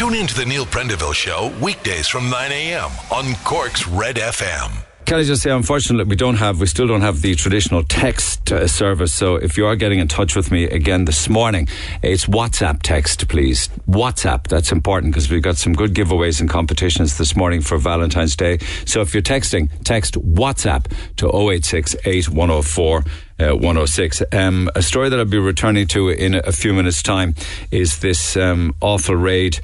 Tune in to the Neil Prendeville Show weekdays from 9 a.m. on Cork's Red FM. Can I just say, unfortunately, we don't have, we still don't have the traditional text uh, service. So if you are getting in touch with me again this morning, it's WhatsApp text, please. WhatsApp, that's important because we've got some good giveaways and competitions this morning for Valentine's Day. So if you're texting, text WhatsApp to 086 8104 uh, 106. Um, a story that I'll be returning to in a few minutes' time is this um, awful raid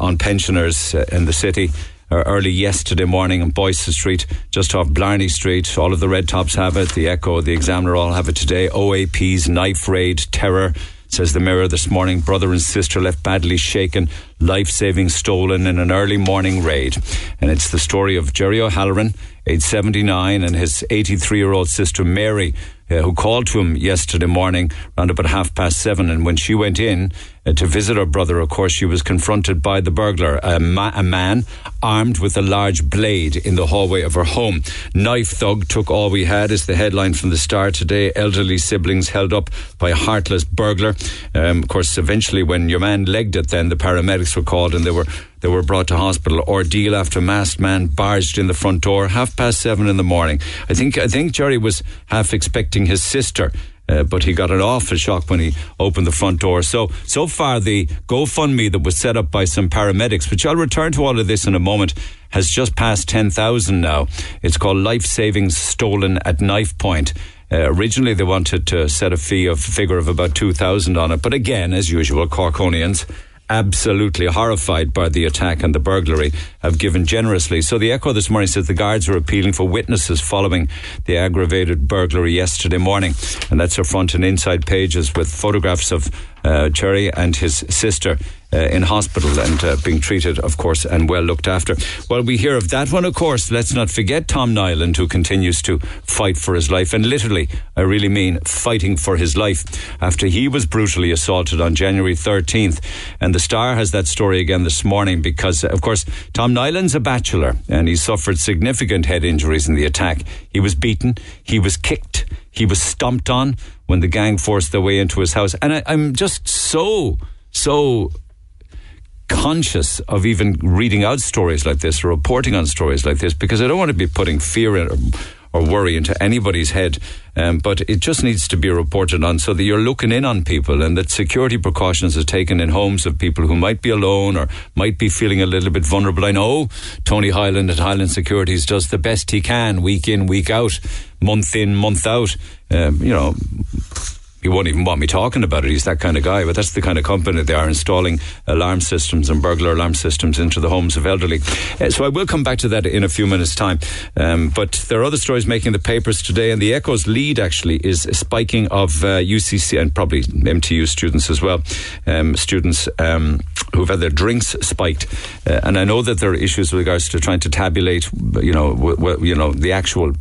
on pensioners uh, in the city uh, early yesterday morning on Boyce Street, just off Blarney Street. All of the Red Tops have it, the Echo, the Examiner all have it today. OAP's knife raid, terror. Says the Mirror this morning, brother and sister left badly shaken, life saving stolen in an early morning raid. And it's the story of Jerry O'Halloran, age 79, and his 83 year old sister Mary, uh, who called to him yesterday morning around about half past seven. And when she went in uh, to visit her brother, of course, she was confronted by the burglar, a, ma- a, man armed with a large blade in the hallway of her home. Knife thug took all we had is the headline from the Star today. Elderly siblings held up by a heartless burglar. Um, of course, eventually when your man legged it, then the paramedics were called and they were they were brought to hospital. Ordeal after masked man barged in the front door half past seven in the morning. I think I think Jerry was half expecting his sister. Uh, but he got an awful shock when he opened the front door. So, so far, the GoFundMe that was set up by some paramedics, which I'll return to all of this in a moment, has just passed 10,000 now. It's called Life Savings Stolen at Knife Point. Uh, originally, they wanted to set a fee of figure of about 2,000 on it. But again, as usual, Corkonians absolutely horrified by the attack and the burglary have given generously. So the Echo this morning says the guards are appealing for witnesses following the aggravated burglary yesterday morning. And that's our front and inside pages with photographs of uh, Jerry and his sister uh, in hospital and uh, being treated, of course, and well looked after. Well, we hear of that one, of course. Let's not forget Tom Niland, who continues to fight for his life. And literally, I really mean fighting for his life after he was brutally assaulted on January 13th. And the Star has that story again this morning because, of course, Tom Niland's a bachelor and he suffered significant head injuries in the attack. He was beaten, he was kicked, he was stomped on when the gang forced their way into his house. And I, I'm just so, so conscious of even reading out stories like this or reporting on stories like this because I don't want to be putting fear in, or, or worry into anybody's head. Um, but it just needs to be reported on so that you're looking in on people and that security precautions are taken in homes of people who might be alone or might be feeling a little bit vulnerable. I know Tony Highland at Highland Securities does the best he can week in, week out, month in, month out. Um, you know, he won't even want me talking about it. He's that kind of guy. But that's the kind of company they are installing alarm systems and burglar alarm systems into the homes of elderly. Uh, so I will come back to that in a few minutes' time. Um, but there are other stories making the papers today, and the Echo's lead actually is spiking of uh, UCC and probably MTU students as well. Um, students um, who've had their drinks spiked, uh, and I know that there are issues with regards to trying to tabulate, you know, w- w- you know, the actual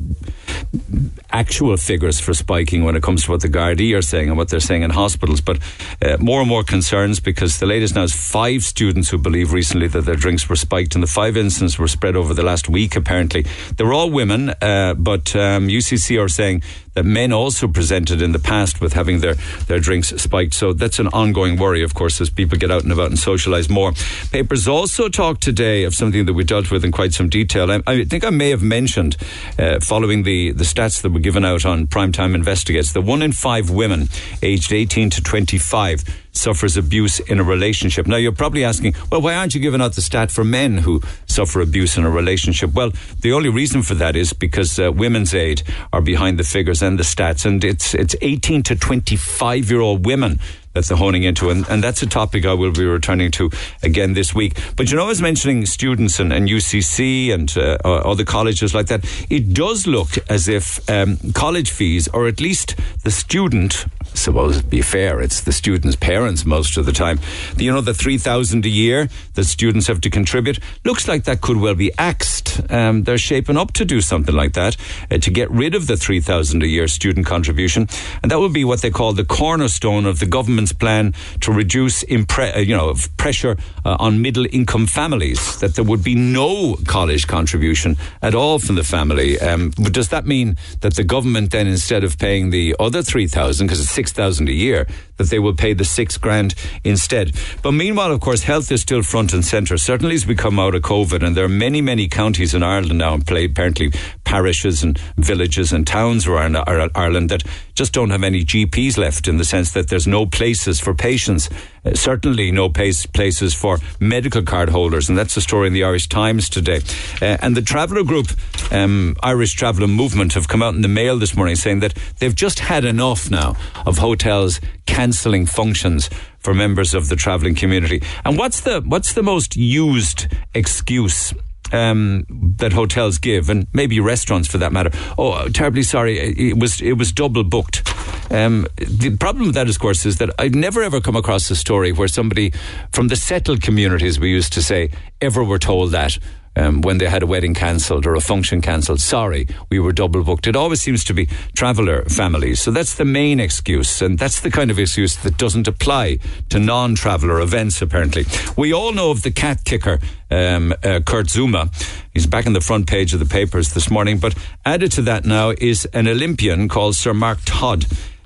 actual figures for spiking when it comes to what the Gardaí are saying and what they're saying in hospitals, but uh, more and more concerns because the latest now is five students who believe recently that their drinks were spiked, and the five incidents were spread over the last week. Apparently, they were all women, uh, but um, UCC are saying men also presented in the past with having their, their drinks spiked. So that's an ongoing worry, of course, as people get out and about and socialise more. Papers also talk today of something that we dealt with in quite some detail. I, I think I may have mentioned, uh, following the, the stats that were given out on Primetime Investigates, that one in five women aged 18 to 25 suffers abuse in a relationship. Now, you're probably asking, well, why aren't you giving out the stat for men who suffer abuse in a relationship? Well, the only reason for that is because uh, Women's Aid are behind the figures and the stats, and it's it's 18 to 25 year old women that they're honing into. And, and that's a topic I will be returning to again this week. But you know, I was mentioning students and, and UCC and uh, other colleges like that. It does look as if um, college fees, or at least the student, suppose to be fair, it's the students' parents most of the time. You know, the 3,000 a year that students have to contribute, looks like that could well be axed. Um, they're shaping up to do something like that, uh, to get rid of the 3,000 a year student contribution. And that would be what they call the cornerstone of the government's plan to reduce impre- uh, you know, pressure uh, on middle income families, that there would be no college contribution at all from the family. Um, does that mean that the government then, instead of paying the other 3,000, because it's six thousand a year, that they will pay the six grand instead. But meanwhile, of course, health is still front and centre. Certainly, as we come out of COVID, and there are many, many counties in Ireland now, and apparently parishes and villages and towns around Ireland that just don't have any GPs left in the sense that there's no places for patients. Uh, certainly, no place, places for medical card holders, and that's a story in the Irish Times today. Uh, and the Traveller Group, um, Irish Traveller Movement, have come out in the mail this morning saying that they've just had enough now of hotels cancelling functions for members of the travelling community. And what's the what's the most used excuse um, that hotels give, and maybe restaurants for that matter. Oh, terribly sorry, it was it was double booked. Um, the problem with that, of course, is that I've never ever come across a story where somebody from the settled communities, we used to say, ever were told that um, when they had a wedding cancelled or a function cancelled. Sorry, we were double booked. It always seems to be traveller families. So that's the main excuse, and that's the kind of excuse that doesn't apply to non traveller events, apparently. We all know of the cat kicker, um, uh, Kurt Zouma. He's back in the front page of the papers this morning, but added to that now is an Olympian called Sir Mark Todd.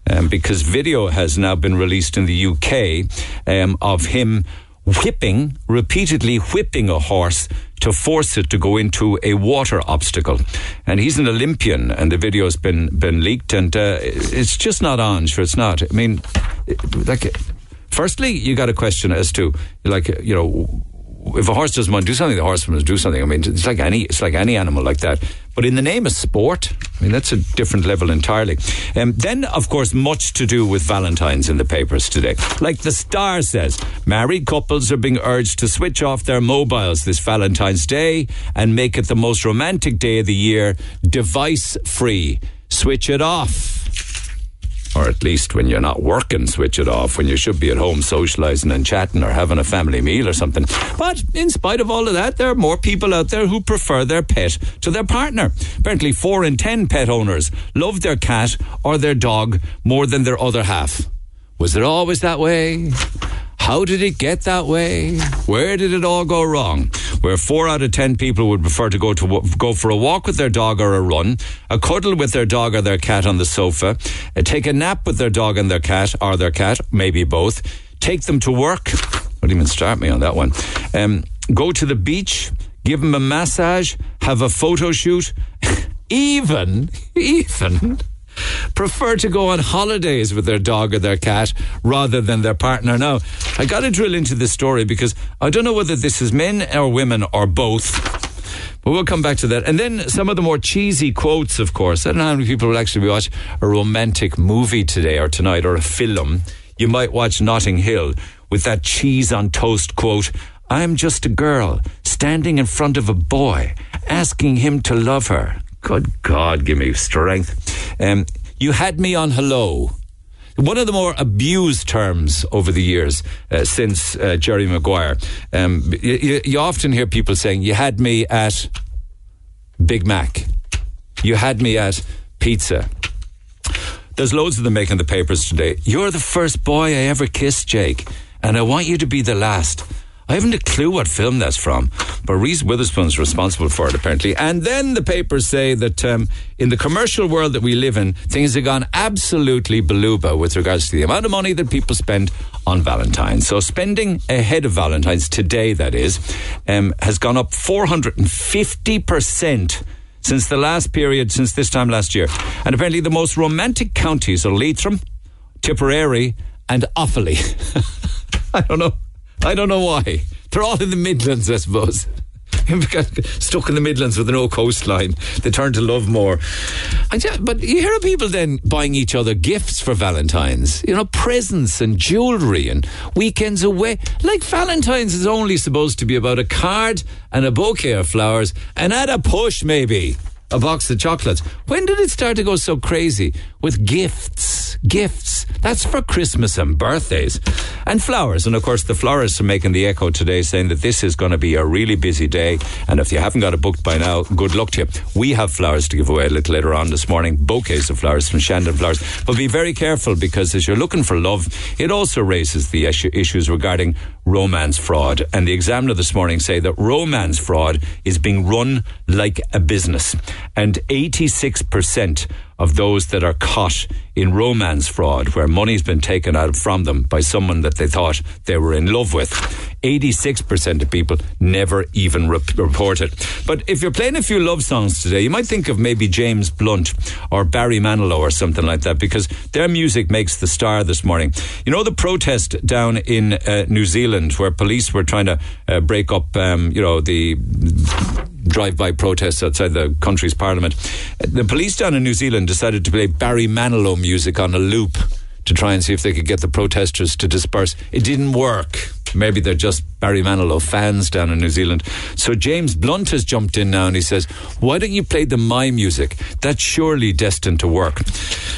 Um, because video has now been released in the UK um, of him whipping, repeatedly whipping a horse to force it to go into a water obstacle. And he's an Olympian, and the video's been been leaked, and uh, it's just not on. Sure, it's not. I mean, like, firstly, you got a question as to like you know if a horse doesn't want to do something, the horse must do something. I mean, it's like any it's like any animal like that. But in the name of sport, I mean that's a different level entirely. Um, then, of course, much to do with Valentines in the papers today. Like the Star says, married couples are being urged to switch off their mobiles this Valentine's Day and make it the most romantic day of the year, device free. Switch it off or at least when you're not working, switch it off when you should be at home socialising and chatting or having a family meal or something. But in spite of all of that, there are more people out there who prefer their pet to their partner. Apparently, four in ten pet owners love their cat or their dog more than their other half. Was it always that way? How did it get that way? Where did it all go wrong? Where four out of ten people would prefer to go to go for a walk with their dog or a run, a cuddle with their dog or their cat on the sofa, uh, take a nap with their dog and their cat or their cat, maybe both, take them to work. Don't even start me on that one. Um, go to the beach, give them a massage, have a photo shoot, even, even prefer to go on holidays with their dog or their cat rather than their partner. Now, I got to drill into this story because I don't know whether this is men or women or both. But we'll come back to that. And then some of the more cheesy quotes, of course. I don't know how many people will actually watch a romantic movie today or tonight or a film. You might watch Notting Hill with that cheese on toast quote I'm just a girl standing in front of a boy asking him to love her. Good God, give me strength. Um, you had me on hello. One of the more abused terms over the years uh, since uh, Jerry Maguire. Um, you, you often hear people saying, You had me at Big Mac. You had me at pizza. There's loads of them making the papers today. You're the first boy I ever kissed, Jake, and I want you to be the last. I haven't a clue what film that's from, but Reese Witherspoon's responsible for it apparently. And then the papers say that um, in the commercial world that we live in, things have gone absolutely beluba with regards to the amount of money that people spend on Valentine's. So spending ahead of Valentine's today, that is, um, has gone up 450 percent since the last period, since this time last year. And apparently the most romantic counties are Leitrim, Tipperary, and Offaly. I don't know. I don't know why. They're all in the Midlands, I suppose. stuck in the Midlands with no coastline. They turn to love more. but you hear of people then buying each other gifts for Valentine's. You know, presents and jewellery and weekends away. Like Valentine's is only supposed to be about a card and a bouquet of flowers and add a push maybe a box of chocolates. When did it start to go so crazy with gifts? Gifts. That's for Christmas and birthdays. And flowers. And of course, the florists are making the echo today saying that this is going to be a really busy day. And if you haven't got it booked by now, good luck to you. We have flowers to give away a little later on this morning, bouquets of flowers from Shandon Flowers. But be very careful because as you're looking for love, it also raises the issues regarding romance fraud. And the examiner this morning say that romance fraud is being run like a business. And 86% of those that are caught in romance fraud, where money's been taken out from them by someone that they thought they were in love with. 86% of people never even rep- report it. But if you're playing a few love songs today, you might think of maybe James Blunt or Barry Manilow or something like that because their music makes the star this morning. You know the protest down in uh, New Zealand where police were trying to uh, break up, um, you know, the drive-by protests outside the country's parliament. The police down in New Zealand decided to play Barry Manilow music on a loop to try and see if they could get the protesters to disperse. It didn't work. Maybe they're just Barry Manilow fans down in New Zealand. So James Blunt has jumped in now and he says, Why don't you play the My music? That's surely destined to work.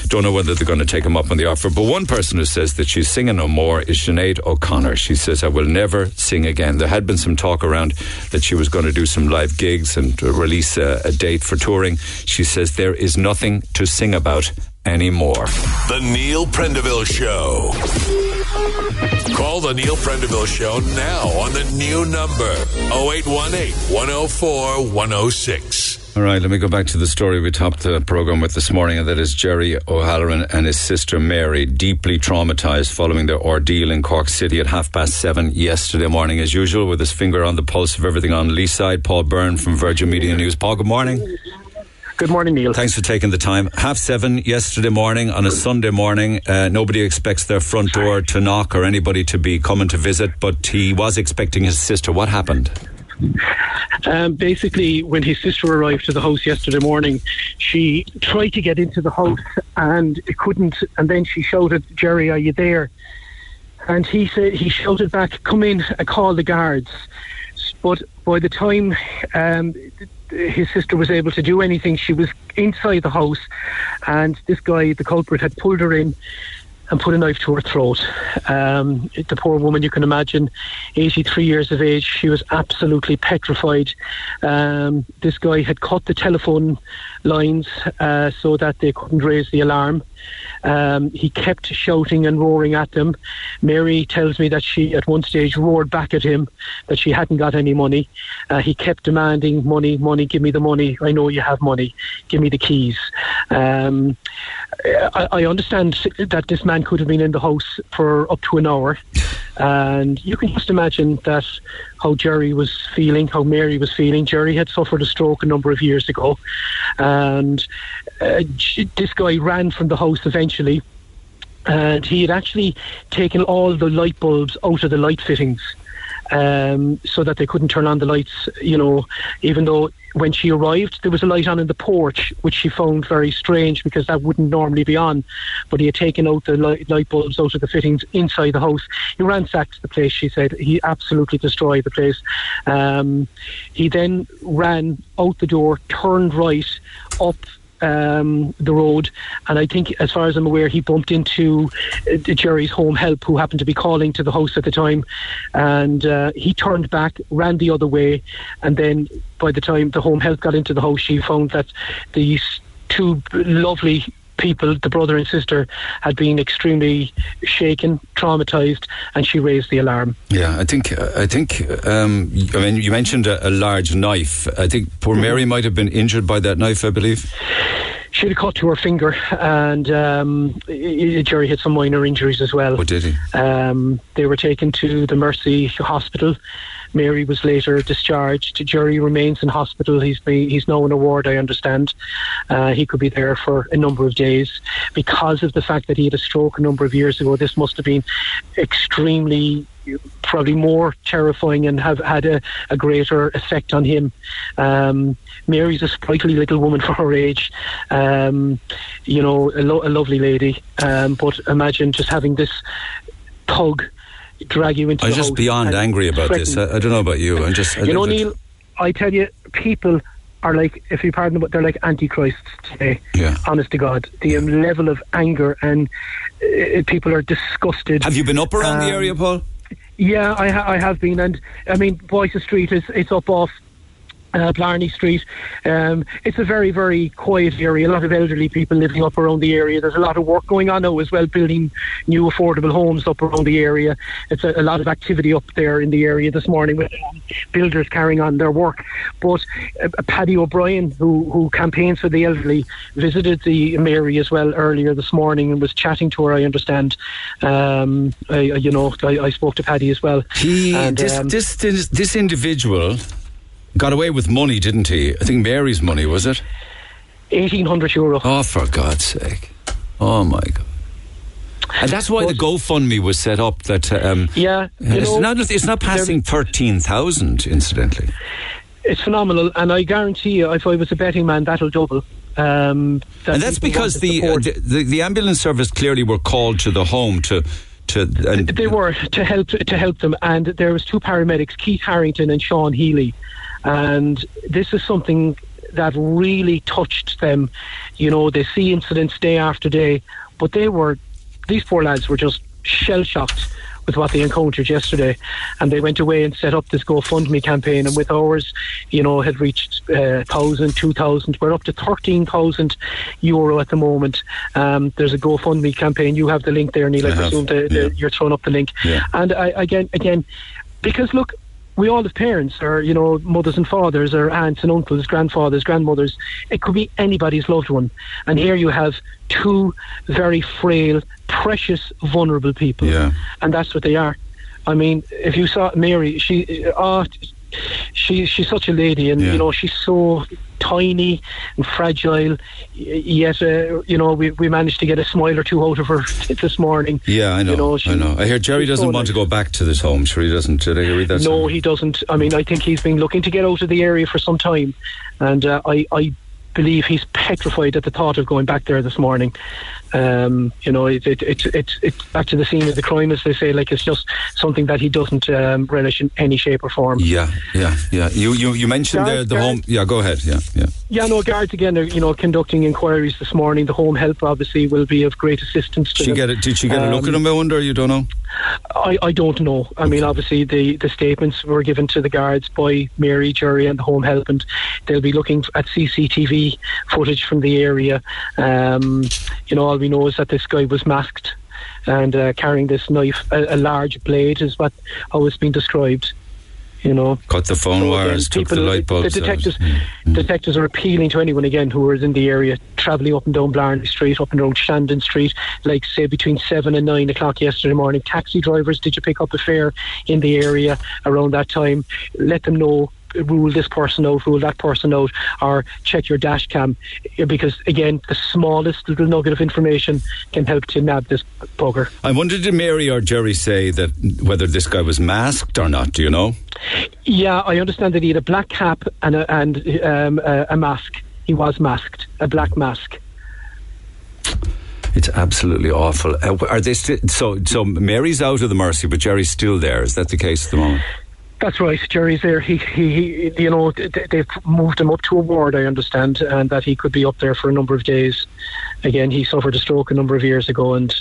Don't know whether they're going to take him up on the offer. But one person who says that she's singing no more is Sinead O'Connor. She says, I will never sing again. There had been some talk around that she was going to do some live gigs and release a, a date for touring. She says, There is nothing to sing about anymore. The Neil Prendeville Show. Call the Neil Prendeville Show now on the new number 0818 104 106. All right, let me go back to the story we topped the program with this morning, and that is Jerry O'Halloran and his sister Mary, deeply traumatized following their ordeal in Cork City at half past seven yesterday morning. As usual, with his finger on the pulse of everything on Leeside, Paul Byrne from Virgin Media News. Paul, good morning. Good morning, Neil. Thanks for taking the time. Half seven yesterday morning on a Sunday morning. Uh, nobody expects their front door to knock or anybody to be coming to visit, but he was expecting his sister. What happened? Um, basically, when his sister arrived to the house yesterday morning, she tried to get into the house and it couldn't. And then she shouted, "Jerry, are you there?" And he said he shouted back, "Come in and call the guards." But by the time um, his sister was able to do anything, she was inside the house, and this guy, the culprit, had pulled her in and put a knife to her throat. Um, the poor woman, you can imagine, 83 years of age, she was absolutely petrified. Um, this guy had cut the telephone lines uh, so that they couldn't raise the alarm. Um, he kept shouting and roaring at them. Mary tells me that she, at one stage, roared back at him that she hadn't got any money. Uh, he kept demanding money, money, give me the money. I know you have money. Give me the keys. Um, I, I understand that this man could have been in the house for up to an hour. And you can just imagine that how Jerry was feeling, how Mary was feeling. Jerry had suffered a stroke a number of years ago, and uh, this guy ran from the house eventually. And he had actually taken all the light bulbs out of the light fittings um, so that they couldn't turn on the lights, you know, even though when she arrived, there was a light on in the porch, which she found very strange because that wouldn't normally be on. But he had taken out the light, light bulbs out of the fittings inside the house. He ransacked the place, she said. He absolutely destroyed the place. Um, he then ran out the door, turned right up um, the road, and I think, as far as I'm aware, he bumped into uh, Jerry's home help, who happened to be calling to the house at the time, and uh, he turned back, ran the other way, and then by the time the home help got into the house, she found that these two lovely people, the brother and sister, had been extremely shaken, traumatized, and she raised the alarm. Yeah, I think I think um, I mean you mentioned a, a, large knife. I think poor mm-hmm. Mary might have been injured by that knife. I believe. She had a cut to her finger, and um, Jerry had some minor injuries as well. What oh, did he? Um, they were taken to the Mercy Hospital. Mary was later discharged. Jerry remains in hospital. He's be, he's now in a ward, I understand. Uh, he could be there for a number of days because of the fact that he had a stroke a number of years ago. This must have been extremely probably more terrifying and have had a, a greater effect on him. Um, Mary's a sprightly little woman for her age, um, you know, a, lo- a lovely lady. Um, but imagine just having this tug drag you into. I'm just beyond angry about threaten. this. I, I, don't know about you. I'm just. I you know, Neil. I tell you, people are like, if you pardon but they're like antichrists today. Yeah. Honest to God, the um, level of anger and uh, people are disgusted. Have you been up around um, the area, Paul? Yeah, I, ha- I have been, and I mean, Boyce Street is it's up off uh, Blarney Street. Um, it's a very, very quiet area. A lot of elderly people living up around the area. There's a lot of work going on now as well, building new affordable homes up around the area. It's a, a lot of activity up there in the area this morning with um, builders carrying on their work. But uh, Paddy O'Brien, who, who campaigns for the elderly, visited the Mary as well earlier this morning and was chatting to her, I understand. Um, I, you know, I, I, spoke to Paddy as well. He, and, this, um, this, this, this individual got away with money, didn't he? I think Mary's money, was it? 1800 euro. Oh, for God's sake. Oh, my God. And that's why the GoFundMe was set up. That um, yeah, it's know, not it's not passing thirteen thousand. Incidentally, it's phenomenal, and I guarantee you, if I was a betting man, that'll double. Um, that and that's because the, uh, the, the ambulance service clearly were called to the home to. To, and they were to help to help them, and there was two paramedics, Keith Harrington and Sean Healy, and this is something that really touched them. You know, they see incidents day after day, but they were, these poor lads were just shell shocked with what they encountered yesterday. And they went away and set up this GoFundMe campaign. And with ours, you know, had reached uh, 1,000, 2,000. We're up to 13,000 euro at the moment. Um, there's a GoFundMe campaign. You have the link there, Neil. I, I presume the, the, yeah. you're throwing up the link. Yeah. And I, again, again, because look, we all have parents or you know mothers and fathers or aunts and uncles grandfathers grandmothers. It could be anybody's loved one. And here you have two very frail precious vulnerable people. Yeah. and that's what they are. I mean if you saw mary she uh, she she's such a lady, and yeah. you know she's so tiny and fragile. Yet, uh, you know, we, we managed to get a smile or two out of her this morning. Yeah, I know. You know she, I know. I hear Jerry doesn't so want nice. to go back to this home. Sure, he doesn't. Did I read that? No, he doesn't. I mean, I think he's been looking to get out of the area for some time, and uh, I I believe he's petrified at the thought of going back there this morning. Um, you know, it's it, it, it, it's back to the scene of the crime, as they say. Like it's just something that he doesn't um, relish in any shape or form. Yeah, yeah, yeah. You you, you mentioned the, the home. Yeah, go ahead. Yeah, yeah. Yeah, no, guards again. Are, you know, conducting inquiries this morning. The home help obviously will be of great assistance. To she get it? Did she get um, a look at him? I wonder. You don't know. I, I don't know. I mean, obviously the, the statements were given to the guards by Mary, Jerry, and the home help, and they'll be looking at CCTV footage from the area. Um, you know, all we know is that this guy was masked and uh, carrying this knife, a, a, large blade, is what how it's been described you know. Cut the phone so wires, took the light bulbs. The detectives, mm. detectives are appealing to anyone again who is in the area, travelling up and down Blarney Street, up and down Shandon Street, like say between seven and nine o'clock yesterday morning. Taxi drivers, did you pick up a fare in the area around that time? Let them know rule this person out, rule that person out, or check your dash cam. Because again, the smallest little nugget of information can help to nab this bugger. I wondered, did Mary or Jerry say that whether this guy was masked or not? Do you know? Yeah, I understand that he had a black cap and a, and um, a, a mask. He was masked, a black mask. It's absolutely awful. Uh, are they still so? So Mary's out of the mercy, but Jerry's still there. Is that the case at the moment? That's right. Jerry's there. He, he, he, you know, they've moved him up to a ward, I understand, and that he could be up there for a number of days. Again, he suffered a stroke a number of years ago, and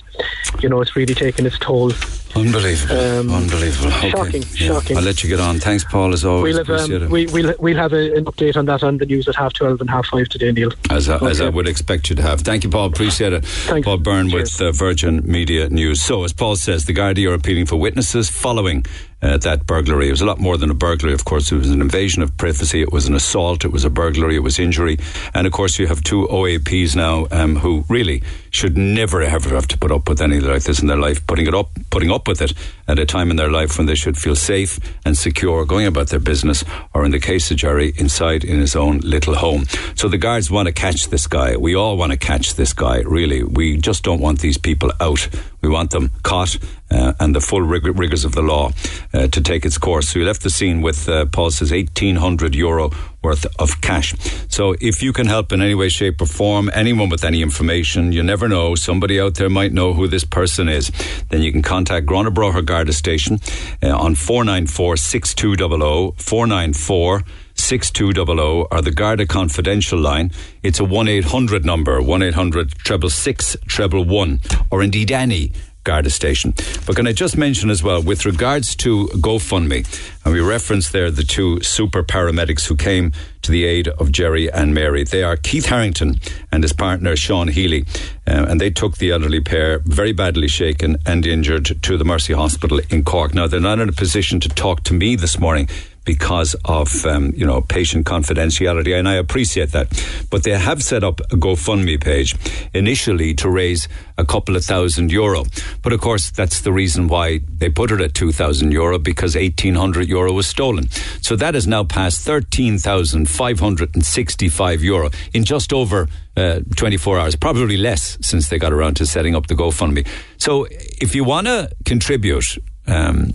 you know, it's really taken its toll. Unbelievable. Um, Unbelievable. Okay. Shocking. Yeah. Shocking. I'll let you get on. Thanks, Paul, as always. We'll have, um, we, will we'll have a, an update on that on the news at half 12 and half 5 today, Neil. As I, okay. as I would expect you to have. Thank you, Paul. Appreciate it. Thanks. Paul Byrne Cheers. with uh, Virgin Media News. So, as Paul says, the Gardaí are appealing for witnesses following uh, that burglary. It was a lot more than a burglary, of course. It was an invasion of privacy. It was an assault. It was a burglary. It was injury. And of course, you have two OAPs now um, who really should never ever have to put up with anything like this in their life. Putting it up, putting up with it at a time in their life when they should feel safe and secure going about their business, or in the case of Jerry, inside in his own little home. So the guards want to catch this guy. We all want to catch this guy. Really, we just don't want these people out. We want them caught uh, and the full rig- rigors of the law uh, to take its course. So we left the scene with uh, Paul says eighteen hundred euro worth of cash. So if you can help in any way, shape, or form, anyone with any information, you never know. Somebody out there might know who this person is. Then you can contact Gurranabraher Garda Station uh, on four nine four six two double zero four nine four. 6200 or the Garda Confidential line. It's a 1 800 number, 1 800 treble six treble one, or indeed any Garda station. But can I just mention as well, with regards to GoFundMe, and we referenced there the two super paramedics who came to the aid of Jerry and Mary. They are Keith Harrington and his partner Sean Healy, uh, and they took the elderly pair, very badly shaken and injured, to the Mercy Hospital in Cork. Now, they're not in a position to talk to me this morning because of um, you know patient confidentiality, and I appreciate that. But they have set up a GoFundMe page initially to raise a couple of thousand euro. But of course, that's the reason why they put it at two thousand euro because eighteen hundred euro was stolen. So that has now passed thirteen thousand five hundred and sixty-five euro in just over uh, 24 hours, probably less since they got around to setting up the GoFundMe. So if you want to contribute. Um,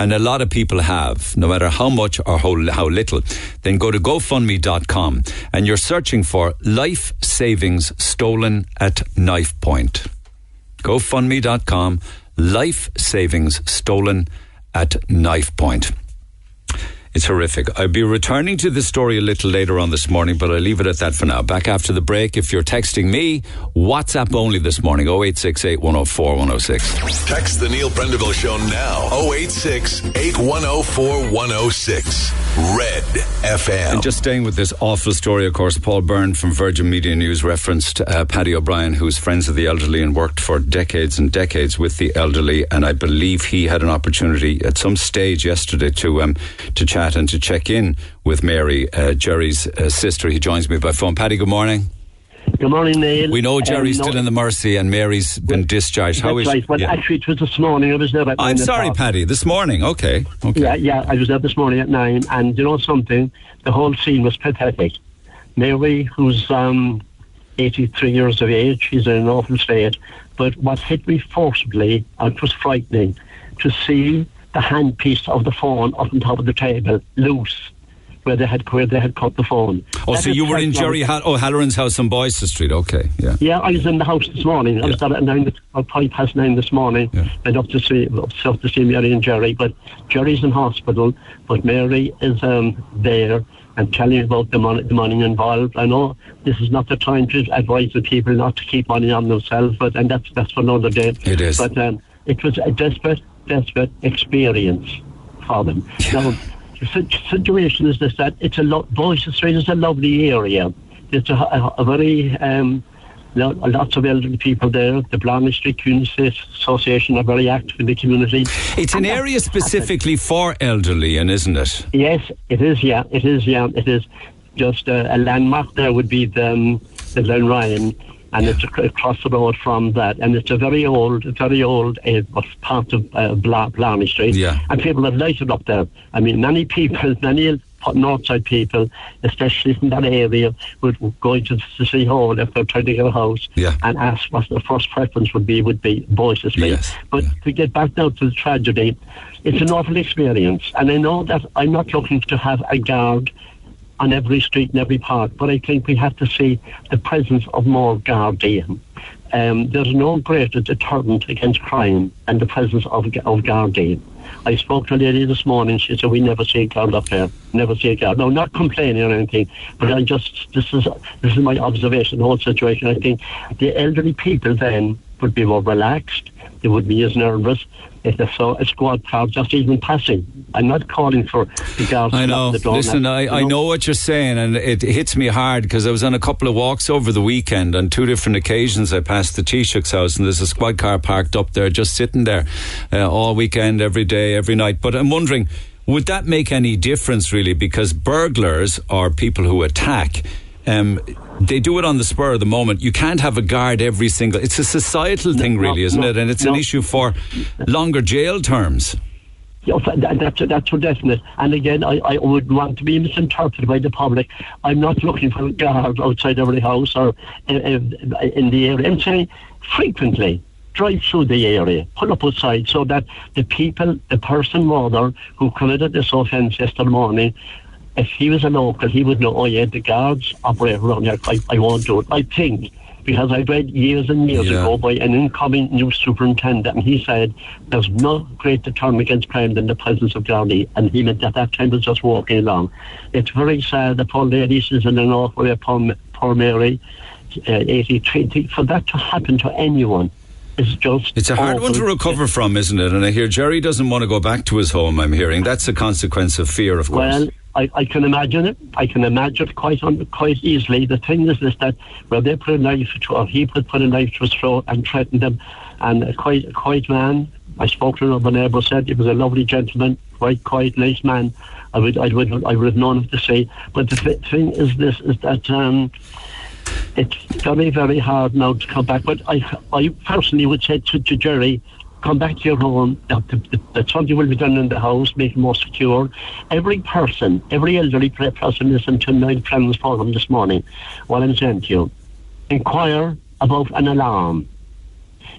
and a lot of people have, no matter how much or how, little, then go to GoFundMe.com and you're searching for life savings stolen at knife point. GoFundMe.com, life savings stolen at knife point. It's horrific. I'll be returning to this story a little later on this morning, but I'll leave it at that for now. Back after the break. If you're texting me, WhatsApp only this morning 0868 104 106. Text the Neil Prendeville Show now 086 8104 106. Red FM. And just staying with this awful story, of course, Paul Byrne from Virgin Media News referenced uh, Paddy O'Brien, who's friends of the elderly and worked for decades and decades with the elderly. And I believe he had an opportunity at some stage yesterday to um, to chat chat and to check in with Mary, uh, Jerry's uh, sister. He joins me by phone. Paddy, good morning. Good morning, Neil. We know Jerry's um, no, still in the Mercy and Mary's been discharged. How is? Right. Well, yeah. actually, it was this morning. I was there at. I'm sorry, Paddy. This morning. Okay. Okay. Yeah, yeah. I was there this morning at nine, and you know something? The whole scene was pathetic. Mary, who's um, 83 years of age, she's in an awful state. But what hit me forcibly, and it was frightening, to see the handpiece of the phone up on top of the table, loose, where they had where they had cut the phone. Oh, that so you were in Jerry Hall- O'Halloran's house on Boyce Street? Okay, yeah. Yeah, I was in the house this morning. I was there at nine, about five past nine this morning. Yeah. Went up to see up to see Mary and Jerry, but Jerry's in hospital, but Mary is um, there and telling me about the money, the money involved. I know this is not the time to advise the people not to keep money on themselves, but and that's that's for another day. It is. But um, it was a desperate desperate experience for them. Now, the situation is this that it's a lot, Boyce Street is a lovely area. There's a, a, a very, um, lots of elderly people there. The Blarney Street Community Association are very active in the community. It's an area specifically for elderly, and isn't it? Yes, it is. Yeah, it is. Yeah, it is. Just a, a landmark there would be the, um, the Glen Ryan and it's across the road from that. And it's a very old, very old uh, part of uh, Blarney Street. Yeah. And people have lighted up there. I mean, many people, many Northside people, especially from that area, would go into the City Hall if they're trying to get a house yeah. and ask what the first preference would be, would be Street. Yes. But yeah. to get back now to the tragedy, it's an awful experience. And I know that I'm not looking to have a guard on every street and every park, but I think we have to see the presence of more Gardaí. Um, there's no greater deterrent against crime than the presence of, of Gardaí. I spoke to a lady this morning. She said, "We never see a guard up here. Never see a guard." No, not complaining or anything, but I just this is this is my observation. The whole situation. I think the elderly people then would be more relaxed. They would be as nervous if they saw a squad car just even passing. I'm not calling for the guards. I know. Listen, I, you know? I know what you're saying, and it hits me hard because I was on a couple of walks over the weekend. On two different occasions, I passed the Taoiseach's house, and there's a squad car parked up there, just sitting there uh, all weekend, every day, every night. But I'm wondering, would that make any difference, really? Because burglars are people who attack. Um, they do it on the spur of the moment. You can't have a guard every single. It's a societal thing, no, really, isn't no, it? And it's no. an issue for longer jail terms. Yeah, that's that's for definite. And again, I, I would want to be misinterpreted by the public. I'm not looking for a guard outside every house or in, in the area. I'm saying frequently drive through the area, pull up outside so that the people, the person rather, who committed this offence yesterday morning if he was a local, he would know, oh yeah, the guards operate around here. I, I won't do it. I think, because I read years and years yeah. ago by an incoming new superintendent, and he said there's no greater term against crime than the presence of Gardaí, and he meant that that time was just walking along. It's very sad the poor lady is in an awful way, poor, poor Mary, uh, 83, for that to happen to anyone is just. It's a hard one to recover from, isn't it? And I hear Jerry doesn't want to go back to his home. I'm hearing that's a consequence of fear, of course. Well, I, I can imagine it. I can imagine it quite quite easily. The thing is, is that well, they put a knife to, or he put put a knife to his throat and threatened him. And a quite a quiet man. I spoke to another neighbour. Said he was a lovely gentleman, quite quiet, nice man. I would I would I would have known to say. But the th- thing is, this is that. Um, it's very, very hard now to come back. But I, I personally would say to, to Jerry, come back to your home. That, that something will be done in the house, make it more secure. Every person, every elderly pe- person listening to my friend's program this morning, what I'm saying to you, inquire about an alarm.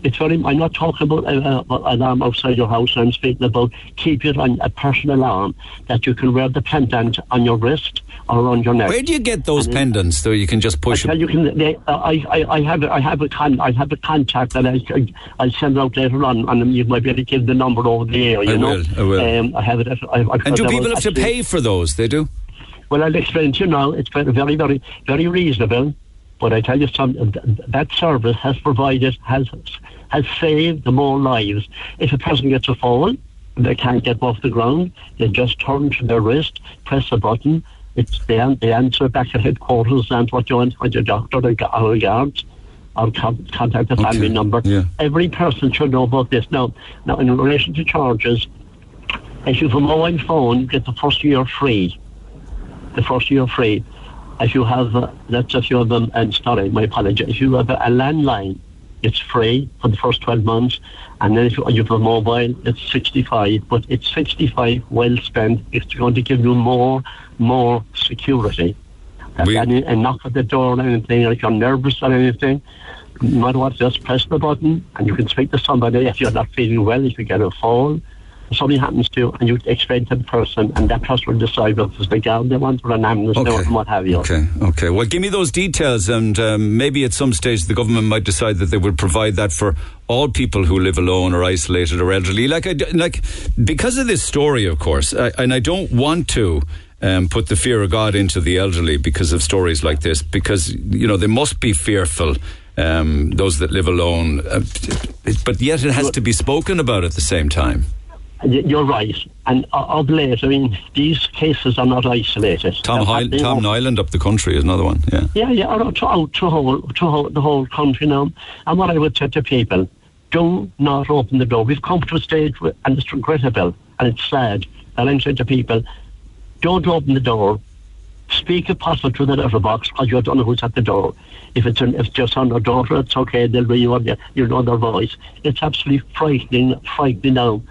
It's very. I'm not talking about an uh, alarm outside your house. I'm speaking about keep it on a personal alarm that you can wear the pendant on your wrist or around your neck. Where do you get those pendants, though? You can just push I it. you, can they, uh, I, I, I have, a, I have a con, I have a contact that I, I, send out later on, and you might be able to give the number over the air. You I know, will, I will. Um, I have it. I, I, And do people have to pay for those? They do? Well, I'll explain to you now. It's very, very, very reasonable. But I tell you something. That service has provided has has saved more lives. If a person gets a fall, they can't get off the ground. They just turn to their wrist, press a button. It's they, an- they answer back at headquarters and what you want, what your doctor or gu- or guards. Or con- contact the family Okay, number. yeah. Every person should know about this. Now, now in relation to charges, if you have a mobile phone, you get the first year free the first year free. If you have, uh, that's if you have, um, and sorry, my apology. If you have a, a landline, it's free for the first 12 months. And then if you, you have a mobile, it's 65. But it's 65 well spent. It's going to give you more, more security. We- and, and knock at the door or anything, or if you're nervous or anything, no matter what, just press the button and you can speak to somebody if you're not feeling well, if you get a if something happens to you, and you explain to the person, and that person will decide if it's the guard they want or an ambulance they want and what have you. Okay, okay. Well, give me those details, and um, maybe at some stage the government might decide that they would provide that for all people who live alone or isolated or elderly. Like, I, like because of this story, of course, I, and I don't want to. Um, put the fear of God into the elderly because of stories like this, because you know they must be fearful. Um, those that live alone, uh, but yet it has to be spoken about at the same time. You're right. And of late, I mean, these cases are not isolated. Tom, happening Tom Niland up the country is another one. Yeah. Yeah, yeah, or throughout to whole, to whole, the whole country now. And what I would say to people, do not open the door. We've come to a stage, where, and it's regrettable, and it's sad, and I'm saying to people, don't open the door. Speak if possible to the letterbox, because you don't know who's at the door. If it's an, if it's your son or daughter, it's okay. They'll ring you up. You you know their voice. It's absolutely frightening, frightening now.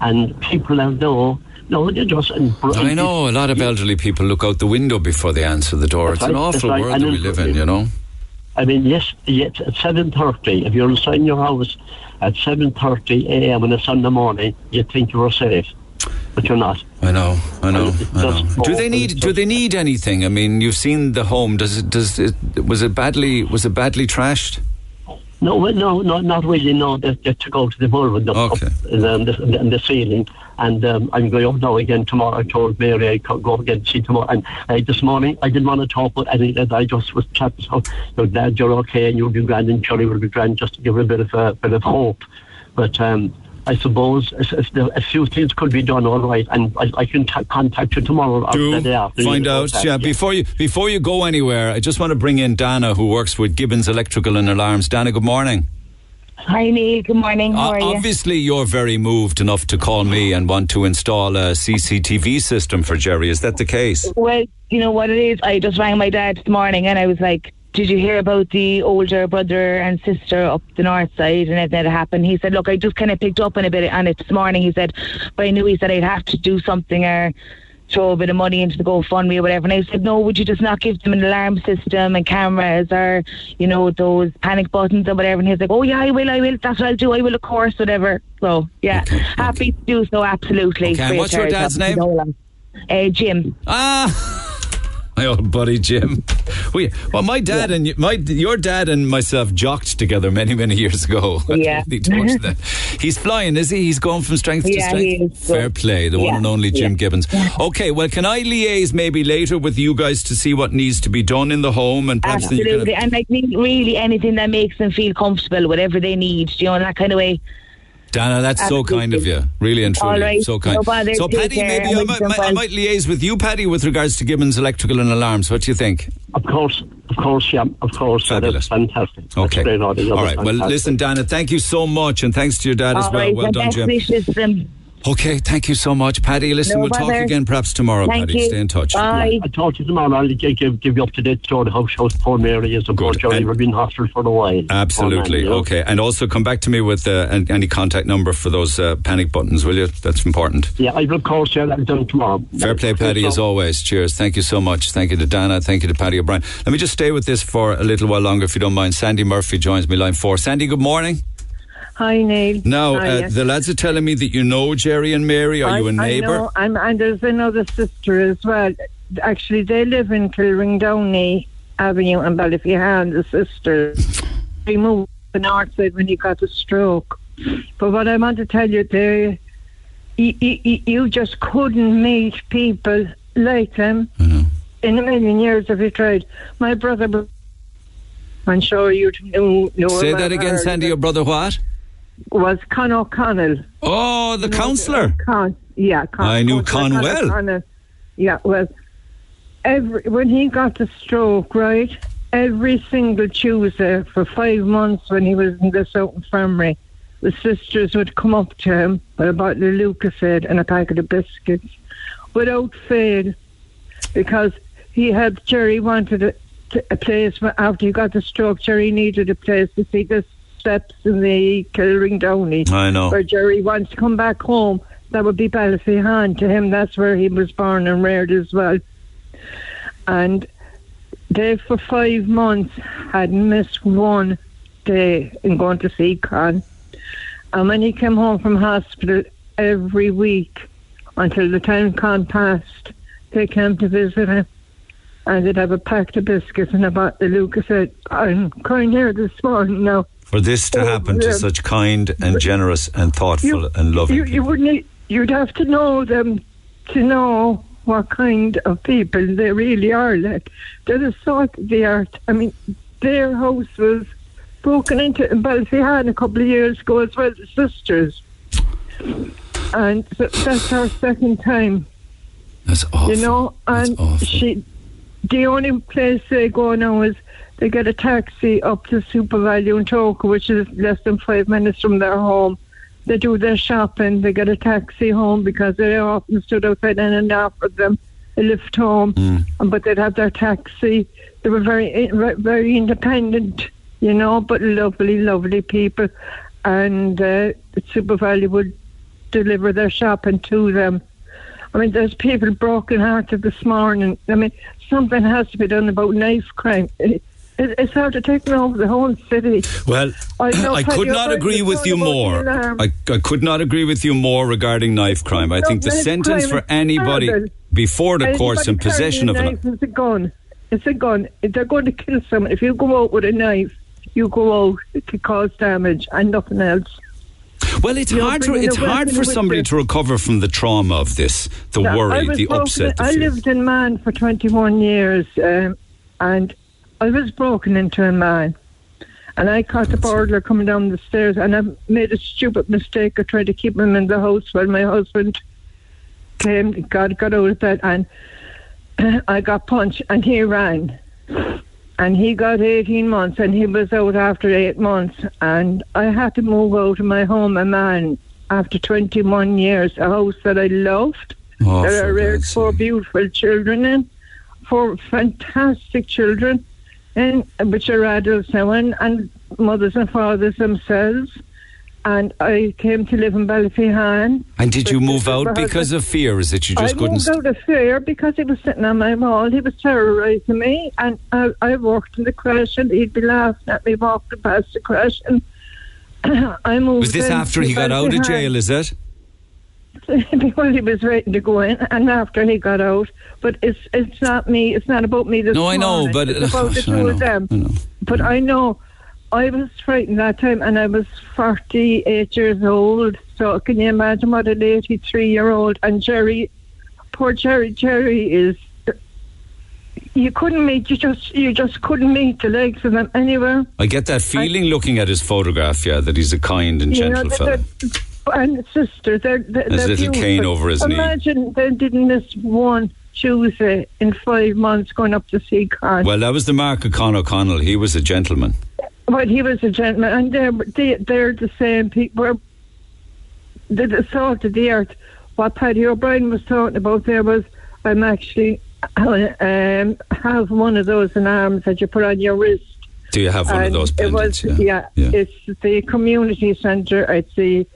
And people now know, no, they're just. And, I know a lot of elderly people look out the window before they answer the door. That's It's an right, that's awful right. world And that we live in, you know. I mean, yes, yes at seven thirty. If you're inside your house at seven thirty a.m. on a Sunday morning, you'd think you are safe, but you're not. I know, I know, I know. Do they need? Do they need anything? I mean, you've seen the home. Does it? Does it? Was it badly? Was it badly trashed? No, well, no, no, not really. No, they, they took out the bulb Okay. up in, the, in, the, ceiling, and um, I'm going up now again tomorrow. I told Mary I could go again see tomorrow. And uh, this morning I didn't want to talk about any. I just was chatting. So you're glad you're okay, and you'll be grand, and Charlie will be grand, just to give her a bit of a bit of hope. But um, I suppose if, if the, a few things could be done, all right, and I, I can t- contact you tomorrow or the day Do after. find out. that, Yeah, before you before you go anywhere, I just want to bring in Dana, who works with Gibbons Electrical and Alarms. Dana, good morning. Hi Neil, good morning. How are you? obviously, you're very moved enough to call me and want to install a CCTV system for Jerry. Is that the case? Well, you know what it is? I just rang my dad this morning and I was like, Did you hear about the older brother and sister up the north side and everything that happened? He said, Look, I just kind of picked up on a bit on it this morning. He said, But I knew he said I'd have to do something or throw a bit of money into the GoFundMe or whatever. And I said, No, would you just not give them an alarm system and cameras or, you know, those panic buttons or whatever? And he's like, Oh, yeah, I will, I will. That's what I'll do. I will, of course, whatever. So, yeah, Okay, happy to do so, absolutely. Okay, and Free of what's your dad's name? Uh, Jim. Ah. My old buddy Jim. We, well, my dad and my your dad and myself jocked together many many years ago. Yeah. totally told you that. He's flying, is he? He's going from strength to strength. Fair play, the one and only Jim Yeah. Gibbons. Okay, well, can I liaise maybe later with you guys to see what needs to be done in the home and perhaps Absolutely, and like me- really anything that makes them feel comfortable, whatever they need, you know, in that kind of way. Dana, that's so kind of you, really and truly, All right, so kind. no bother, so, Paddy, care, maybe and I might, might- I might liaise with you, Paddy, with regards to Gibbons Electrical and Alarms. What do you think? Of course, of course, yeah, of course. Fabulous. That's fantastic. That's Okay. great, Audie. That All. Well, listen, Dana, thank you so much, and thanks to your dad as well. right, well and done, best Jim. wishes to them. Okay, thank you so much, Paddy. Listen, No we'll talk again perhaps tomorrow, Thank Paddy. you. Stay in touch. Bye. I talk to you tomorrow. I'll give, give, give you up to date story how house poor Mary is. Of Good. course, Johnny, And- we've been hospital for a while. Absolutely. Man. Okay. And also come back to me with uh, any contact number for those uh, panic buttons, will you? That's important. Yeah, I will of course share that done tomorrow. Fair play, Paddy, as always. Cheers. Thank you so much. Thank you to Dana. Thank you to Paddy O'Brien. Let me just stay with this for a little while longer, if you don't mind. Sandy Murphy joins me line four. Sandy, good morning. Hi, Neil. Now, Hi, uh, yes. the lads are telling me that you know Jerry and Mary. Are I, you a neighbour? I know, and, there's another sister as well. Actually, they live in Killeenreendowney Avenue in Ballyphehane, the sister. He moved to the north side when he got a stroke. But what I want to tell you there, you, you, you just couldn't meet people like them in a million years if you tried. My brother, I'm sure you know. know Say that again, Sandy. Your brother what? Was Con O'Connell. Oh, the counsellor. Con, yeah, Con, I knew Councillor Con well. O'Connell. Yeah, well, every when he got the stroke, right, every single Tuesday for five months when he was in the South Infirmary, the sisters would come up to him with a bottle of Lucozade and a packet of biscuits, without fail, because he had Jerry wanted a, a place after he got the stroke. Jerry needed a place to see the steps in the Killeenreendowney I know. where Jerry wants to come back home, that would be Ballyphehane. To him, that's where he was born and reared as well. And they, for five months, had missed one day in going to see Con. And when he came home from hospital every week until the time Con passed, they came to visit him. And they'd have a pack of biscuits and a bottle of Lucozade, I'm crying here this morning now. For this to Oh, happen to such kind and generous and thoughtful and loving you, you people. wouldn't. You'd have to know them to know what kind of people they really are. Like they're the salt of the art. I mean, their house was broken into in Ballyphehane a couple of years ago as well. The sisters, and so that's our second time. That's awful. You know, and she, the only place they go now is they get a taxi up to SuperValu in Togher, which is less than five minutes from their home. They do their shopping, they get a taxi home because they often stood outside and and offered them a lift home, Mm. but they'd have their taxi. They were very, very independent, you know, but lovely, lovely people. And uh, SuperValu would deliver their shopping to them. I mean, there's people broken hearted this morning. I mean, something has to be done about knife crime. It, it, it's hard to take me over the whole city. Well, I I could not agree with you more. I, I could not agree with you more regarding knife crime. I No, think the sentence for anybody terrible. before the course in possession of carrying an a knife is a gun. It's a gun. If they're going to kill someone, if you go out with a knife, you go out to cause damage and nothing else. well, it's hard. To, it's hard for somebody to recover from the trauma of this, the worry, the upset. The I lived in Mahon for 21 years, um, and I was broken into a Mahon. And I caught the burglar coming down the stairs, and I made a stupid mistake of trying to keep him in the house while my husband came, got, got out of bed, and I got punched, and he ran. And he got 18 months, and he was out after eight months. And I had to move out of my home, a Mahon, after 21 years, a house that I loved Oh, that I reared God's four beautiful children in, four fantastic children, and which are adults now, and, and mothers and fathers themselves. And I came to live in Ballyphehane. And did you move out because of fear? Is it you just I couldn't? I moved out of fear because he was sitting on my wall. He was terrorising me, and I, I walked in the crash, and he'd be laughing at me walking past the crash. And I moved. was this after he got out of jail? Is it? because he was ready to go in, and after he got out. But it's it's not me. It's not about me. This No, I know, morning. but it's about the I two know, of them. I know. But I know I was frightened that time, and I was forty-eight years old. So can you imagine what an eighty-three-year-old and Jerry, poor Jerry, Jerry is. You couldn't meet. You just you just couldn't meet the legs of them anywhere. I get that feeling looking at his photograph, yeah, that he's a kind and know, gentle they're- fella. And sister, they're, they're, they're little cane over his knee. Imagine they didn't miss one Tuesday in five months going up to see Con. Well, that was the mark of Con O'Connell. He was a gentleman. But he was a gentleman, and they're they, they're the same people. We're the, the salt of the earth. What Paddy O'Brien was talking about there was I'm actually um, have one of those in arms that you put on your wrist. Do you have one of And those it was, yeah, it's the community centre. It's the,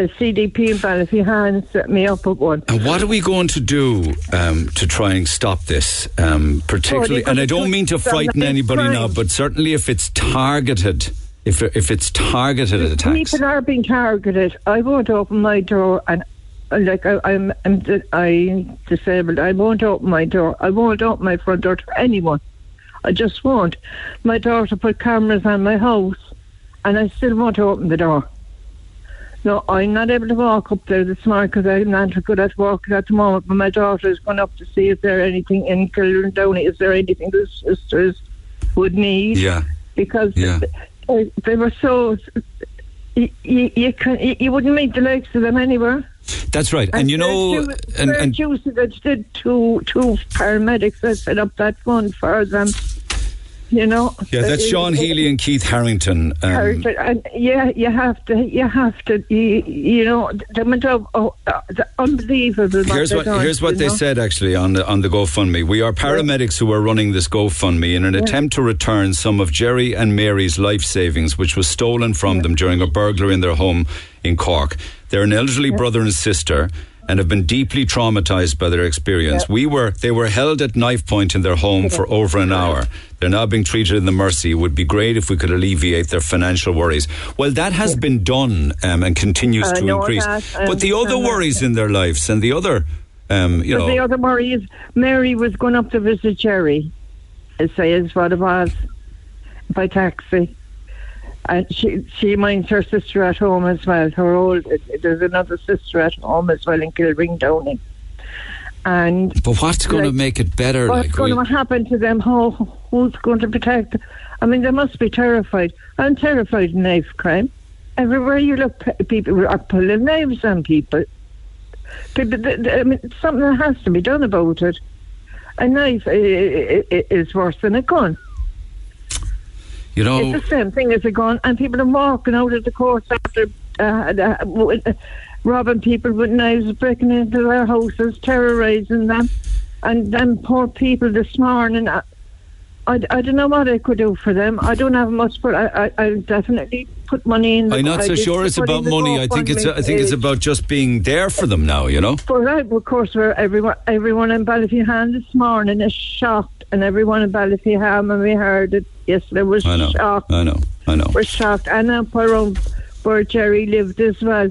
the CDP in Ballyphehane set me up with one. And what are we going to do um, to try and stop this? Um, particularly, Well, and I don't mean to frighten anybody now, but certainly if it's targeted, if if it's targeted attacks. People are being targeted. I won't open my door, and like I, I'm, I'm, I'm disabled. I won't open my door. I won't open my front door to anyone. I just won't. My daughter put cameras on my house, and I still won't open the door. No, I'm not able to walk up there this morning because I'm not good at walking at the moment. But my daughter is going up to see if there anything in Killeenreendowney. Is there anything the sisters would need? Yeah, because Yeah. uh, they were so. You, you, you, can, you, you wouldn't meet the likes of them anywhere. that's right. And, you know, and, and that did two two paramedics that set up that fund for them. You know. yeah, that's Uh, Sean uh, Healy and Keith Harrington. Um, Harrington, and yeah, you have to, you have to, you, you know, the amount of oh, uh, the unbelievable. Here's what here's what they know. said actually on the on the GoFundMe. We are paramedics who are running this GoFundMe in an attempt to return some of Jerry and Mary's life savings, which was stolen from them during a burglary in their home in Cork. They're an elderly brother and sister. And have been deeply traumatized by their experience. We were they were held at knife point in their home for over an hour. They're now being treated in the Mercy. It would be great if we could alleviate their financial worries. Well, that has been done um, and continues to increase. But the other worries in their lives and the other, um, you But know, the other worry is Mary was going up to visit Jerry, say is what it was, by taxi. And she she minds her sister at home as well. Her old there's another sister at home as well in Killeenreendowney. And but what's going to make it better? what's like, going we- to happen to them? How who's going to protect? them? I mean, they must be terrified. I'm terrified of knife crime. Everywhere you look, people are pulling knives on people. People, I mean, something has to be done about it. A knife is worse than a gun. You know, It's the same thing as a gun, and people are walking out of the courts after uh, uh, robbing people with knives, breaking into their houses, terrorising them, and them poor people this morning. I, I, I don't know what I could do for them. I don't have much, but I, I, I definitely put money in. The, I'm not so sure it's about money. I think it's GoFundMe I think it's about just being there for them now. You know, But I, of course, where everyone, everyone in Ballyphehane this morning is shocked, and everyone in Ballyphehane, when we heard it yesterday, was I know, shocked. I know, I know. We're shocked. And up around where Jerry lived as well.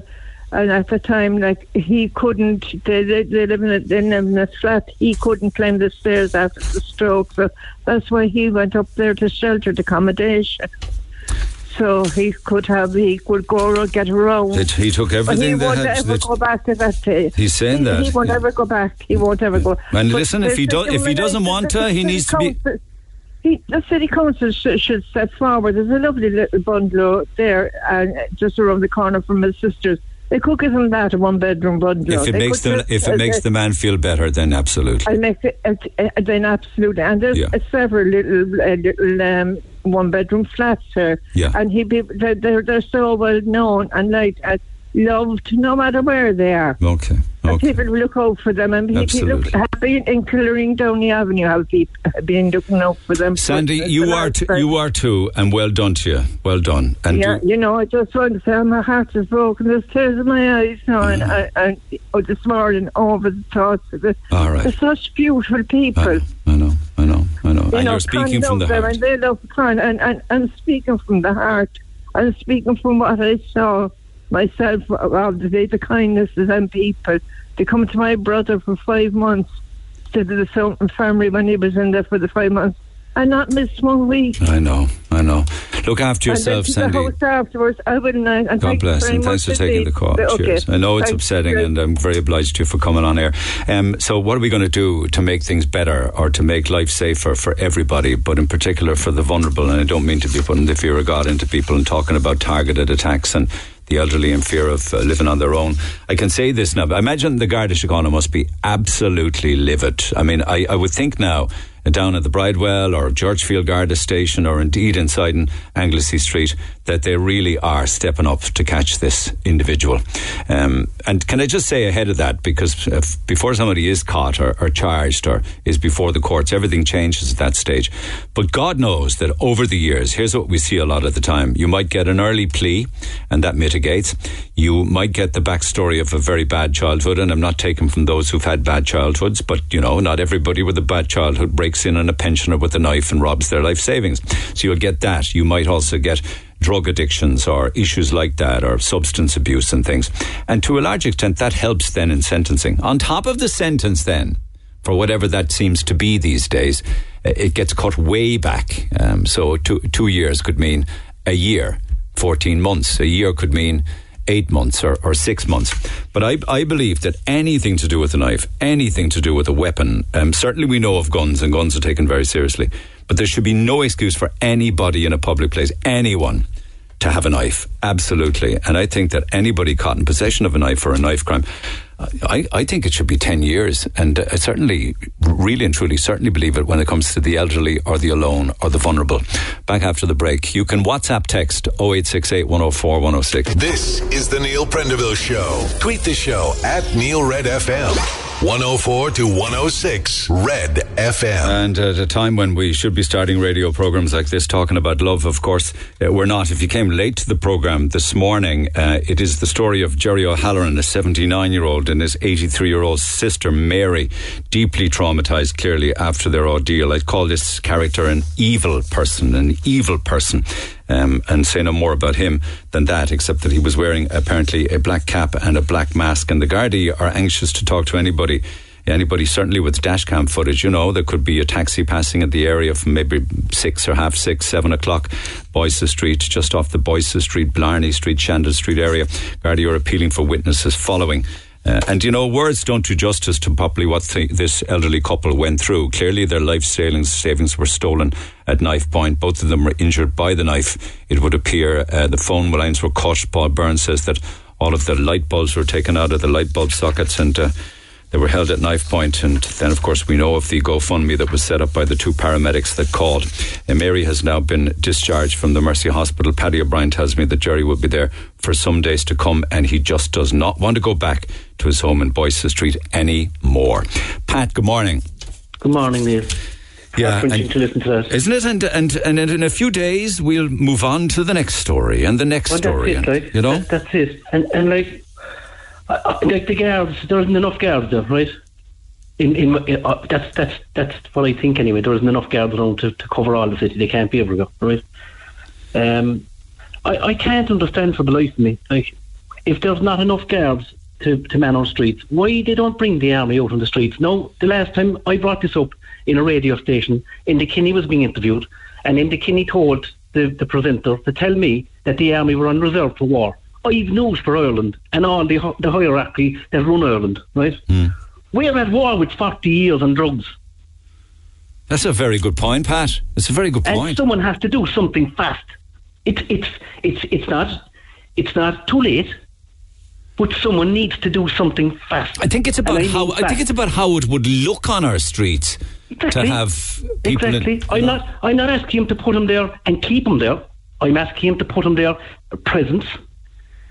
And at the time, like he couldn't. They they, they live in a, they live in a flat. He couldn't climb the stairs after the stroke, so that's why he went up there to sheltered accommodation. So he could have he could go and get around. It, he took But he everything won't had. ever go back to that day. He's saying he, that, He won't yeah. ever go back. He won't ever go. And But listen, if he the do- if he doesn't want to, he needs to be- the city council sh- should step forward. There's a lovely little bungalow there, and just around the corner from his sister's. They could give him that a one bedroom bungalow. if it They makes could the just- if it uh, makes uh, the man feel better, then absolutely. I make it, uh, uh, then absolutely. And there's Yeah. uh, several little, uh, little um, one bedroom flats here. Yeah. And he be, they're, they're, they're so well known and liked and loved no matter where they are. Okay, And okay. people look out for them, and people look, Absolutely. have been in Killeenreendowney Avenue. Have been looking out for them? Sandy, for- you for are t- you are too, and well done to you. Well done. And Yeah, do, you know, I just want to say my heart is broken. There's tears in my eyes now, and mm. I, I, oh, this morning over the thoughts of it. All right. They're such beautiful people. I know, I know, I know, I know. you and know, you're speaking from the heart. And they love Con, and, and, and speaking from the heart, and speaking from what I saw myself of the day, the kindnesses and people. They come to my brother for five months to the South Infirmary when he was in there for the five months. And not miss one week. I know, I know. Look after yourself, and Sandy. Afterwards, I wouldn't. God bless, and thanks for taking the call. Okay. Cheers. I know it's Thanks. upsetting, and I'm very obliged to you for coming on air. Um, so, what are we going to do to make things better or to make life safer for everybody, but in particular for the vulnerable? And I don't mean to be putting the fear of God into people and talking about targeted attacks and the elderly in fear of uh, living on their own. I can say this now. I imagine the Garda Síochána must be absolutely livid. I mean, I, I would think now down at the Bridewell or Georgefield Garda Station or indeed inside in Anglesea Street that they really are stepping up to catch this individual. Um, and can I just say ahead of that, because if, before somebody is caught or, or charged or is before the courts, everything changes at that stage. But God knows that over the years, here's what we see a lot of the time. You might get an early plea and that mitigates. You might get the backstory of a very bad childhood, and I'm not taking from those who've had bad childhoods, but you know, not everybody with a bad childhood breaks in on a pensioner with a knife and robs their life savings. So you'll get that. You might also get drug addictions or issues like that or substance abuse and things. And to a large extent, that helps then in sentencing. On top of the sentence, then, for whatever that seems to be these days, uh, it gets cut way back. Um, so two, two years could mean a year, 14 months. A year could mean eight months or, or six months. But I, I believe that anything to do with a knife, anything to do with a weapon, um, certainly we know of guns and guns are taken very seriously, but there should be no excuse for anybody in a public place, anyone, to have a knife. Absolutely. And I think that anybody caught in possession of a knife for a knife crime, I, I think it should be 10 years. And I certainly, really and truly, certainly believe it when it comes to the elderly or the alone or the vulnerable. Back after the break, you can WhatsApp text 0868 104 106. This is the Neil Prendeville Show. Tweet the show at Neil Red FM. 104 to 106 Red FM. And at a time when we should be starting radio programs like this talking about love, of course, uh, we're not. If you came late to the program this morning, uh, it is the story of Jerry O'Halloran, a 79 year old, and his 83 year old sister, Mary, deeply traumatized clearly after their ordeal. I'd call this character an evil person, an evil person. Um, and say no more about him than that, except that he was wearing apparently a black cap and a black mask. And the Gardaí are anxious to talk to anybody. Anybody, certainly with dashcam footage, you know, there could be a taxi passing at the area from maybe six or half six, seven o'clock, Boyce Street, just off the Boyce Street, Blarney Street, Shandon Street area. Gardaí are appealing for witnesses following. Uh, and you know, words don't do justice to properly what th- this elderly couple went through. Clearly, their life savings, savings were stolen at knife point. Both of them were injured by the knife. It would appear uh, the phone lines were cut. Paul Burns says that all of the light bulbs were taken out of the light bulb sockets and. Uh, they were held at knife point, and then, of course, we know of the GoFundMe that was set up by the two paramedics that called. And Mary has now been discharged from the Mercy Hospital. Paddy O'Brien tells me that Jerry will be there for some days to come, and he just does not want to go back to his home in Boyce Street anymore. Pat, good morning. Good morning, Neil. Yeah, and- to listen to that. Isn't it? And, and and in a few days we'll move on to the next story and the next Well, story. that's and, it, right? You know, That- that's it. And and like, uh, uh, like the guards, there isn't enough guards there, right? In in uh, that's that's that's what I think anyway. There isn't enough guards around to, to cover all the city. They can't be everywhere, right? Um, I I can't understand for the life of me, like, if there's not enough guards to to man our streets, why they don't bring the army out on the streets? No, the last time I brought this up in a radio station, Enda Kenny was being interviewed, and Enda Kenny told the, the presenter to tell me that the army were on reserve for war. I've news for Ireland and all the the hierarchy that run Ireland, right? Hmm. We're at war with 40 years on drugs. that's a very good point, Pat. It's a very good point. and someone has to do something fast. It's it's it's it's not it's not too late, but someone needs to do something fast. I think it's about I how I think it's about how it would look on our streets Exactly. to have people. in- exactly. you I'm not I'm not asking him to put him there and keep him there. I'm asking him to put him there presence.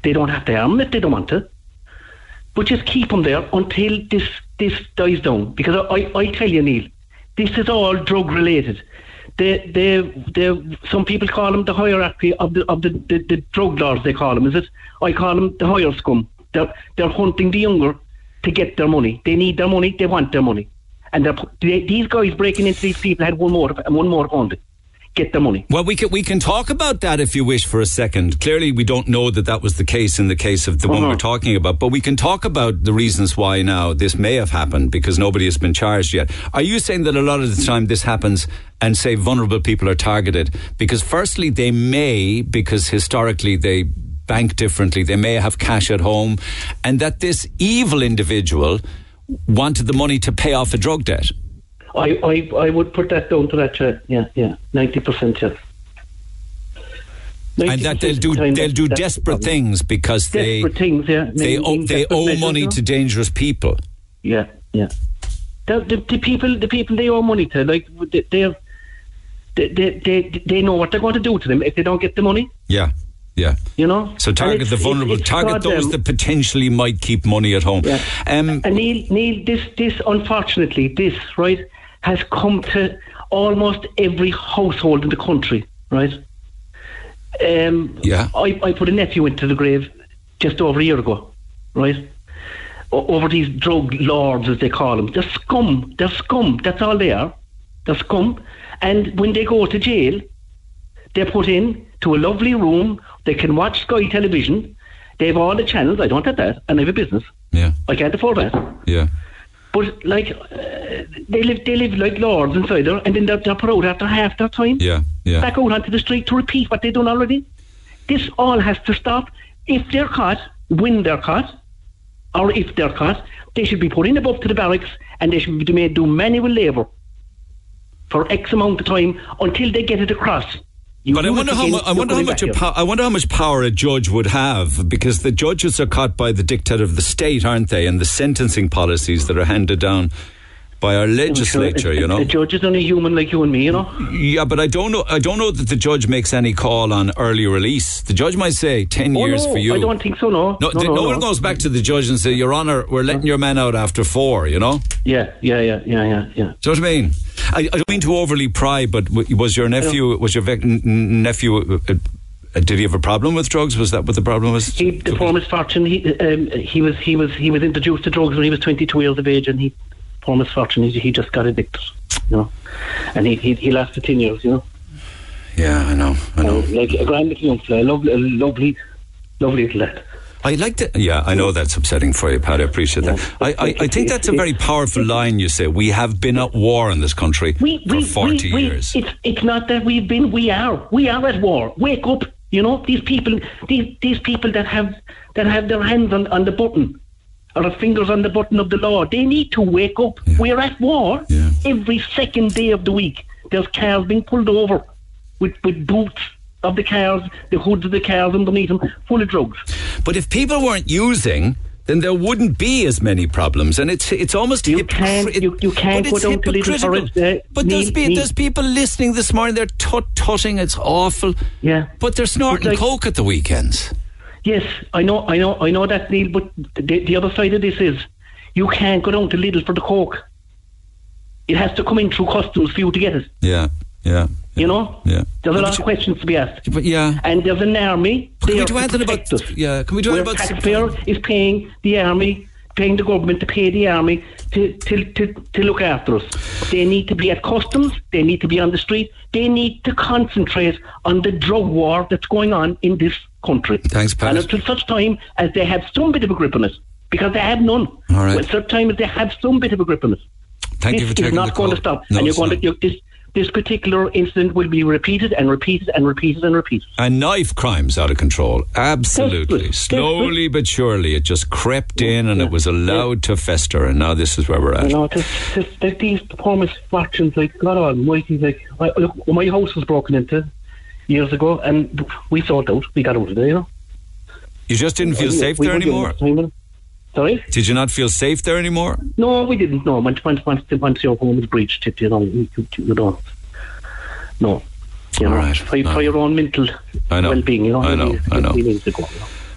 They don't have to him if they don't want to. But just keep them there until this this dies down. Because I, I, tell you, Neil, this is all drug related. The, the, the, some people call them the hierarchy of the of the, the, the drug lords. They call them, is it? I call them the higher scum. They're they're hunting the younger to get their money. They need their money. They want their money, and they, these guys breaking into these people had one more and one motive only. Get the money. Well, we can we can talk about that if you wish for a second. Clearly, we don't know that that was the case in the case of the one Uh-huh. we're talking about, but we can talk about the reasons why now this may have happened because nobody has been charged yet. Are you saying that a lot of the time this happens and say vulnerable people are targeted because firstly they may because historically they bank differently, they may have cash at home, and that this evil individual wanted the money to pay off a drug debt. I, I, I would put that down to that. Uh, yeah, yeah, ninety percent. Yes. and that they'll do 90% they'll do desperate things because they Desperate things, yeah. they owe, they owe money to dangerous people. Yeah, yeah. The, the, the people, the people they owe money to, like they, they, they, they, they know what they're going to do to them if they don't get the money. Yeah, yeah. You know. So target the vulnerable. it's- it's target those goddamn- that potentially might keep money at home. Yeah. Um, And Neil, Neil, this, this, unfortunately, this right has come to almost every household in the country, right? Um, Yeah. I, I put a nephew into the grave just over a year ago, right? O- over these drug lords, as they call them. They're scum. They're scum. That's all they are. They're scum. And when they go to jail, they're put in to a lovely room. They can watch Sky Television. They have all the channels. I don't have that, and I have a business. yeah, I can't afford that. yeah. But like, uh, they live, they live like lords inside there, and then they're, they're put out after half their time. Yeah, yeah. Back out onto the street to repeat what they've done already. This all has to stop. If they're caught, when they're caught, or if they're caught, they should be put in above to the barracks, and they should be made do manual labour for X amount of time until they get it across. You But I wonder how much. I wonder how much. back A here. pow- I wonder how much power a judge would have because the judges are caught by the dictate of the state, aren't they? And the sentencing policies that are handed down by our legislature. You know. The judge is only human like you and me, you know. Yeah, but I don't know. I don't know that the judge makes any call on early release. The judge might say ten Oh, years no, for you. I don't think so. No, No, no, the- no, no no. one goes back to the judge and say, "Your Honour, we're letting your man out after four, You know, Yeah, yeah, yeah, yeah, yeah, yeah. do you know what I mean? I, I don't mean to overly pry, but was your nephew was your n- nephew? Uh, uh, did he have a problem with drugs? Was that what the problem was? He, the poor misfortune. He, um, he was, he was, he was introduced to drugs when he was 22 years of age, and he, poor misfortune, he, he just got addicted, you know. And he, he, he lasted 10 years, you know. Yeah, I know. I know. And like a grand little young fella, a lovely, lovely, lovely little lad. I like it. Yeah, I know that's upsetting for you, Pat. I appreciate that. Yeah. I, I, I think that's a very powerful line you say. We have been at war in this country We, for we, 40 we, we, years. It's, it's not that we've been, we are. We are at war. Wake up. You know, these people, these, these people that have, that have their hands on, on the button, or their fingers on the button of the law, they need to wake up. We're at war Yeah. every second day of the week. There's cars being pulled over with, with boots of the cars, the hoods of the cars underneath them, full of drugs. But if people weren't using, then there wouldn't be as many problems, and it's it's almost You can't- you- you can't go it's down to Lidl for hypocritical. it, uh, but there's, pe- Neil. there's people listening this morning. They're tut tutting. It's awful. Yeah. But they're snorting like- coke at the weekends. Yes, I know, I know, I know that, Neil. But the, the other side of this is, you can't go down to Lidl for the coke. It has to come in through customs for you to get it. Yeah, yeah. You know. Yeah. There's a lot of questions to be asked. But yeah. And there's an army. Can we do anything about- us. yeah, can we do anything about- taxpayer is paying the army, paying the government to pay the army to, to, to, to look after us. They need to be at customs. They need to be on the street. They need to concentrate on the drug war that's going on in this country. Thanks, Pat. And until such time as they have some bit of a grip on it, because they have none. All right. When such time as they have some bit of a grip on it. Thank this you for is taking not the call. going to stop. No, and you're going not. to, you're, this, this particular incident will be repeated and repeated and repeated and repeated. And knife crimes out of control. Absolutely. Desperate. Slowly but surely, it just crept in and it was allowed to fester. And now this is where we're at. You know, there's these poor misfortunes, like, God oh, almighty, like, I, look, my house was broken into years ago, and we sold out. We got out of there, you know. You just didn't feel We- safe we there given anymore? Time, you know. Sorry? Did you not feel safe there anymore? No, we didn't. No, once, once, once, once your home was breached, it, you know, you, you, don't. No. You All know, right. For, No. for your own mental I know. well-being, you know. I know. I know.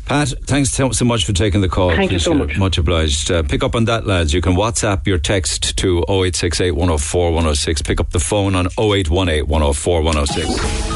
It needs to go, you know. Pat, thanks so, so much for taking the call. Thank you so Appreciate it. much. Much obliged. Uh, pick up on that, lads. You can WhatsApp your text to 0868 104 106. Pick up the phone on 0818 104 106.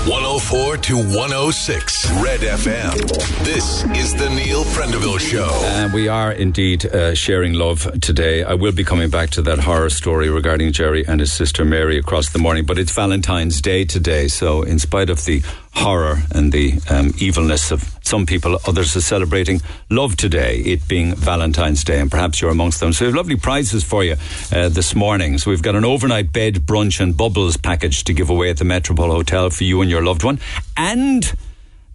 104 to 106 Red FM. This is the Neil Prendeville Show. And we are indeed uh, sharing love today. I will be coming back to that horror story regarding Jerry and his sister Mary across the morning, but it's Valentine's Day today. So, in spite of the horror and the um, evilness of some people, others are celebrating love today, it being Valentine's Day, and perhaps you're amongst them. So, we have lovely prizes for you uh, this morning. So, we've got an overnight bed, brunch, and bubbles package to give away at the Metropole Hotel for you and your loved one, and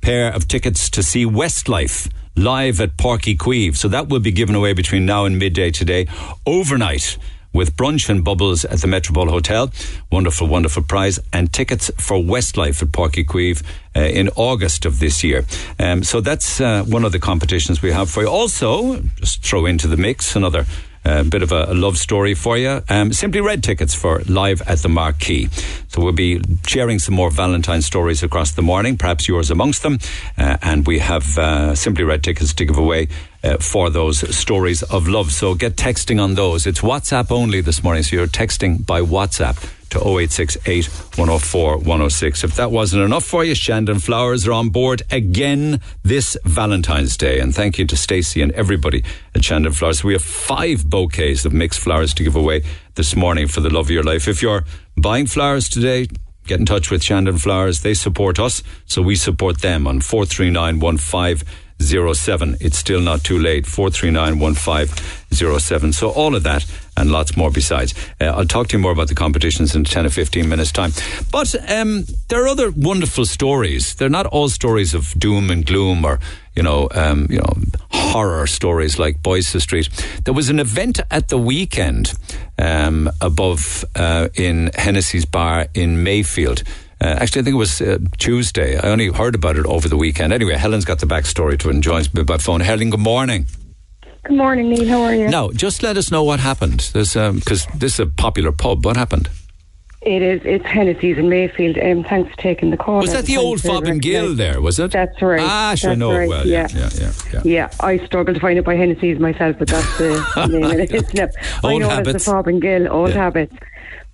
pair of tickets to see Westlife live at Páirc Uí Chaoimh. So that will be given away between now and midday today, overnight. With brunch and bubbles at the Metropole Hotel. Wonderful, wonderful prize. And tickets for Westlife at Páirc Uí Chaoimh uh, in August of this year. Um, so that's uh, one of the competitions we have for you. Also, just throw into the mix another a bit of a, a love story for you. Um, Simply Red tickets for live at the Marquee. So we'll be sharing some more Valentine stories across the morning, perhaps yours amongst them. Uh, and we have uh, Simply Red tickets to give away. Uh, for those stories of love. So get texting on those. It's WhatsApp only this morning, so you're texting by WhatsApp to 0868 104 106. If that wasn't enough for you, Shandon Flowers are on board again this Valentine's Day. And thank you to Stacey and everybody at Shandon Flowers. We have five bouquets of mixed flowers to give away this morning for the love of your life. If you're buying flowers today, get in touch with Shandon Flowers. They support us, so we support them on 43915. 07. It's still not too late. 4391507. So all of that and lots more besides. Uh, I'll talk to you more about the competitions in 10 or 15 minutes time. But um, there are other wonderful stories. They're not all stories of doom and gloom or you know, um, you know, horror stories like Boyce Street. There was an event at the weekend um, above uh, in Hennessy's Bar in Mayfield. Uh, actually, I think it was uh, Tuesday. I only heard about it over the weekend. Anyway, Helen's got the backstory to it and joins me by phone. Helen, good morning. Good morning, Neil. How are you? Now, just let us know what happened. Because um, this is a popular pub. What happened? It is. It's Hennessy's in Mayfield. Um, thanks for taking the call. Was that the old Fob and Gill there, was it? That's right. Ah, sure, know right. well. Yeah, yeah, yeah. yeah. Yeah, I struggle to find it by Hennessy's myself, but that's the name of it. Not- I Old know habits. it's the Fob and Gill, old Yeah. habits.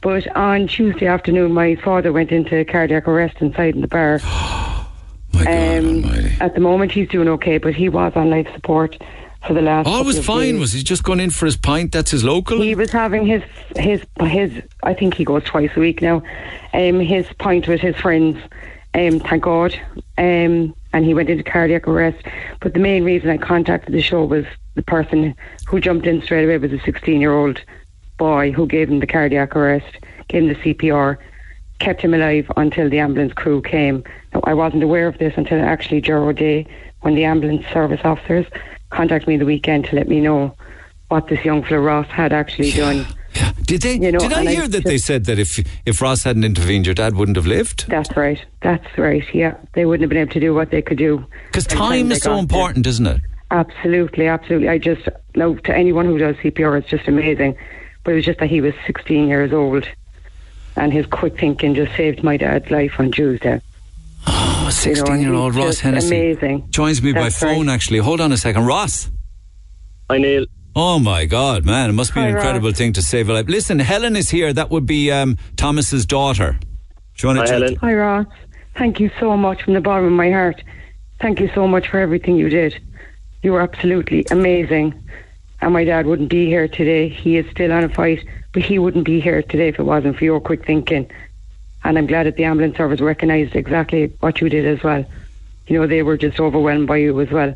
But on Tuesday afternoon, my father went into cardiac arrest inside in the bar. My Um, at the moment, he's doing okay, but he was on life support for the last. All was fine. days. Was he just going in for his pint? That's his local? He was having his his his. I think he goes twice a week now. Um, his pint with his friends. Um, thank God. Um, and he went into cardiac arrest. But the main reason I contacted the show was the person who jumped in straight away was a 16 year old boy who gave him the cardiac arrest, gave him the CPR, kept him alive until the ambulance crew came. Now, I wasn't aware of this until actually Joe Day, when the ambulance service officers contacted me the weekend to let me know what this young fellow Ross had actually done. Did they? You know, did I and I hear that they said that if if Ross hadn't intervened, your dad wouldn't have lived? That's right. That's right. Yeah, they wouldn't have been able to do what they could do. Because time is so important, isn't it? Absolutely, absolutely. I just no to anyone who does CPR, it's just amazing. But it was just that he was 16 years old, and his quick thinking just saved my dad's life on Tuesday. Oh, You know, 16 year old Ross just Hennessy. Amazing. Joins me by phone, right. actually. Hold on a second. Ross. Hi Neil. Oh my God, man! It must be an Hi, Ross. incredible thing to save a life. Listen, Helen is here. That would be um, Thomas's daughter. Do you want Hi to Helen. Hi, Ross. Thank you so much from the bottom of my heart. Thank you so much for everything you did. You were absolutely amazing. And my dad wouldn't be here today. He is still on a fight, but he wouldn't be here today if it wasn't for your quick thinking. And I'm glad that the ambulance service recognised exactly what you did as well. You know, they were just overwhelmed by you as well.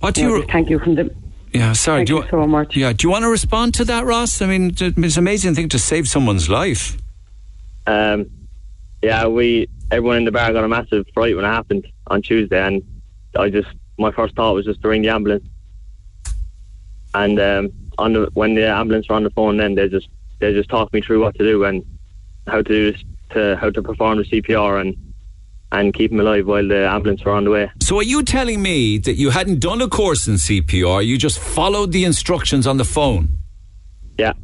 What do You know, you? just thank you from the. Yeah, sorry. Thank do you so much. Yeah, do you want to respond to that, Ross? I mean, it's an amazing thing to save someone's life. Um, yeah, we everyone in the bar got a massive fright when it happened on Tuesday, and I just my first thought was just to ring the ambulance. And um, on the when the ambulance were on the phone, then they just they just talked me through what to do and how to do to how to perform the CPR and and keep him alive while the ambulance were on the way. So, are you telling me that you hadn't done a course in CPR? You just followed the instructions on the phone? Yeah,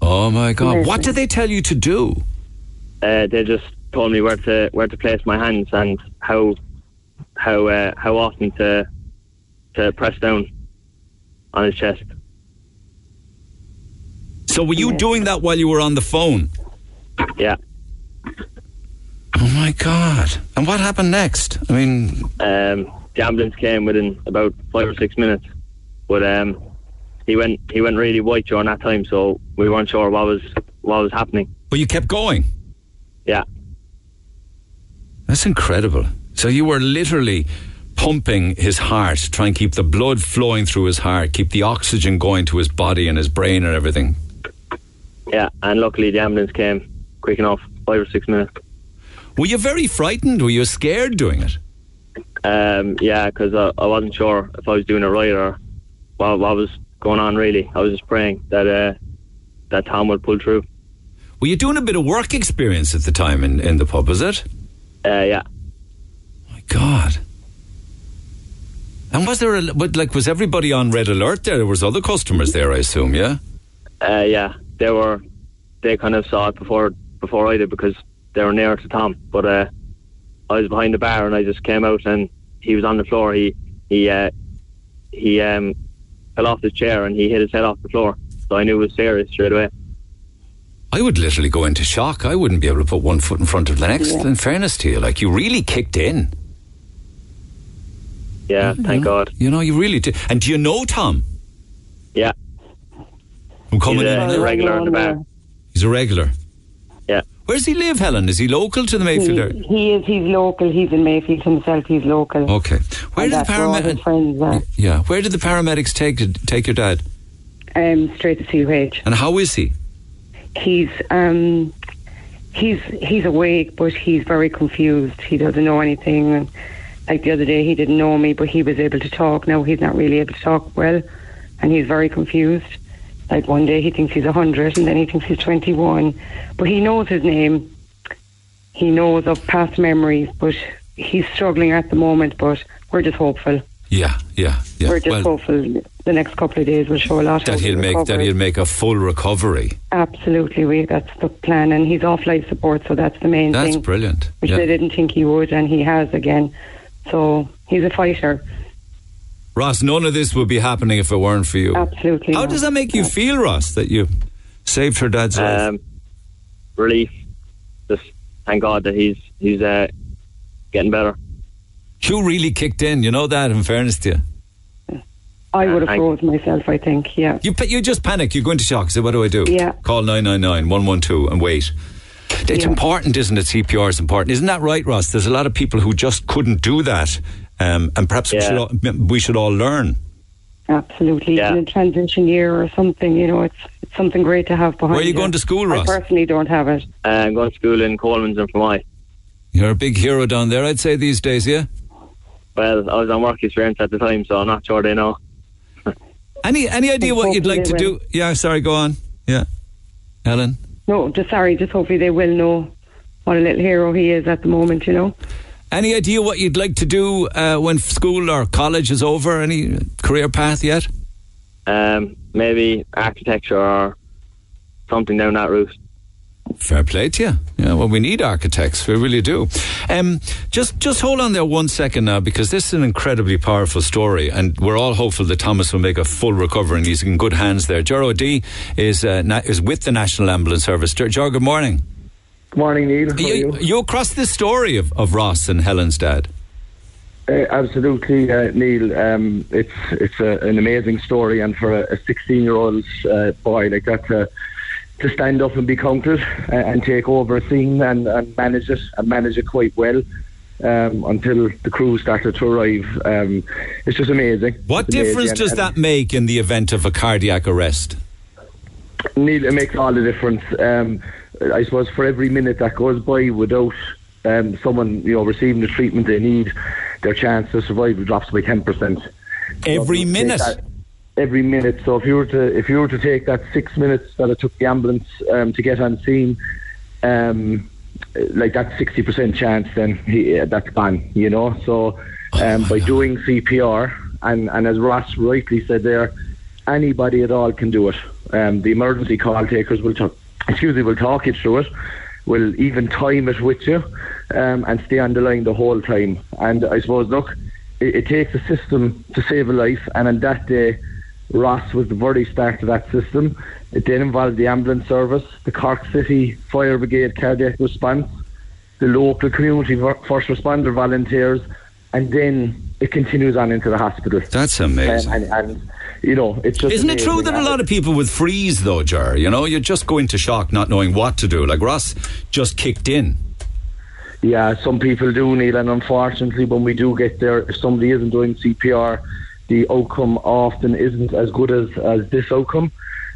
Oh my God! What did they tell you to do? uh, they just told me where to where to place my hands and how how uh, how often to to press down on his chest. So were you doing that while you were on the phone? Yeah. Oh my God! And what happened next? I mean, Um, the ambulance came within about five or six minutes, but um, he went he went really white during that time, so we weren't sure what was what was happening. but you kept going. Yeah, That's incredible. So you were literally pumping his heart, trying to keep the blood flowing through his heart, keep the oxygen going to his body and his brain and everything. yeah, and luckily the ambulance came quick enough, five or six minutes. Were you very frightened? Were you scared doing it? Um, yeah, because I, I wasn't sure if I was doing it right or what, what was going on. Really, I was just praying that uh, that Tom would pull through. Were you doing a bit of work experience at the time in, in the pub, was it? Uh, yeah, My God. And was there a, but like, was everybody on red alert there? There was other customers there, I assume, yeah? uh, yeah, they were they kind of saw it before before I did because they were nearer to Tom. But uh, I was behind the bar and I just came out and he was on the floor. He he uh, he um, fell off his chair and he hit his head off the floor. So I knew it was serious straight away. I would literally go into shock. I wouldn't be able to put one foot in front of the next, in fairness to you. Like, you really kicked in. Yeah, thank God. You know, you really do. And do you know Tom? Yeah, I'm coming he's in? a, regular in the bar. He's a regular. Yeah, Where does he live, Helen? Is he local to the He, Mayfield? area? he is. He's local. He's in Mayfield himself. He's local. Okay. Where And did the that's where all his paramedics? friends are. Yeah. Where did the paramedics take take your dad? Um, straight to CUH. And how is he? He's um, he's he's awake, but he's very confused. He doesn't know anything. Like the other day, he didn't know me, but he was able to talk. Now he's not really able to talk well, and he's very confused. Like one day he thinks he's a hundred, and then he thinks he's twenty-one. But he knows his name. He knows of past memories, but he's struggling at the moment. But we're just hopeful. Yeah, yeah, yeah. We're just well, hopeful. The next couple of days will show a lot. that he'll he make that he'll make a full recovery. Absolutely, we that's the plan, and he's off life support, so that's the main That's thing. That's brilliant. Which Yeah. they didn't think he would, and he has again. So he's a fighter. Ross, none of this would be happening if it weren't for you. Absolutely. How not. does that make you feel, Ross, that you saved her dad's life? um, relief. Just thank God that he's he's uh, getting better. You really kicked in, you know that, in fairness to you. I would have I- froze myself. I think. Yeah. You, you just panic, you go into shock, say, what do I do? Yeah. Call 999 112 and wait. It's Yeah. important, isn't it? CPR is important. Isn't that right, Ross? There's a lot of people who just couldn't do that. Um, and perhaps we, should all, we should all learn. Absolutely. Yeah. In a transition year or something, you know, it's it's something great to have behind. Where are you you. going to school, Ross? I personally don't have it. Uh, I'm going to school in Colman's and Fermoy. You're a big hero down there, I'd say, these days, yeah? Well, I was on work experience at the time, so I'm not sure they know. Any any idea what you'd like to do? Yeah, sorry, go on. Yeah. Helen? No, just sorry. Just hopefully they will know what a little hero he is at the moment. You know. Any idea what you'd like to do uh, when school or college is over? Any career path yet? Um, maybe architecture or something down that route. Fair play to you. Yeah, well, we need architects. We really do. Um, just, just hold on there one second now, because this is an incredibly powerful story, and we're all hopeful that Thomas will make a full recovery, and he's in good hands there. Jor D is uh, na- is with the National Ambulance Service. Jor, good morning. Good morning, Neil. How are You, you? you across this story of, of Ross and Helen's dad. Uh, absolutely, uh, Neil. Um, it's it's a, an amazing story, and for a 16 year old uh, boy like that to, stand up and be counted uh, and take over a scene and, and manage it and manage it quite well um, until the crew started to arrive. Um, it's just amazing. What It's difference And- does and- that make in the event of a cardiac arrest? Neil, it makes all the difference. Um, I suppose for every minute that goes by without um, someone, you know, receiving the treatment they need, their chance of survival drops by ten percent. Every minute. Every minute. So if you were to if you were to take that six minutes that it took the ambulance um, to get on scene, um, like that sixty percent chance, then he, uh, that's gone. You know. So um, by doing CPR and and as Ross rightly said there, anybody at all can do it. Um, the emergency call takers will talk. Excuse me, will talk you through it. Will even time it with you, um, and stay on the line the whole time. And I suppose, look, it, it takes a system to save a life, and on that day, Ross was the very start of that system. It then involved the ambulance service, the Cork City Fire Brigade cardiac response, the local community first responder volunteers, and then it continues on into the hospital. That's amazing. Um, and, and you know, it's just Isn't it true that a lot of people would freeze though, Jar? You know, you just go into shock not knowing what to do. Like Ross just kicked in. Yeah, some people do, Neil, and unfortunately, when we do get there, if somebody isn't doing CPR, the outcome often isn't as good as, as this outcome.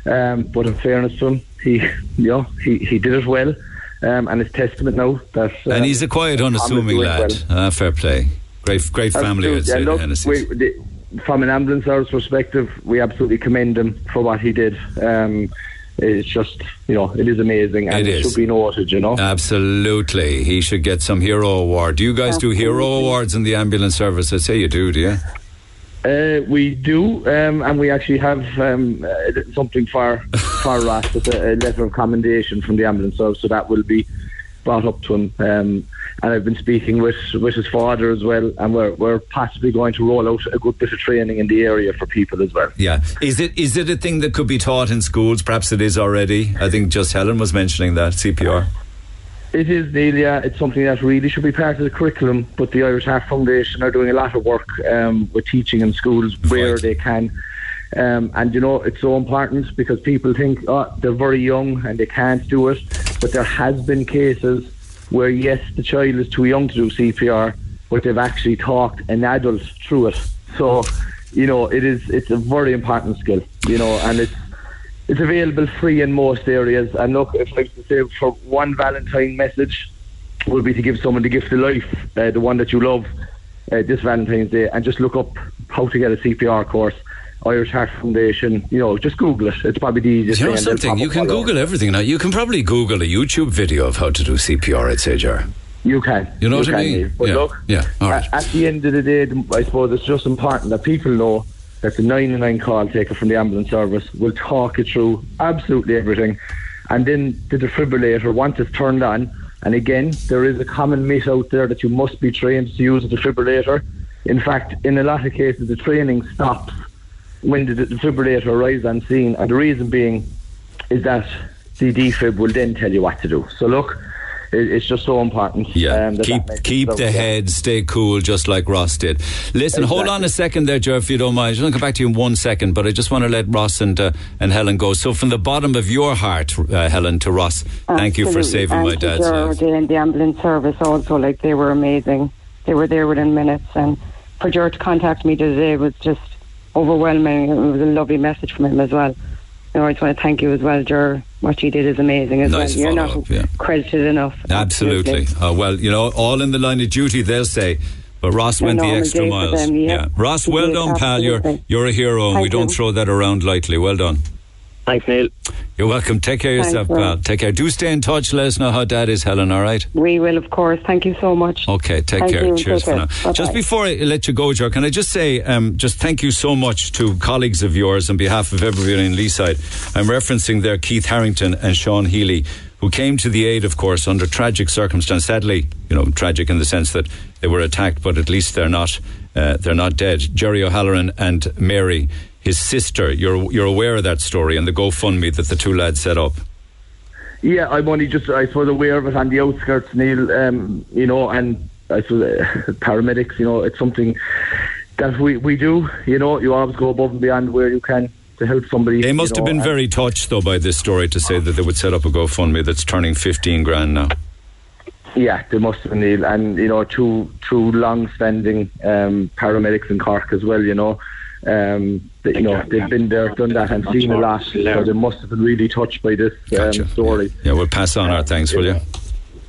Um, but in fairness to him, he, you know, he, he did it well, um, and it's testament now that. Um, and he's a quiet, unassuming lad. well. Ah, fair play. Great, great family, I'd Absolutely. say, And look, we- the- from an ambulance service perspective, we absolutely commend him for what he did. Um, it's just, you know, it is amazing, and It it, is. should be noted, you know. Absolutely. He should get some hero award. Do you guys do hero awards in the ambulance service? I'd say you do, do you? Uh, we do, um, and we actually have um, uh, something for for Ross, it's a, a letter of commendation from the ambulance service, so that will be brought up to him. Um, and I've been speaking with, with his father as well, and we're we're possibly going to roll out a good bit of training in the area for people as well. Yeah. Is it is it a thing that could be taught in schools? Perhaps it is already. I think just Helen was mentioning that CPR. It is, Neil, yeah. It's something that really should be part of the curriculum, but the Irish Heart Foundation are doing a lot of work um, with teaching in schools where Right. they can. Um, and, you know, it's so important because people think, oh, they're very young and they can't do it. But there has been cases where, yes, the child is too young to do CPR, but they've actually talked an adult through it. So, you know, it is, it's a very important skill, you know, and it's, it's available free in most areas. And look, if I was to say for one Valentine message, would be to give someone the gift of life, uh, the one that you love, uh, this Valentine's Day, and just look up how to get a CPR course. Irish Heart Foundation, you know, just Google it. It's probably the easiest You know something? You can. Google everything now. You can probably Google a YouTube video of how to do CPR. Say, Jar. You can. You know what I mean? But Yeah. look, Yeah. All right. at, at the end of the day, I suppose it's just important that people know that the 99 call taker from the ambulance service will talk you through absolutely everything. And then the defibrillator, once it's turned on, and again, there is a common myth out there that you must be trained to use a defibrillator. In fact, in a lot of cases, the training stops when the defibrillator arrives on scene, and the reason being is that the defib will then tell you what to do. So look, it, it's just so important. Yeah, um, that keep that keep is the there. head, stay cool, just like Ross did. Listen, hold on a second there, Joe, if you don't mind. I'm going to come back to you in one second, but I just want to let Ross and uh, and Helen go. So, from the bottom of your heart, uh, Helen, to Ross, thank you for saving my and to dad's life. Gerard and the ambulance service also, like they were amazing. They were there within minutes, and for George to contact me today was just overwhelming. It was a lovely message from him as well. You know, I just want to thank you as well, Ger. What you did is amazing as Nice well. You're not yeah. credited enough. Absolutely. Uh, well, you know, all in the line of duty, they'll say. But Ross went the extra miles. them, yeah. Ross, well done, pal. You're you're a hero, and Thank we don't you. throw that around lightly. Well done. Thanks, Neil. You're welcome. Take care of yourself, Ross. pal. Take care. Do stay in touch. Let us know how Dad is, Helen. All right. We will, of course. Thank you so much. Okay, take Thank care. you. Cheers Take for care. now. Just before I let you go, Joe, can I just say, um, just thank you so much to colleagues of yours on behalf of everybody in Leeside. I'm referencing there Keith Harrington and Sean Healy, who came to the aid, of course, under tragic circumstance. Sadly, you know, tragic in the sense that they were attacked, but at least they're not, uh, they're not dead. Jerry O'Halloran and Mary, his sister. You're you're aware of that story and the GoFundMe that the two lads set up. Yeah, I'm only just, I suppose, aware of it on the outskirts, Neil, um, you know, and I suppose uh, paramedics, you know, it's something that we, we do, you know, you always go above and beyond where you can to help somebody. They must have know, been very touched, though, by this story to say that they would set up a GoFundMe that's turning 15 grand now. Yeah, they must have been Neil, and you know, two two long-standing um, paramedics in Cork as well. You know, um, they, you know they've been there, done that, and seen a lot. So they must have been really touched by this Gotcha. um, story. Yeah, we'll pass on our thanks, will you?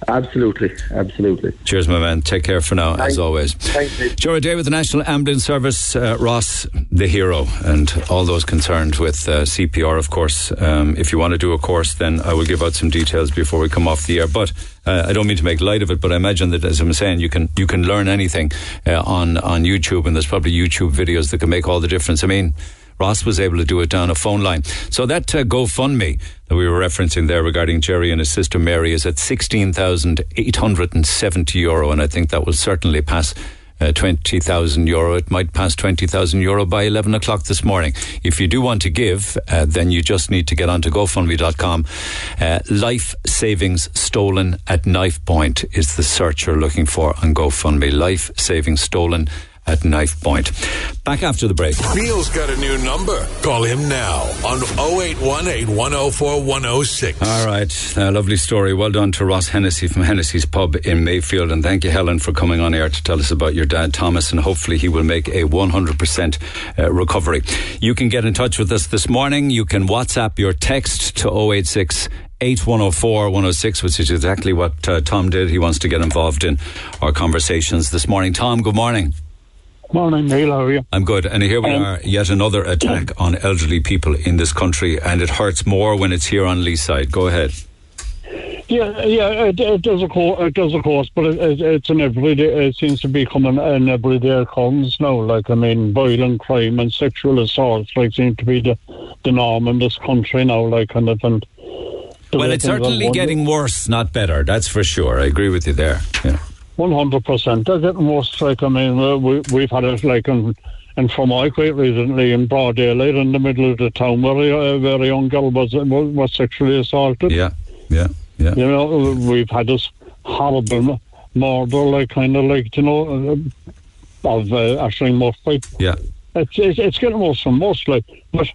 Absolutely, absolutely. Cheers, my man. Take care for now, as always. Thanks, Nick. Joe Day with the National Ambulance Service, uh, Ross, the hero, and all those concerned with uh, CPR, of course. Um, if you want to do a course, then I will give out some details before we come off the air. But uh, I don't mean to make light of it, but I imagine that, as I'm saying, you can you can learn anything uh, on on YouTube, and there's probably YouTube videos that can make all the difference. I mean. Ross was able to do it down a phone line. So that uh, GoFundMe that we were referencing there regarding Jerry and his sister Mary is at 16,870 euro, and I think that will certainly pass uh, 20,000 euro. It might pass 20,000 euro by 11 o'clock this morning. If you do want to give, uh, then you just need to get onto GoFundMe.com. Uh, life savings stolen at knife point is the search you're looking for on GoFundMe. Life savings stolen at knife point. Back after the break. Neil's got a new number. Call him now on 0818 104 106. All right, uh, lovely story. Well done to Ross Hennessy from Hennessy's Pub in Mayfield, and thank you, Helen, for coming on air to tell us about your dad, Thomas, and hopefully he will make a 100% uh, recovery. You can get in touch with us this morning. You can WhatsApp your text to 086 8104 106, which is exactly what uh, Tom did. He wants to get involved in our conversations this morning. Tom, good morning. Morning, Neil. How are you? I'm good. And here we Um, are, yet another attack on elderly people in this country, and it hurts more when it's here on Leeside. Go ahead. Yeah, yeah, it, it does of course, it does of course, but it, it, it's an everyday. It seems to be coming an everyday occurrence now. Like I mean, violent crime and sexual assaults like seem to be the the norm in this country now. Like kind of and. Well, it's certainly getting worse, not better. That's for sure. I agree with you there. Yeah. One hundred percent. They're getting worse. Like I mean, uh, we we've had it like in and from I quite recently in broad daylight in the middle of the town where a, a very young girl was was, was sexually assaulted. Yeah, yeah, yeah. You know, we've had this horrible murder, like kind of like you know, uh, of uh, Ashling Murphy. Yeah. It's, it's it's getting worse and worse. Like, but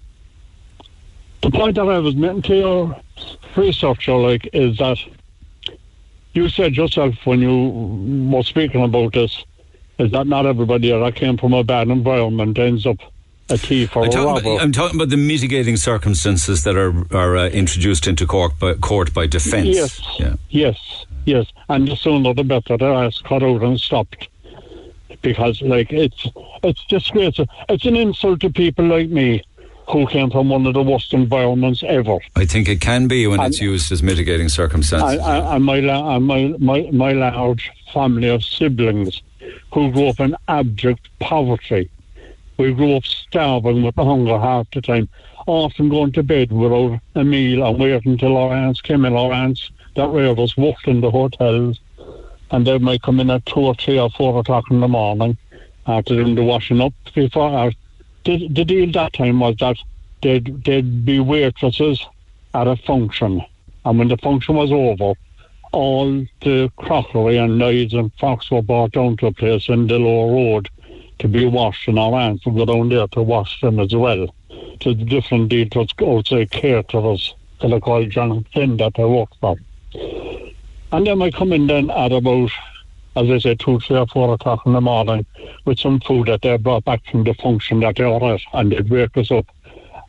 the point that I was making to your researcher, like, is that you said yourself when you were speaking about this, is that not everybody that came from a bad environment ends up a thief or I'm a robber. about, I'm talking about the mitigating circumstances that are are uh, introduced into court by, court by defence. Yes. Yeah. Yes, yes. And the sooner the better that has cut out and stopped. Because like it's it's disgraceful. It's an insult to people like me who came from one of the worst environments ever. I think it can be when it's used as mitigating circumstances. And, and and my, la- and my my my large family of siblings who grew up in abject poverty. We grew up starving with hunger half the time, often going to bed without a meal and waiting until our aunts came in. Our aunts that reared us worked in the hotels, and they might come in at two or three or four o'clock in the morning after doing the washing up. Before the, the deal that time was that they'd, they'd be waitresses at a function, and when the function was over, all the crockery and knives and forks were brought down to a place in the lower road to be washed, and our aunts would go down there to wash them as well. To the different dealers, outside caterers, that are called John Flynn that I worked for. And then I come in then at about, as I say, two, three or four o'clock in the morning with some food that they brought back from the function that they were at, and they'd wake us up.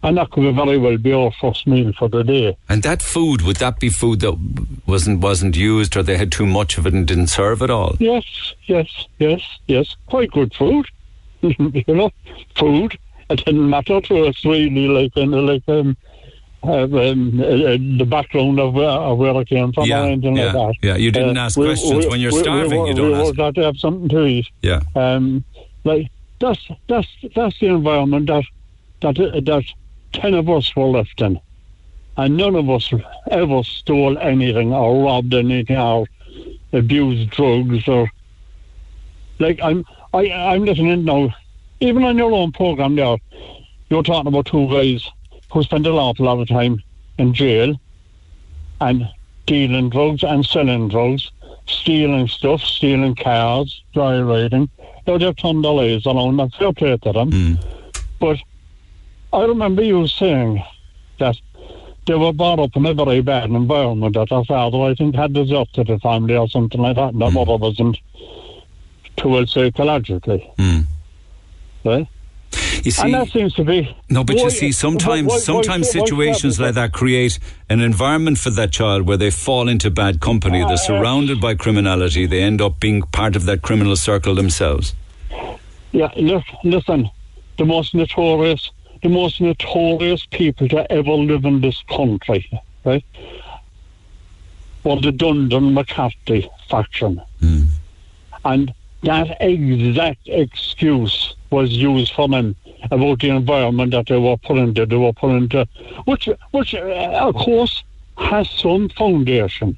And that could very well be our first meal for the day. And that food would that be food that wasn't wasn't used, or they had too much of it and didn't serve at all? Yes, yes, yes, yes. Quite good food. you know, food. It didn't matter to us really, like, in, like um, uh, um, uh, the background of where, of where I came from Yeah, or anything yeah, like that. yeah. You didn't ask we- questions. we- When you're starving, we, you don't we ask. had to have something to eat. Yeah. Um, like that's that's that's the environment that that that ten of us were left in, and none of us ever stole anything or robbed anything or abused drugs or like I'm I I'm listening now. Even on your own program there, you're talking about two guys who spend a lot, a lot of time in jail and dealing drugs and selling drugs, stealing stuff, stealing cars, dry riding. Now they've turned their lives around and fair play to them. Hmm. But I remember you saying that they were brought up in a very bad environment that their father, I think, had deserted the family or something like that, and their mother hmm. wasn't too well psychologically. Hmm. Right? You see, and that seems to be No, but Why- you see, sometimes why- why- sometimes situations like that create an environment for that child where they fall into bad company. Uh, They're surrounded by criminality. They end up being part of that criminal circle themselves. Yeah, look, listen, the most notorious, the most notorious people to ever live in this country, right, were the Dundon McCarthy faction. And that exact excuse was used for them about the environment that they were put into, they were put into, which, which uh, of course, has some foundation.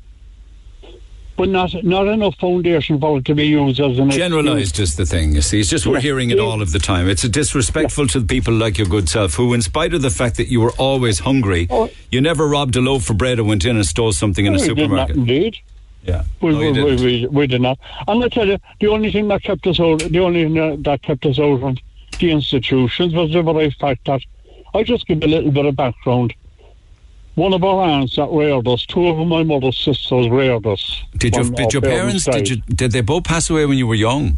but not not enough foundation for it to be used as an Generalised is the thing, you see. It's just we're Yeah. hearing it Yeah. all of the time. It's disrespectful to the people like your good self, who, in spite of the fact that you were always hungry, Oh. you never robbed a loaf of bread or went in and stole something in a we did not supermarket. indeed. Yeah. We, No, we, we, we, we did not. And I tell you, the only thing that kept us out, the only thing that- kept us out of the institutions was the very fact that I just give a little bit of background. One of our aunts that reared us, two of my mother's sisters reared us. Did your, did your parents, did, you, did they both pass away when you were young?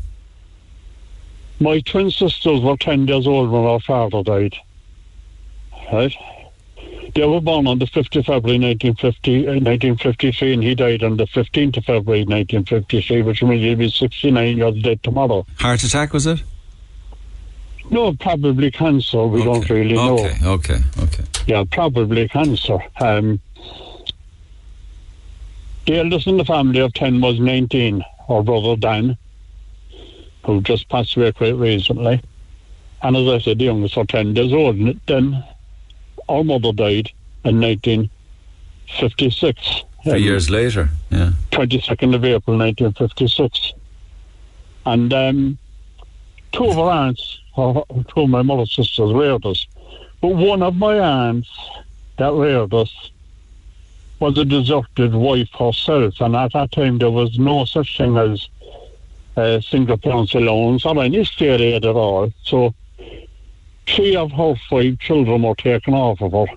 My twin sisters were 10 years old when our father died. Right? They were born on the 5th of February 1950, uh, 1953 and he died on the 15th of February 1953, which means he'll be 69 years dead tomorrow. Heart attack, was it? No, probably cancer. We don't really know. Okay, okay, okay. Yeah, probably cancer. Um, the eldest in the family of 10 was 19, our brother Dan, who just passed away quite recently. And as I said, the youngest was 10 years old. And then our mother died in 1956. Three Um, years later, yeah. 22nd of April 1956. And um, two of our aunts, two of my mother's sisters, reared us. But one of my aunts that reared us was a deserted wife herself. And at that time, there was no such thing as uh, single parents allowance or any state aid at all. So three of her five children were taken off of her.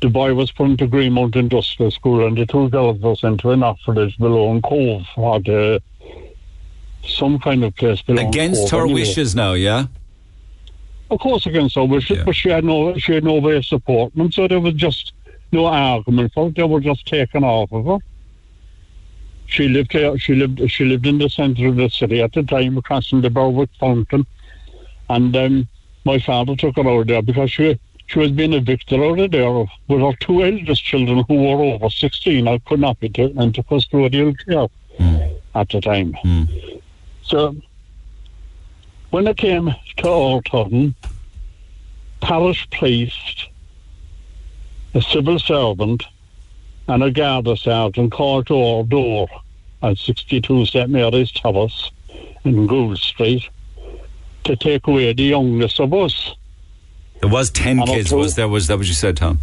The boy was put into Greenmount Industrial School and the two girls were sent to an orphanage below in Cobh or the, some kind of place below Against Cobh her anyway. wishes now, yeah? Of course against her wishes, but she had no she had no way of supporting them, so there was just no argument for it. They were just taken off of her. She lived here she lived she lived in the centre of the city at the time across from the Berwick Fountain. And um, my father took her out there because she she was being evicted out of there with her two eldest children who were over sixteen and could not be taken into custodial care at the time. So when it came to Alton, parish priest, a civil servant, and a Garda sergeant called to our door at 62 St Mary's Terrace in Gould Street to take away the youngest of us. There was 10 And kids, was there? Was that what you said, Tom?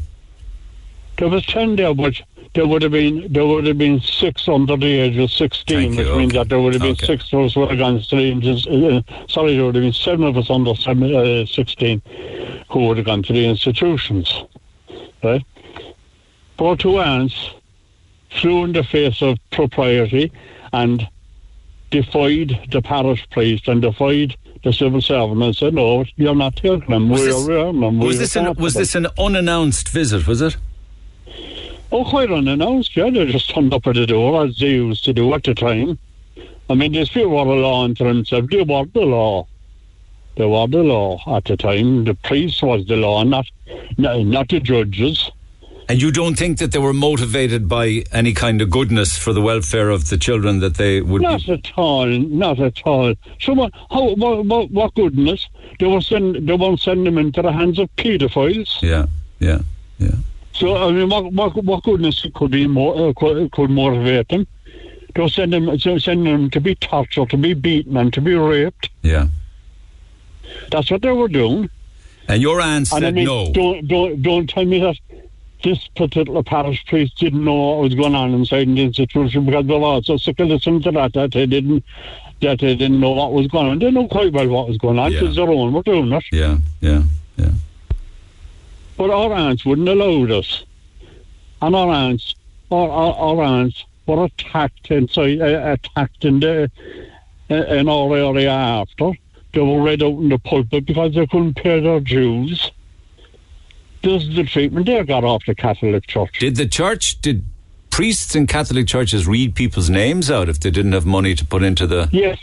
There was ten there, but there would have been there would have been six under the age of sixteen, Thank which means that there would have been Okay. six of us would have gone to the ages. Uh, sorry, there would have been seven of us under seven, uh, sixteen who would have gone to the institutions, right? Our two aunts flew in the face of propriety and defied the parish priest and defied the civil servant and said, "No, you're not taking them. Was We're this- them. Was We're this, an, was them." this an unannounced visit, was it? Oh, quite unannounced, yeah. They just turned up at the door as they used to do at the time. I mean, these people were a law unto themselves. They were the law. They were the law at the time. The priest was the law, not not, not the judges. And you don't think that they were motivated by any kind of goodness for the welfare of the children that they would Not be. at all, not at all. So what, how, what, what, what goodness? They were send, they won't send them into the hands of paedophiles. Yeah, yeah, yeah. So I mean, what what, what goodness could be more uh, could, could motivate them? They'll send them send them to be tortured, to be beaten, and to be raped. Yeah. That's what they were doing. And your aunt And I said mean, no. don't don't don't tell me that this particular parish priest didn't know what was going on inside the institution because they were all so sick of listening to that that they didn't that they didn't know what was going on. They know quite well what was going on Yeah. because their own were doing it. Yeah, yeah, yeah. But our aunts wouldn't allow us. And our aunts, our, our, our aunts were attacked inside, uh, attacked in the uh, in our area after. They were read out in the pulpit because they couldn't pay their dues. This is the treatment they got off the Catholic Church. Did the church, did priests in Catholic churches read people's names out if they didn't have money to put into the Yes,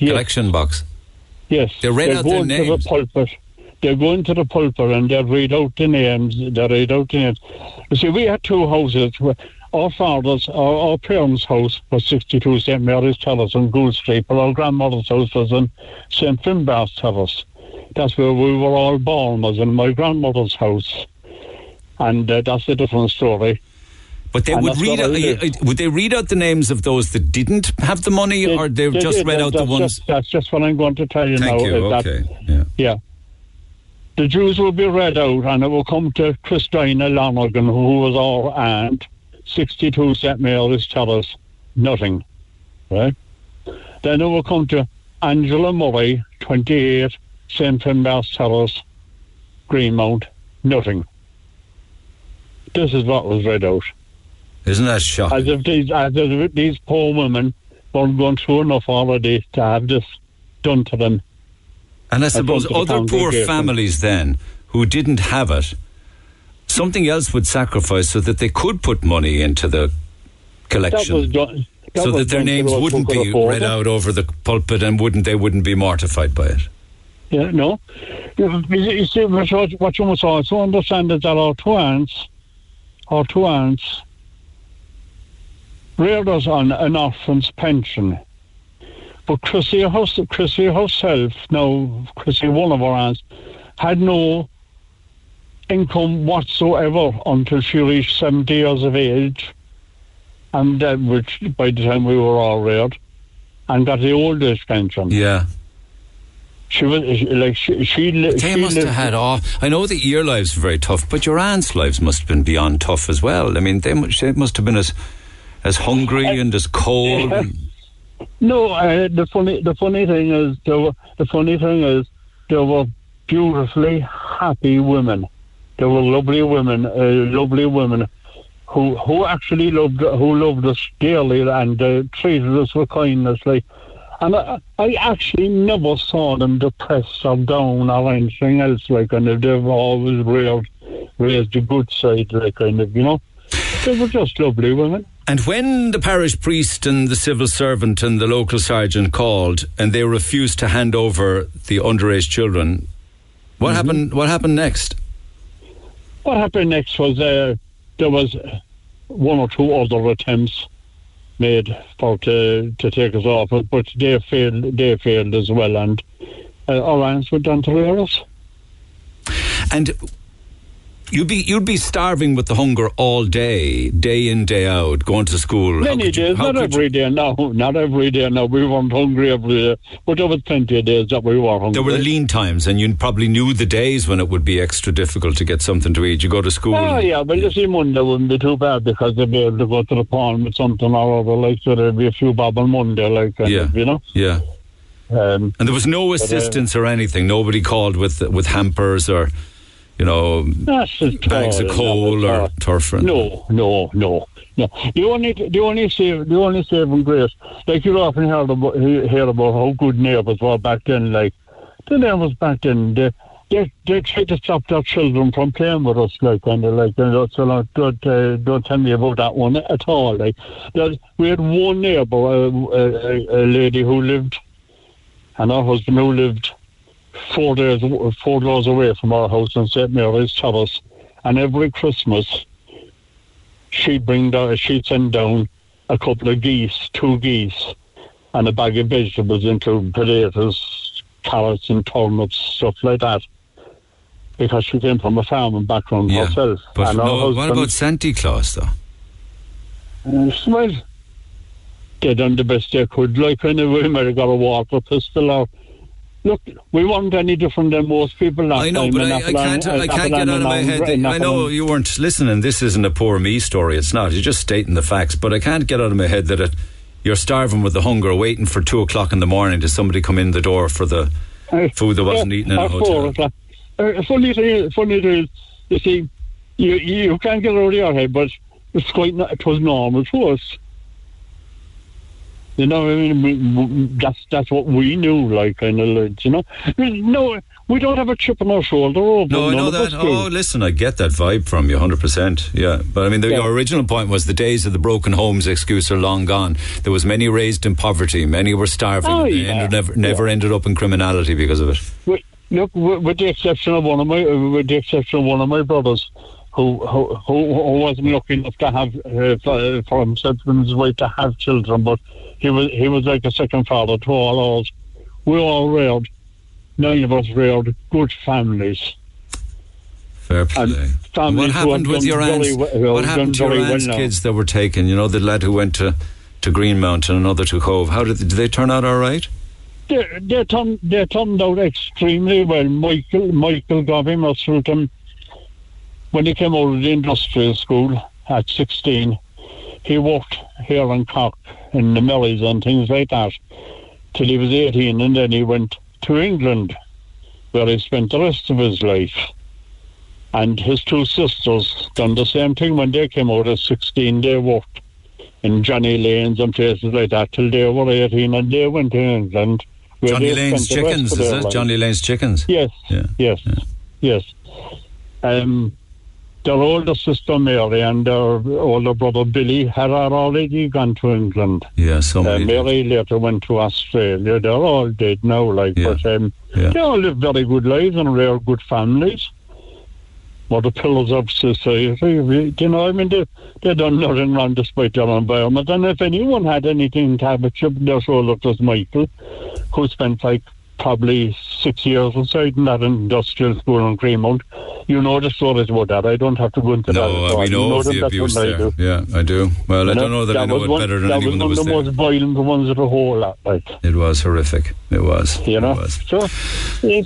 yes, collection box? yes. They read out go their names. the pulpit. They go into the pulpit and they read out the names. They read out the names. You see, we had two houses. Our father's, our, our parents' house was 62 St Mary's Terrace on Gould Street, but our grandmother's house was in St Finbar's Terrace. That's where we were all born, was in my grandmother's house. And uh, that's a different story. But they And would read out, uh, would they read out the names of those that didn't have the money, or they They just did, read out the ones? Just, that's just what I'm going to tell you Thank now. you. uh, that- Okay. Yeah. yeah. The Jews will be read out, and it will come to Christina Lonergan, who was our aunt, 62 St. Mary's Terrace, nothing. Right? Then it will come to Angela Murray, 28 St. Finbar's Terrace, Greenmount, nothing. This is what was read out. Isn't that shocking? As if these, as if these poor women weren't going through enough already to have this done to them. And I suppose don't think the other poor families then who didn't have it, something else would sacrifice so that they could put money into the That collection. done. that so that their names wouldn't be read out over the pulpit and wouldn't they wouldn't be mortified by it. Yeah, no. You you see, what you- what you must also understand is that our two aunts, our two aunts, reared us on an orphan's pension. But Chrissy, hers- Chrissy herself, now Chrissy, one of our aunts, had no income whatsoever until she reached 70 years of age, and uh, which by the time we were all reared, and got the old age pension. Yeah. She was like she she, They she must have lived- had all. I know that your lives were very tough, but your aunt's lives must have been beyond tough as well. I mean, they, they must have been as as hungry and as cold. Yeah. No, uh, the funny the funny thing is they were, the funny thing is they were beautifully happy women. They were lovely women, uh, lovely women who who actually loved who loved us dearly and uh, treated us with kindness. Like, and I, I actually never saw them depressed or down or anything else. Like, and they've always raised raised the good side. Like, kind of, you know, they were just lovely women. And when the parish priest and the civil servant and the local sergeant called and they refused to hand over the underage children, what happened? What happened next? What happened next was uh, there was one or two other attempts made for to to take us off, but, they failed. They failed as well, and uh, our aunts went on to rear us. And you'd be you'd be starving with the hunger all day, day in day out, going to school. Many you- days, not could you- every day. No, not every day. No, we weren't hungry every day, but there was plenty of days that we were hungry. There were the lean times, and you probably knew the days when it would be extra difficult to get something to eat. You go to school. Oh yeah, but you see, Monday wouldn't be too bad because they'd be able to go to the pond with something or other. Like so, there'd be a few bob on Monday, like Yeah. of, you know. Yeah. Um, And there was no uh, assistance or anything. Nobody called with with hampers or, you know, bags of coal or turf. No, no, no, no. The only, the only save, the only saving grace, like you often hear about, hear about how good neighbours were back then. Like the neighbours back then, they, they, they tried to stop their children from playing with us, like kind of like. And so don't, don't, uh, don't tell me about that one at all. Like that, we had one neighbour, uh, a, a lady who lived, and her husband who lived four days, four doors away from our house in St Mary's Terrace, and every Christmas she'd bring down, she'd send down a couple of geese, two geese, and a bag of vegetables, including potatoes, carrots, and turnips, stuff like that. Because she came from a farming background Yeah. herself. But no, what husband- about Santa Claus though? well, they done the best they could. Like, anyway, might have got a water pistol or. Look, we weren't any different than most people last I know, time. but I, I can't. I can't get out of my head. that- I know you weren't listening. This isn't a poor me story. It's not. You're just stating the facts. But I can't get out of my head that it, you're starving with the hunger, waiting for two o'clock in the morning to somebody come in the door for the food that wasn't eaten in a hotel. Uh, funny thing, funny thing, is, you see, you you can't get out of your head, but it's quite it was normal to us. You know, I mean, that's that's what we knew, like kind of, like, you know. No, we don't have a chip on our shoulder. No, I know that. Oh, listen, I get that vibe from you, hundred percent. Yeah, but I mean, the, Yeah. your original point was the days of the broken homes excuse are long gone. There was many raised in poverty, many were starving, Oh, and yeah. ended, never, never ended up in criminality because of it. With, look, with, with the exception of one of my, with the exception of one of my brothers, who who, who, wasn't lucky enough to have uh, for, for himself and his wife to have children, but he was he was like a second father to all us. We all reared, nine of us reared good families. Fair play. What happened with your aunt's? we- who have what happened to your aunt's well kids that were taken? You know, the lad who went to, to Greenmount and another to Cobh. How did, did they turn out all right? They, they, turned, they turned out extremely well. Michael Michael Garvey Musselton, when he came out of the industrial school at 16, he worked here in Cork in the mills and things like that till he was 18 and then he went to England where he spent the rest of his life. And his two sisters done the same thing when they came out at 16. They worked in Johnny Lane's and places like that till they were 18 and they went to England. Johnny Lane's spent the rest Chickens, is it? life. Johnny Lane's Chickens. Yes, Yeah. yes, yes. Um, their older sister Mary and their older brother Billy had already gone to England. Yeah, so Uh. Mary later went to Australia. They're all dead now, like, Yeah. but um, Yeah. they all live very good lives and rare good families. Were the pillars of society. You know, I mean, they, they done nothing wrong despite their environment. And if anyone had anything to have a chip their shoulder, it was Michael, who spent like probably six years inside in that industrial school in Greenmount. You know the stories about that. I don't have to go into that. No, uh, we You know of the abuse than I Yeah, I do. Well, I You don't know that, I know was it one- better than that anyone that was was one of there. the most violent ones of the whole lot, like It was horrific. It was. you know. It was. So,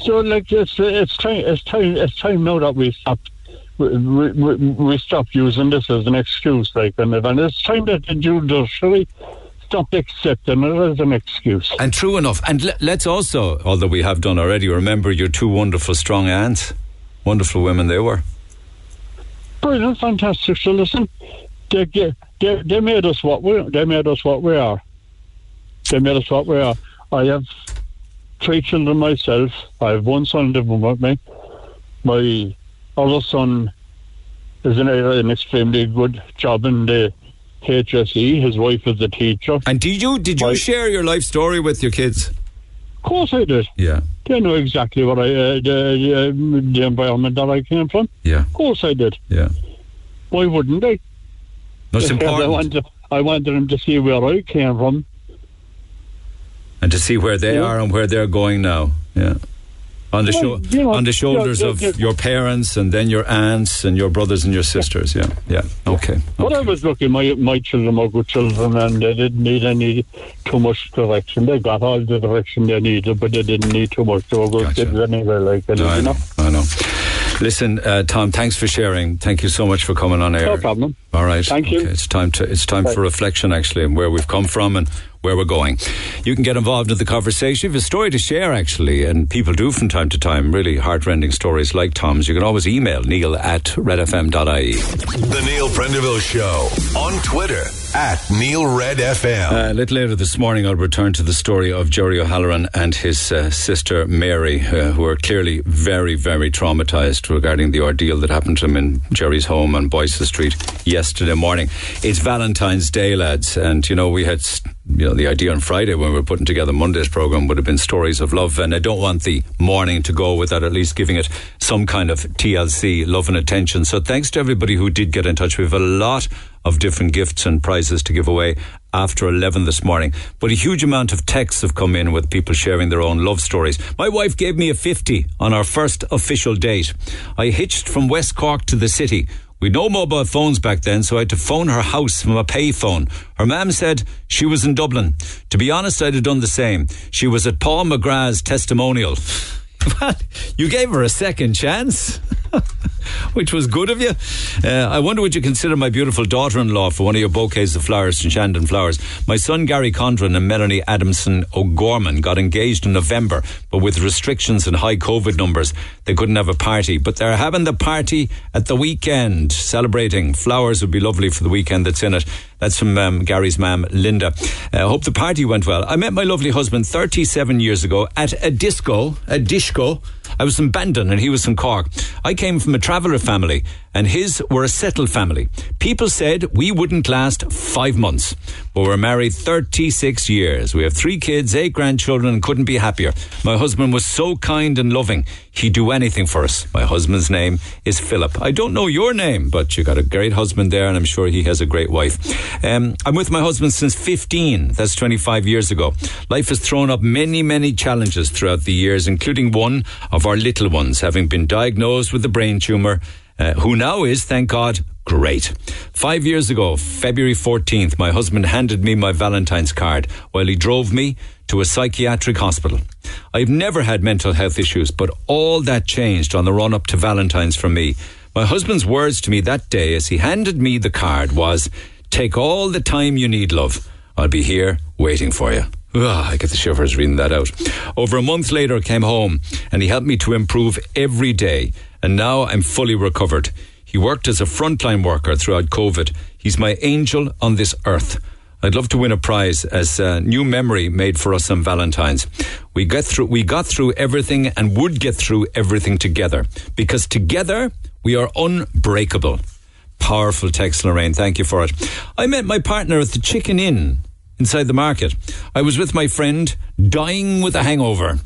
so like it's it's time it's time it's time now that we stop. We, we, we stop using this as an excuse, like, and, and it's time that the judiciary stop accepting it as an excuse. And true enough. And le- let's also, although we have done already, remember your two wonderful, strong aunts. Wonderful women they were. Brilliant, fantastic. So listen, they, they they made us what we they made us what we are. They made us what we are. I have three children myself. I have one son living with me. My other son is in an extremely good job in the HSE. His wife is a teacher. And did you did you My- share your life story with your kids? Of course, I did. Yeah. They know exactly what I uh, the, uh, the environment that I came from. Yeah. Of course, I did. Yeah. Why wouldn't I? That's Because I important. wanted, I wanted them to see where I came from. and to see where they Yeah. are and where they're going now. Yeah. On the, Well, sho- you know, on the shoulders yeah, of yeah, yeah. your parents and then your aunts and your brothers and your sisters. Yeah, yeah. Okay. But I was lucky. My my children were good children, and they didn't need any too much direction. They got all the direction they needed, but they didn't need too much. They were good Gotcha. kids anyway. Like No, I you know. know, I know. Listen, uh, Tom. Thanks for sharing. Thank you so much for coming on air. no problem. All right. Thank you. It's time to it's time for reflection actually and where we've come from and where we're going. You can get involved in the conversation. If you have a story to share actually, and people do from time to time, really heartrending stories like Tom's, you can always email Neil at redfm.ie. The Neil Prendeville Show on Twitter at Neil Red FM. Uh, a little later this morning, I'll return to the story of Jerry O'Halloran and his uh, sister Mary, uh, who are clearly very, very traumatised regarding the ordeal that happened to them in Jerry's home on Boyce Street yesterday morning. It's Valentine's Day, lads, and you know we had. You know, the idea on Friday when we were putting together Monday's program would have been stories of love, and I don't want the morning to go without at least giving it some kind of TLC love and attention. So, thanks to everybody who did get in touch. We have a lot of different gifts and prizes to give away after 11 this morning. But a huge amount of texts have come in with people sharing their own love stories. My wife gave me a 50 on our first official date. I hitched from West Cork to the city. We'd no mobile phones back then, so I had to phone her house from a payphone. Her mam said she was in Dublin. To be honest, I'd have done the same. She was at Paul McGrath's testimonial. Well, you gave her a second chance, which was good of you. Uh, I wonder would you consider my beautiful daughter-in-law for one of your bouquets of flowers from Shandon Flowers. My son Gary Condren and Melanie Adamson O'Gorman got engaged in November, but with restrictions and high COVID numbers, they couldn't have a party. But they're having the party at the weekend, celebrating. Flowers would be lovely for the weekend that's in it. That's from um, Gary's mum, Linda. I uh, hope the party went well. I met my lovely husband 37 years ago at a disco, a disco. I was from Bandon and he was from Cork. I came from a traveller family and his were a settled family. People said we wouldn't last five months, but we're married 36 years. We have three kids, eight grandchildren, and couldn't be happier. My husband was so kind and loving. He'd do anything for us. My husband's name is Philip. I don't know your name, but you got a great husband there, and I'm sure he has a great wife. Um, I'm with my husband since 15. That's 25 years ago. Life has thrown up many, many challenges throughout the years, including one of our little ones having been diagnosed with a brain tumour, uh, who now is, thank God, great. Five years ago, February 14th, my husband handed me my Valentine's card while he drove me to a psychiatric hospital. I've never had mental health issues, but all that changed on the run up to Valentine's for me. My husband's words to me that day as he handed me the card was, Take all the time you need, love. I'll be here waiting for you. Ugh, I get the shivers reading that out. Over a month later, I came home and he helped me to improve every day. And now I'm fully recovered. He worked as a frontline worker throughout COVID. He's my angel on this earth. I'd love to win a prize as a new memory made for us on Valentine's. We get through, we got through everything and would get through everything together because together we are unbreakable. Powerful text, Lorraine. Thank you for it. I met my partner at the Chicken Inn inside the market. I was with my friend, dying with a hangover.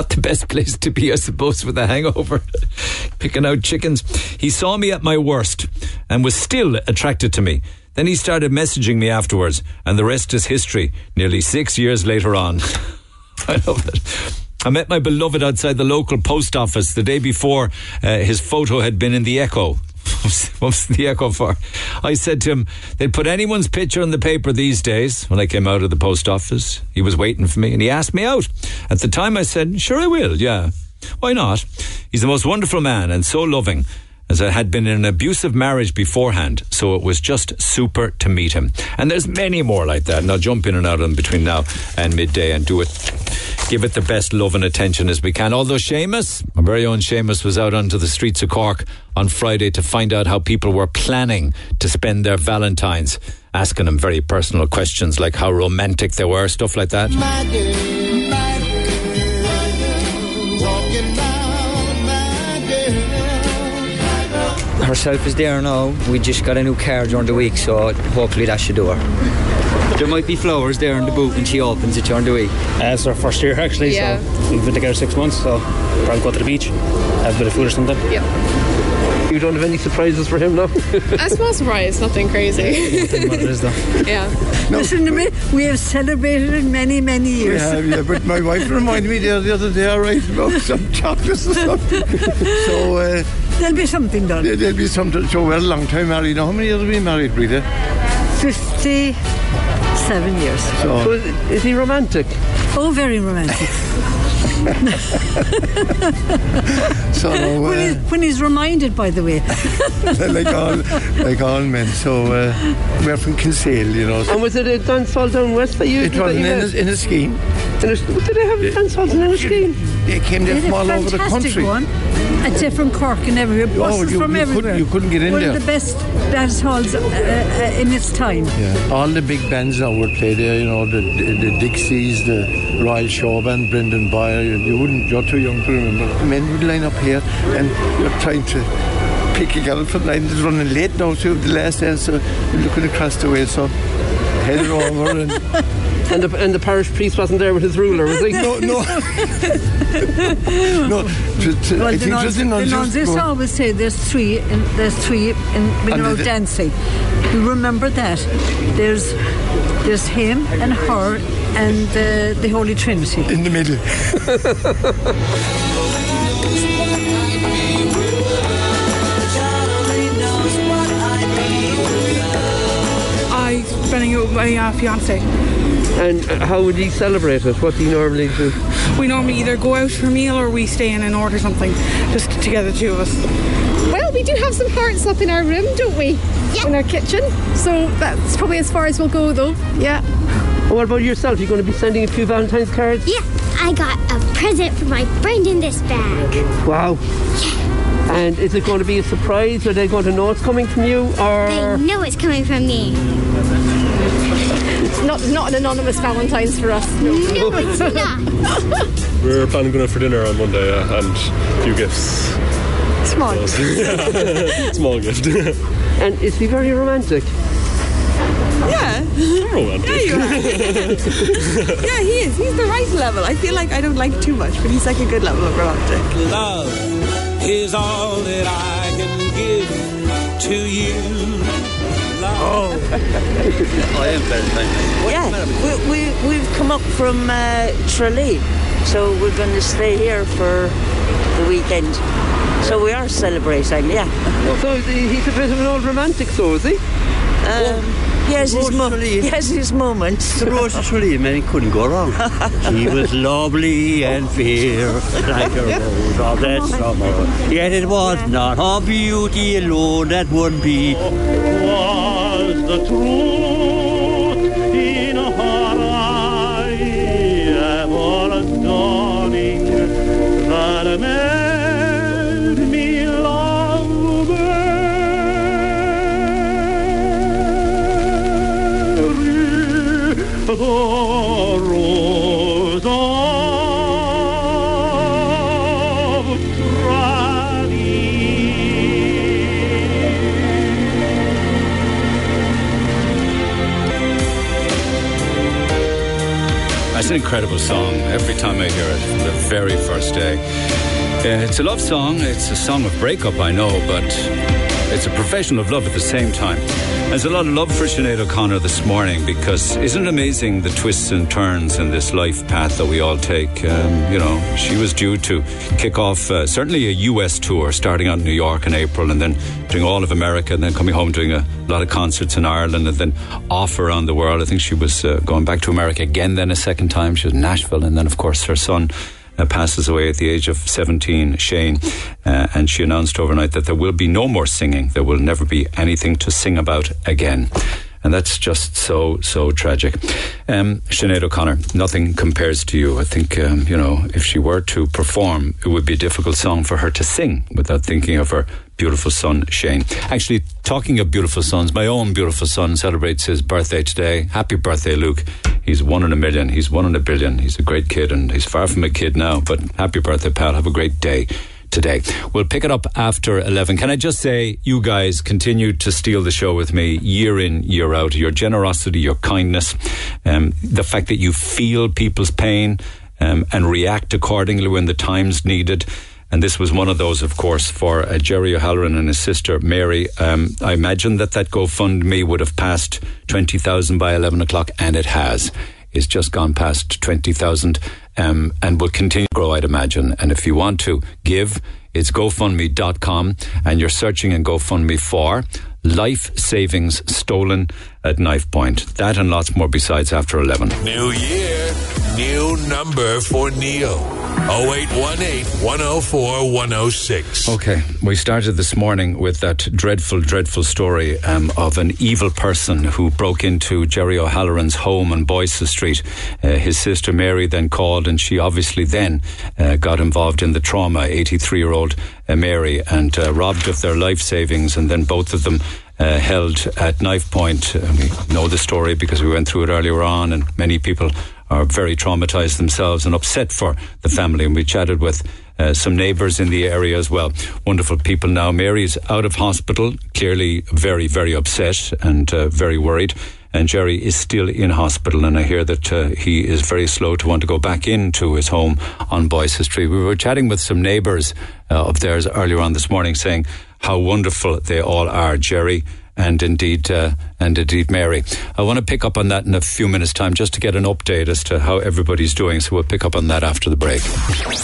Not the best place to be, I suppose, with a hangover. Picking out chickens. He saw me at my worst and was still attracted to me. Then he started messaging me afterwards, and the rest is history. Nearly six years later on. I love it. I met my beloved outside the local post office the day before uh, his photo had been in the Echo. What's the echo for? I said to him, they'd put anyone's picture in the paper these days. When I came out of the post office, he was waiting for me and he asked me out. At the time, I said, sure, I will, yeah. Why not? He's the most wonderful man and so loving as I had been in an abusive marriage beforehand, so it was just super to meet him. And there's many more like that, and I'll jump in and out of them between now and midday and do it, give it the best love and attention as we can. Although Seamus, my very own Seamus, was out onto the streets of Cork on Friday to find out how people were planning to spend their Valentines, asking them very personal questions like how romantic they were, stuff like that. Herself is there now. We just got a new car during the week, so hopefully that should do her. There might be flowers there in the boot when she opens it during the week. Uh, it's our first year actually, Yeah. so we've been together six months, so probably go to the beach, have a bit of food or something. Yep. You don't have any surprises for him now? A small surprise, nothing crazy. what it is though. yeah. Listen to me, we have celebrated it many, many We years. have, yeah, but my wife reminded me there the other day, all right, about some chocolates and stuff. so uh, There'll be something done. there- there'll be something. So we're a long time married now. How many years have we been married, Rita? 57 years. So, is he romantic? Oh, very romantic. so when, uh, he, when he's reminded, by the way. like all, like all men. So uh, we're from Kinsale, you know. So And was it a dance hall down west that you it was that in a, in a scheme. In a, did they have dance halls in a scheme? They came there They from had all a over the fantastic country. One. A different say from Cork and everywhere. Buses Oh, you- from you couldn't- everywhere. you couldn't get in One there. of the best dance halls uh, uh, in its time. Yeah, all the big bands now would play there. You know, the the, the Dixies, the Royal Show Band, Brendan Bowyer. You wouldn't. You're too young to remember. Men would er line up here, and you're trying to pick a girl for the line. It's running late now, so the last dance. So you're looking across the way, so head her over and. And the, and the parish priest wasn't there with his ruler, was he? no, no. no, to, to, Well, I the think nuns, just the the nuns nuns used used to to go- always say there's three, in, there's three in, when And you're out dancing. You remember that. There's there's him and her and uh, the Holy Trinity. In the middle. I spending it with my uh, fiance. And uh, how would he celebrate it? What do you normally do? We normally either go out for a meal or we stay in and order something, just together, two of us. Well, we do have some hearts up in our room, don't we? Yeah. In our kitchen. So that's probably as far as we'll go, though. Yeah. What about yourself? You going to be sending a few Valentine's cards? Yeah, I got a present for my friend in this bag. Wow. And is it going to be a surprise? Are they going to know it's coming from you? Or They know it's coming from me. It's not not an anonymous Valentine's for us. No, it's not. We're planning going out for dinner on Monday uh, and a few gifts. Small gift. Small gift. and is he very romantic? Yeah. Romantic. Yeah, you are. yeah, he is. He's the right level. I feel like I don't like too much, but he's like a good level of romantic. Love is all that I can give to you. Oh. I am very thankful. Yeah, we, we, we've come up from uh, Tralee, so we're going to stay here for the weekend. So we are celebrating, yeah. So he's a bit of an old romantic, so is he? Um, he, has his mo- he has his moments. The Rose of Tralee, man, he couldn't go wrong. she was lovely and fair, like a rose of that summer. Yet it was not her beauty alone that would be. Oh, was the truth That's an incredible song. Every time I hear it, from the very first day. Uh, it's a love song. It's a song of breakup, I know, but it's a profession of love at the same time. There's a lot of love for Sinead O'Connor this morning because isn't it amazing the twists and turns in this life path that we all take? Um, you know, she was due to kick off uh, certainly a US tour starting out in New York in April and then doing all of America and then coming home doing a lot of concerts in Ireland and then off around the world. I think she was uh, going back to America again then a second time. She was in Nashville and then, of course, her son uh, passes away at the age of 17, Shane, uh, and she announced overnight that there will be no more singing. There will never be anything to sing about again. And that's just so, so tragic. Um, Sinead O'Connor, nothing compares to you. I think, um, you know, if she were to perform, it would be a difficult song for her to sing without thinking of her beautiful son, Shane. Actually, talking of beautiful sons, my own beautiful son celebrates his birthday today. Happy birthday, Luke. He's one in a million. He's one in a billion. He's a great kid and he's far from a kid now, but happy birthday, pal. Have a great day today. We'll pick it up after 11. Can I just say, you guys continue to steal the show with me year in, year out. Your generosity, your kindness, um, the fact that you feel people's pain um, and react accordingly when the time's needed. And this was one of those, of course, for uh, Jerry O'Halloran and his sister Mary. Um, I imagine that that GoFundMe would have passed 20,000 by 11 o'clock, and it has. It's just gone past 20,000 um, and will continue to grow, I'd imagine. And if you want to give, it's GoFundMe.com and you're searching in GoFundMe for life savings stolen at knife point. That and lots more besides after 11. New year, new number for Neil. 0818 104 106. Okay, we started this morning with that dreadful, dreadful story um, of an evil person who broke into Jerry O'Halloran's home on Boyce Street. Uh, his sister Mary then called, and she obviously then uh, got involved in the trauma. 83 year old uh, Mary and uh, robbed of their life savings, and then both of them. Uh, held at knife point. Uh, we know the story because we went through it earlier on, and many people are very traumatized themselves and upset for the family. And we chatted with uh, some neighbours in the area as well. Wonderful people now. Mary's out of hospital, clearly very, very upset and uh, very worried. And Jerry is still in hospital, and I hear that uh, he is very slow to want to go back into his home on Boyce Street. We were chatting with some neighbours uh, of theirs earlier on this morning, saying how wonderful they all are, Jerry and indeed uh, and indeed Mary. I want to pick up on that in a few minutes' time, just to get an update as to how everybody's doing. So we'll pick up on that after the break.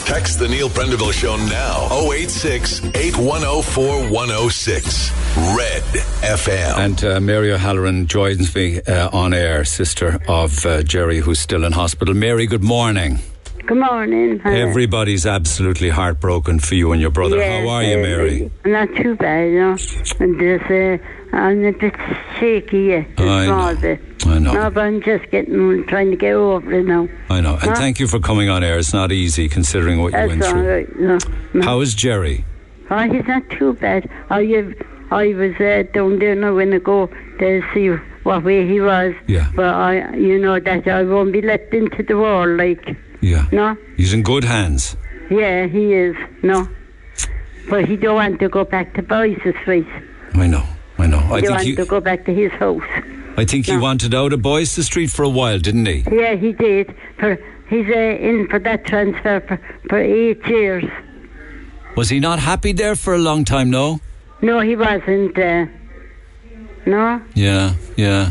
Text the Neil Prendeville Show now. 086 8104 106. Red FM. And uh, Mary O'Halloran joins me uh, on air, sister of uh, Jerry, who's still in hospital. Mary, good morning. Good morning. Hi. Everybody's absolutely heartbroken for you and your brother. Yes, How are you, uh, Mary? Not too bad, you know. And just, uh, I'm a bit shaky yet. a I know. I know. No, but I'm just getting, trying to get over it now. I know. And thank you for coming on air. It's not easy considering what you went through. right. No, no. How is Jerry? Oh, he's not too bad. I, have, I was uh, down there now when I go to see what way he was. Yeah. But I, you know, that I won't be let into the world, like. Yeah. No? He's in good hands. Yeah, he is. No. but he don't want to go back to Boyce Street. I know, I know. I he think he, to go back to his house. I think he wanted out of Boyce the Street for a while, didn't he? Yeah, he did. For he's uh, in for that transfer for, for eight years. Was he not happy there for a long time? No. No, he wasn't. Uh, no, Yeah, yeah,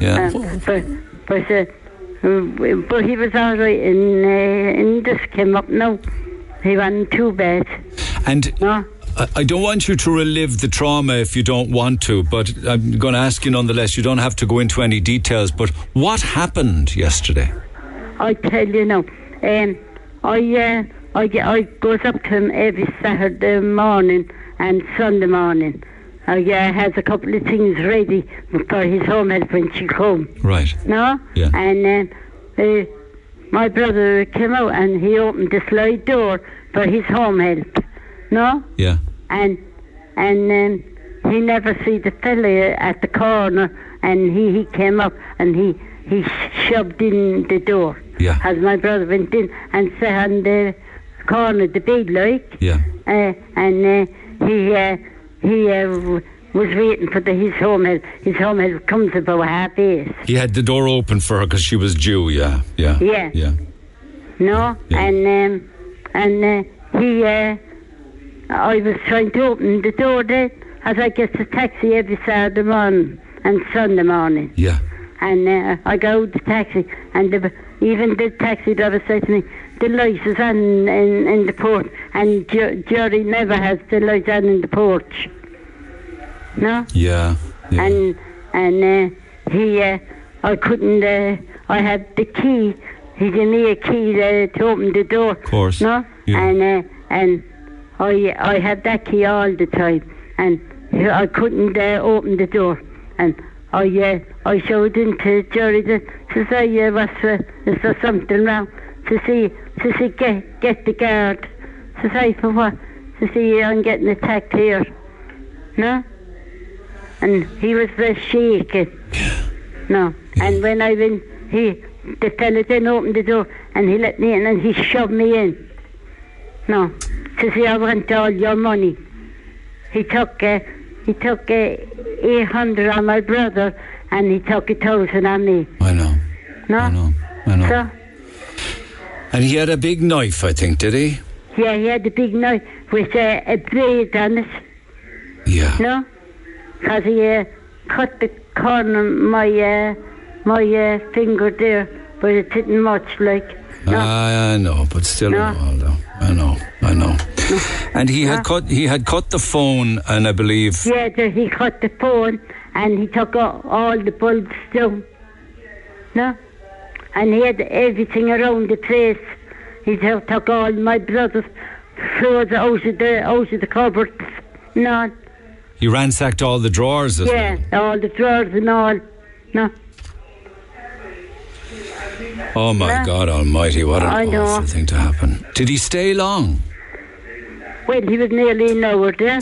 yeah. uh, but but uh, uh, but he was all right. And uh, and this came up now. He wasn't too bad. And No. I, don't want you to relive the trauma if you don't want to, but I'm going to ask you nonetheless. You don't have to go into any details, but what happened yesterday? I tell you now, um, I uh, I I goes up to him every Saturday morning and Sunday morning. I uh, has a couple of things ready for his home help when she come. Right. No? Yeah. And um, uh, my brother came out and he opened the slide door for his home help. No? Yeah. And and um, he never see the fella at the corner and he, he came up and he, he shoved in the door. Yeah. As my brother went in and sat on the corner of the bed like. Yeah. Uh, and uh, he uh, he uh, was waiting for the, his home help. His home help comes about half eight. He had the door open for her because she was due. Yeah, yeah, Yeah. yeah. No, and um, and uh, he, uh, I was trying to open the door then, as I get the taxi every Saturday morning and Sunday morning. Yeah. And uh, I go the taxi, and the, even the taxi driver said to me, the lights is on in, in the port, and Jer- Jerry never has the lights on in the porch. No? Yeah. yeah. and and uh, he uh, I couldn't uh, I had the key he gave me a key uh, to open the door of course. no Yeah. and uh, and I I had that key all the time and I couldn't uh, open the door. And I uh, I showed him to Jerry that to say uh, was uh, is there something wrong? To see to see get get the guard. To say for what? To see I'm getting attacked here. No? And he was very shaky. No, and when I went, he the fella then opened the door and he let me in and he shoved me in. No, to see I want all your money. He took uh, he took uh, eight hundred on my brother and he took a thousand on me. I know. No, I know. I know. so And he had a big knife, I think, did he? yeah, he had a big knife with uh, a blade on it. Yeah. No, because he uh, cut the corner of my uh, my uh, finger there, but it didn't much like. No. I, know, but still, No. I know. I know, I know. And he had cut. He had cut the phone, and I believe. Yeah, he cut the phone and he took all, all the bulbs down. No, and he had everything around the place. He took, took all my brother's clothes out of the out of the cupboards. No, He ransacked all the drawers as yeah, all the drawers and all. No, well. Oh my. God Almighty! What an I know. awful thing to happen. Did he stay long? well, he was nearly an hour there.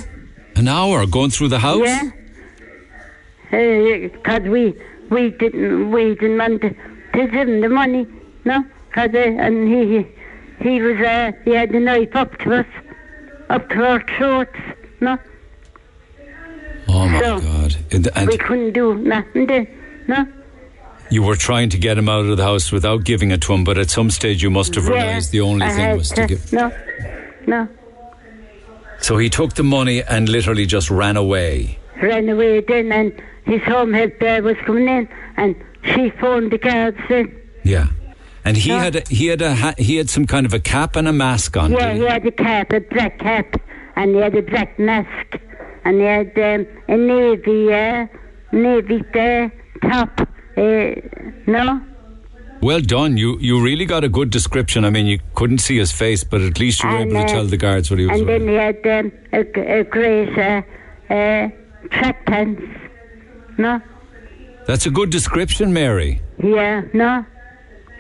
An hour going through the house. Yeah. Because we we didn't we didn't want to, to give him the money, no. Cause uh, and he he, he was uh, he had the knife up to us, up to our throats, no. Oh my So, God! And, and we couldn't do nothing then, no. You were trying to get him out of the house without giving it to him, but at some stage you must have Yeah, realised the only I thing was to give. No, no. So he took the money and literally just ran away. Ran away then, and his home help there was coming in, and she phoned the guards then. Yeah. And he No. had a, he had a ha- he had some kind of a cap and a mask on. Yeah, did he had a cap, a black cap, and he had a black mask, and he had um, a navy, uh, navy uh, top. No, Well done. You you really got a good description. I mean, you couldn't see his face, but at least you were And, able to tell the guards what he was and wearing. then he had um, a, a great uh, uh, track pants. No, That's a good description, Mary. yeah, no,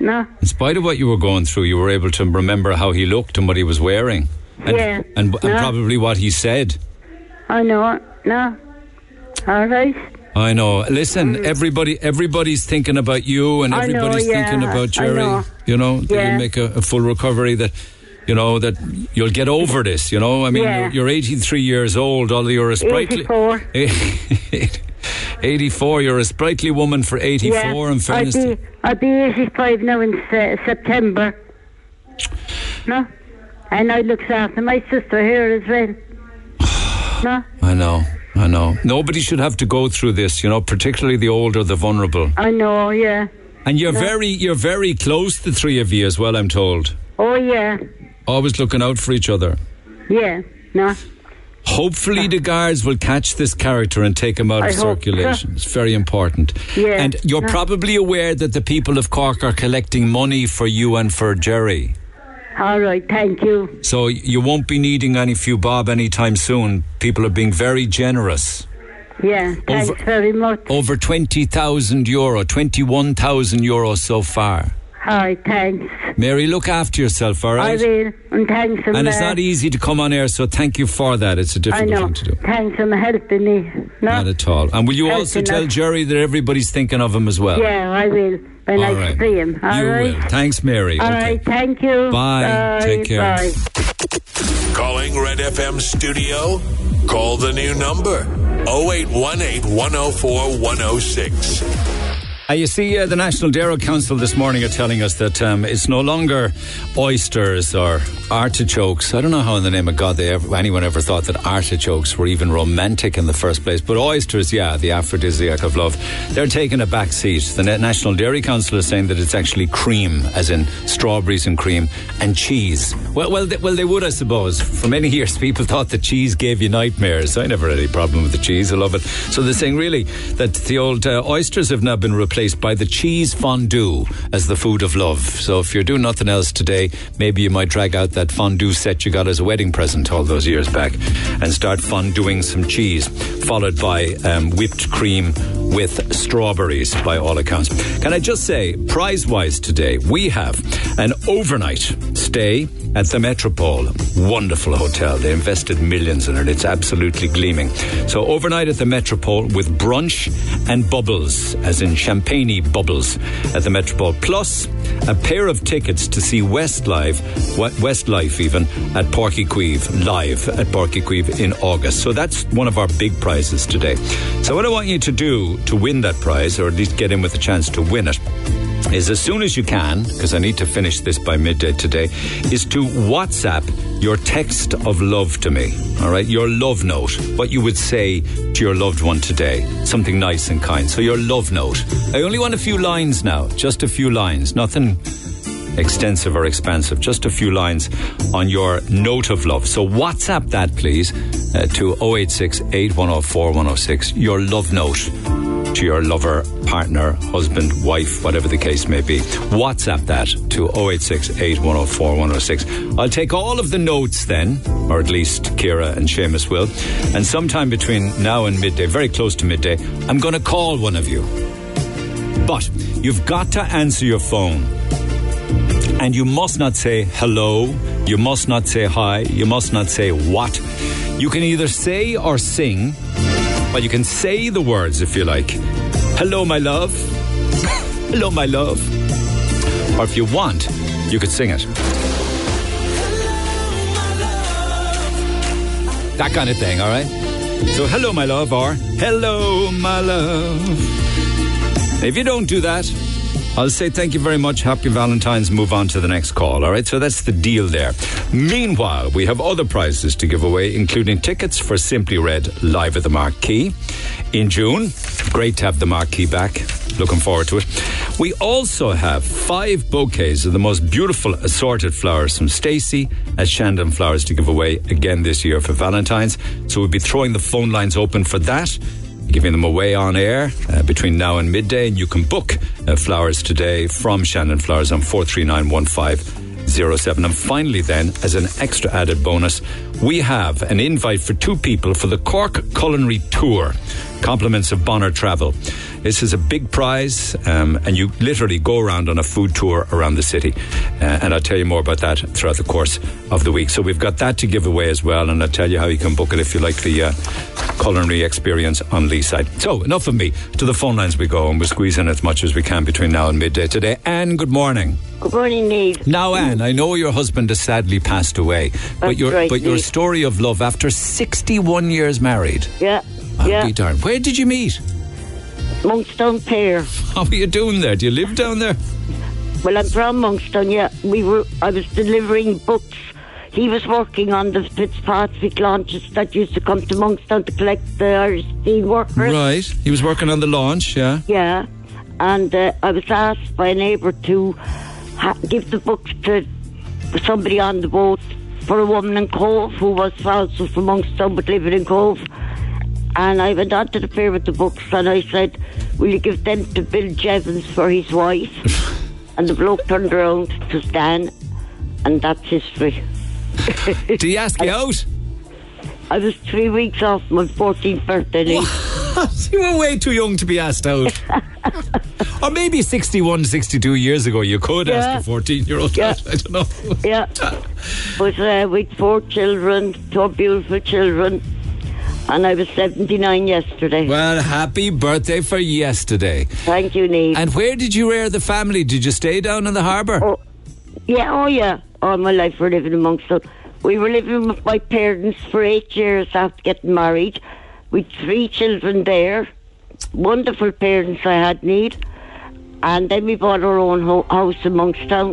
no, In spite of what you were going through, you were able to remember how he looked and what he was wearing, and Yeah. and, and No. probably what he said. I know, no. All right. I know. Listen, everybody, everybody's thinking about you, and Mm. I know, everybody's yeah, thinking about Jerry. know. You know, that Yeah. you make a, a full recovery. That you know, that you'll get over this, you know. I mean, Yeah. you're, you're 83 years old, although you're a sprightly. 84. 84, you're a sprightly woman for 84, yeah. in fairness. I'll be, I'll be 85 now in se- September. No? And I looks after my sister here as well. no? I know, I know. Nobody should have to go through this, you know, particularly the older, the vulnerable. I know, yeah. And you're No. very, you're very close, the three of you as well. I'm told. Oh, yeah. Always looking out for each other. Yeah. No? Hopefully, the guards will catch this character and take him out I of hope circulation. It's very important. Yeah. And you're Yeah. probably aware that the people of Cork are collecting money for you and for Jerry. All right, thank you. So you won't be needing any few bob anytime soon. People are being very generous. Yeah, thanks Over- very much. Over 20,000 euro, 21,000 euro so far. All right, thanks. Mary, look after yourself, all right? I will. And thanks a And it's not easy to come on air, so thank you for that. It's a difficult know. thing to do. Thanks for helping me. No? Not at all. And will you Helping also tell us. Jerry that everybody's thinking of him as well? Yeah, I will. When All I right. see him. All you right. will. Thanks, Mary. All okay. right, thank you. Bye. Take care. Bye. Calling Red FM studio? Call the new number 0818 104 106. Uh, you see, uh, the National Dairy Council this morning are telling us that um, it's no longer oysters or artichokes. I don't know how, in the name of God, they ever, anyone ever thought that artichokes were even romantic in the first place. But oysters, yeah, the aphrodisiac of love, they're taking a back seat. The National Dairy Council is saying that it's actually cream, as in strawberries and cream, and cheese. Well, well, they, well, they would, I suppose. For many years, people thought that cheese gave you nightmares. I never had any problem with the cheese. I love it. So they're saying really that the old uh, oysters have now been replaced by the cheese fondue as the food of love. So if you're doing nothing else today, maybe you might drag out that fondue set you got as a wedding present all those years back and start fonduing some cheese, followed by um, whipped cream with strawberries by all accounts. Can I just say, prize wise today, we have an overnight stay at the Metropole. Wonderful hotel. They invested millions in it. It's absolutely gleaming. So overnight at the Metropole with brunch and bubbles, as in champagne bubbles at the Metropole. Plus a pair of tickets to see Westlife, Westlife even, at Páirc Uí Chaoimh, live at Páirc Uí Chaoimh in August. So that's one of our big prizes today. So what I want you to do to win that prize, or at least get in with a chance to win it, is as soon as you can, because I need to finish this by midday today, is to WhatsApp your text of love to me. All right, your love note, what you would say to your loved one today, something nice and kind. So your love note. I only want a few lines now, just a few lines, nothing extensive or expansive, just a few lines on your note of love. So WhatsApp that, please, uh, to 086 8104 106, your love note to your lover, partner, husband, wife, whatever the case may be. WhatsApp that to 086 8104 106. I'll take all of the notes then, or at least Kira and Seamus will, and sometime between now and midday, very close to midday, I'm going to call one of you. But you've got to answer your phone. And you must not say hello, you must not say hi, you must not say what. You can either say or sing, but you can say the words if you like. Hello, my love. hello, my love. Or if you want, you could sing it. That kind of thing, all right? So, hello, my love, or hello, my love. If you don't do that, I'll say thank you very much. Happy Valentine's. Move on to the next call. All right. So that's the deal there. Meanwhile, we have other prizes to give away, including tickets for Simply Red live at the Marquee in June. Great to have the Marquee back. Looking forward to it. We also have five bouquets of the most beautiful assorted flowers from Stacey at Shandon Flowers to give away again this year for Valentine's. So we'll be throwing the phone lines open for that giving them away on air uh, between now and midday. And you can book uh, flowers today from Shandon Flowers on 4391507. And finally, then, as an extra added bonus, we have an invite for two people for the Cork Culinary Tour Compliments of Bonner Travel. This is a big prize, um, and you literally go around on a food tour around the city. Uh, and I'll tell you more about that throughout the course of the week. So we've got that to give away as well, and I'll tell you how you can book it if you like the uh, culinary experience on Leeside. So enough of me. To the phone lines we go, and we're squeezing as much as we can between now and midday today. Anne, good morning. Good morning, Neil. Now, Anne, I know your husband has sadly passed away, but That's your right, but your. Story of love after sixty-one years married. Yeah, I'll yeah. be darned. Where did you meet? Monkstown Pier. How are you doing there? Do you live down there? Well, I'm from Monkstown. Yeah, we were. I was delivering books. He was working on the Fitzpatrick launches that used to come to Monkstown to collect the Irish steam workers. Right. He was working on the launch. Yeah. Yeah, and uh, I was asked by a neighbour to ha- give the books to somebody on the boat for a woman in Cobh who was also from Monkstown but living in Cobh. And I went on to the fair with the books and I said, Will you give them to Bill Jevons for his wife? and the bloke turned around to Stan, and that's history. Did he ask you out? I was three weeks off my 14th birthday. You were way too young to be asked out. or maybe 61, 62 years ago, you could Yeah. ask a 14 year old out. I don't know. Yeah. But uh, with four children, two beautiful children, and I was 79 yesterday. Well, happy birthday for yesterday. Thank you, Neve. And where did you rear the family? Did you stay down in the harbour? Oh, Yeah, oh yeah. All my life we're living amongst them. We were living with my parents for eight years after getting married. With three children there. Wonderful parents I had need. And then we bought our own ho- house in Monkstown.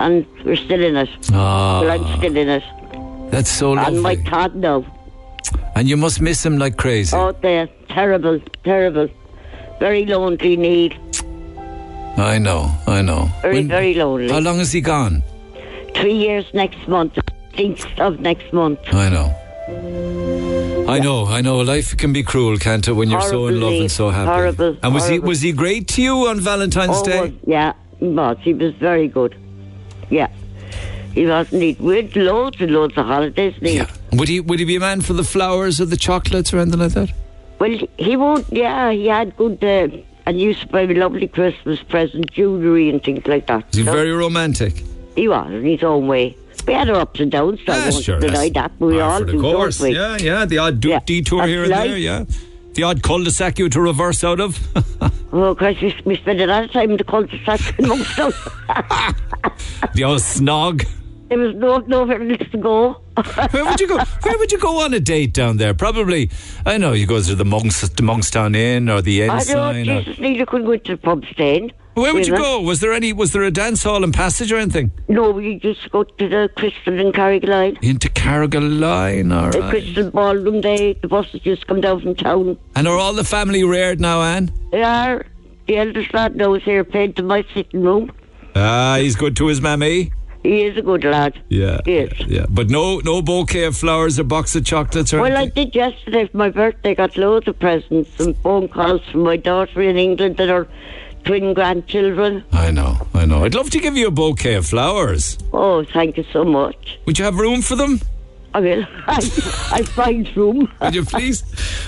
And we're still in it. Ah. Well, I'm still in it. That's so lovely. And my Todd now. And you must miss him like crazy. Oh, there. Terrible, terrible. Very lonely, Neil. I know, I know. Very, very lonely. How long has he gone? Three years next month. 16th of next month. I know. I know, I know. Life can be cruel, can't it, when you're so in love and so happy. Horrible, And was he was he great to you on Valentine's Oh, Day? well, yeah, he was. He was very good. Yeah. He was indeed. We had loads and loads of holidays, Neil. Would he would he be a man for the flowers or the chocolates or anything like that? Well, he won't, yeah, he had good, uh, and used to buy me lovely Christmas present, jewellery and things like that. Is he So, very romantic? He was, in his own way. We had our ups and downs, so I won't sure, deny that, we all do, course. don't we? Yeah, yeah. The odd do- detour here and that's there, yeah. The odd cul-de-sac you to reverse out of. Oh, Christ, we, we spent a lot of time in the cul-de-sac in Monkstown. the old snog. There was no, nowhere else to go. Where would you go? Where would you go on a date down there? Probably, I know you go to the Monks, the Monkstown Inn or the I know, Ensign. Or, Jesus, Neil, you couldn't go to the pub stand. Where would you go? Was there any? Was there a dance hall and passage or anything? No, we just go to the Crystal in Carrigaline. Into Carrigaline, all The right. Crystal Ballroom Day, the buses just come down from town. And are all the family reared now, Anne? They are. The eldest lad now is here painting my sitting room. Ah, he's good to his mammy. He is a good lad. Yeah, Yes. yeah. But no, no bouquet of flowers or box of chocolates or Well, I did yesterday for my birthday. Got loads of presents and phone calls from my daughter in England that are twin grandchildren. I know, I know. I'd love to give you a bouquet of flowers. Oh, thank you so much. Would you have room for them? I will. I, I find room. Would you please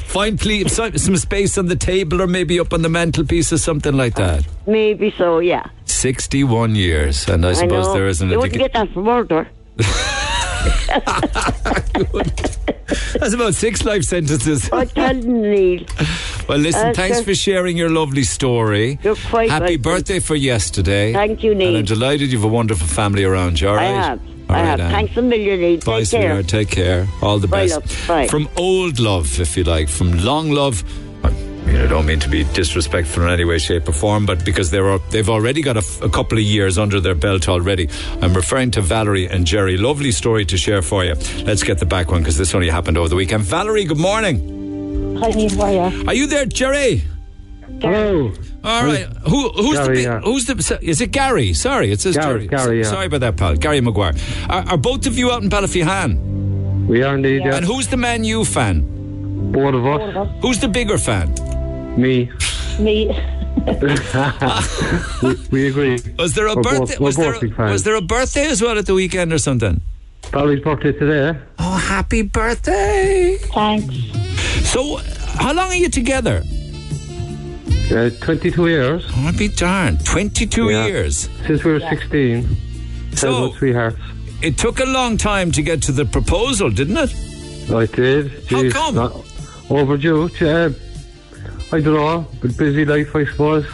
find please some, some space on the table or maybe up on the mantelpiece or something like that? Maybe so, yeah. Sixty-one years, and I suppose know. there isn't You a. wouldn't get that from murder. That's about six life sentences. I tell Neil. Well, listen, Uh, thanks sure. for sharing your lovely story. You're quite Happy welcome. birthday for yesterday. Thank you, Neil. And I'm delighted you've a wonderful family around you, all I have. All I right, have. Anne. Thanks a million, Neil. Bye, Take care. sweetheart. Take care. All the Bye, best. love. Bye. From old love, if you like, from long love. I mean, I don't mean to be disrespectful in any way, shape, or form, but because they are, they've already got a, f- a couple of years under their belt already. I'm referring to Valerie and Jerry. Lovely story to share for you. Let's get the back one because this only happened over the weekend. Valerie, good morning. Hi, Neil, how are you? Are you there, Jerry? Hello. All right. Who, who's the Gary, big, yeah. who's the is it Gary? Sorry, it says Gary, Jerry. Gary, yeah. Sorry about that, pal. Gary Maguire. Are, are both of you out in Ballyphehane? We are indeed, yeah. And who's the Man U fan? Both of us. Who's the bigger fan? Me. Me. we, we agree. Was there a We're birthday? we're was, there a, was there a birthday as well at the weekend or something? Valerie birthday today. Oh, happy birthday! Thanks. So, How long are you together? Uh, 22 years. Oh, I'd be darned. 22 Yeah. years. Since we were 16. So- Childhood sweethearts. It took a long time to get to the proposal, didn't it? I did. How come? not- overdue. Uh, I don't know. But busy life, I suppose.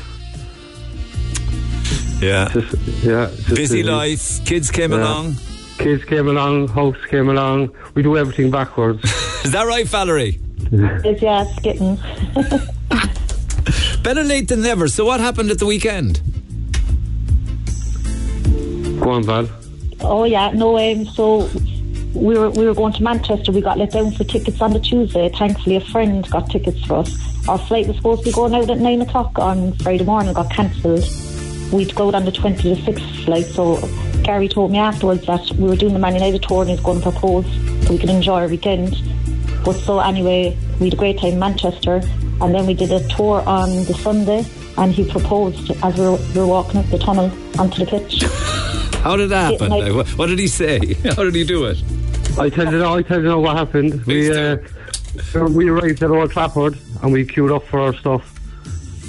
Yeah. Just, yeah. just Busy life. Kids came Yeah. along. Kids came along. House came along. We do everything backwards. Is that right, Valerie? Is yeah, it's getting. Better late than never. So what happened at the weekend? Go on, Val. Oh yeah, no. Um, so we were we were going to Manchester. We got let down for tickets on the Tuesday. Thankfully, a friend got tickets for us. Our flight was supposed to be going out at nine o'clock on Friday morning. Got cancelled. We'd go on the twenty to six flight. So Gary told me afterwards that we were doing the Man United tour and he's going to propose so we could enjoy our weekend. But so anyway, we had a great time in Manchester, and then we did a tour on the Sunday. And he proposed as we were, we were walking up the tunnel onto the pitch. How did that happen? Like- what did he say? How did he do it? I tell you now, I tell you now what happened. We uh, we arrived at Old Trafford and we queued up for our stuff.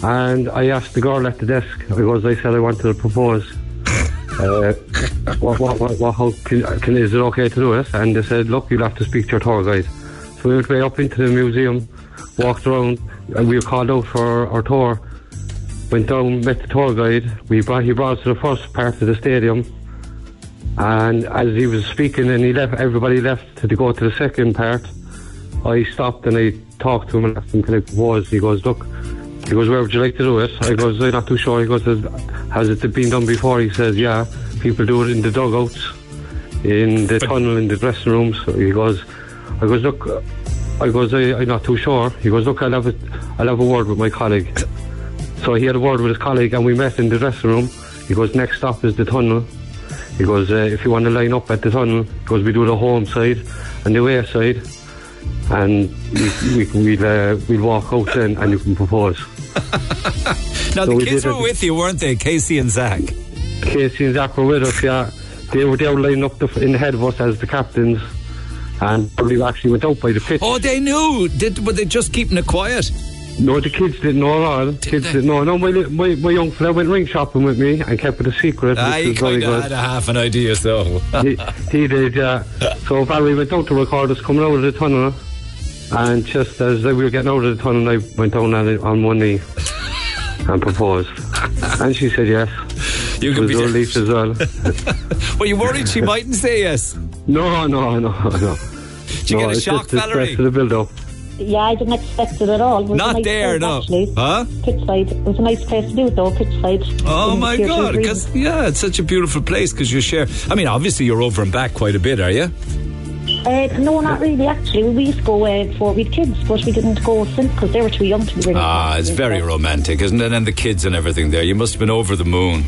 And I asked the girl at the desk because I said I wanted to propose. Uh, what, what, what, what, how can, can, is it okay to do it? And they said, look, you'll have to speak to your tour guide. So we went way up into the museum, walked around, and we were called out for our tour. Went down, met the tour guide. We brought, he brought us to the first part of the stadium. And as he was speaking and he left, everybody left to go to the second part. I stopped and I talked to him and asked him, can I propose? He goes, look, he goes, where would you like to do it? I goes, I'm not too sure. He goes, has, it been done before? He says, yeah, people do it in the dugouts, in the tunnel, in the dressing rooms. So he goes, I goes, look, I goes, I, I'm not too sure. He goes, look, I'll have, a, I'll have a word with my colleague. So he had a word with his colleague and we met in the dressing room. He goes, next stop is the tunnel. Goes, uh, if you want to line up at the tunnel, because we do the home side and the away side. And we, we, we'll, uh, we'll walk out then and you can propose. Now, So the kids were with you, weren't they? Casey and Zach. Casey and Zach were with us, yeah. They were there lining up the, in ahead of us as the captains. And probably actually went out by the pitch. Oh, they knew. Did Were they just keeping it quiet? No, the kids didn't know at all. kids didn't know. No, my, my, my young fella went ring shopping with me and kept it a secret. I kind of had a half an idea, so. he, he did, yeah. So Valerie went out to record us coming out of the tunnel. And just as we were getting out of the tunnel, I went down on, on one knee and proposed. And she said yes. You could was be relief as well. Were you worried she mightn't say yes? No, no, no, no. Did you no, get a shock, just the Valerie? of the build-up. Yeah, I didn't expect it at all. It was a Not nice there, place, no. Actually. Huh? Pitchside. It was a nice place to do it, though. Pitchside. Oh In my God! Because yeah, it's such a beautiful place. Because you share. I mean, obviously you're over and back quite a bit, are you? Uh, no, not really. Actually, we used to go uh, before we had kids, but we didn't go since because they were too young to be bringing. Ah, it's very romantic, isn't it? And the kids and everything there. You must have been over the moon.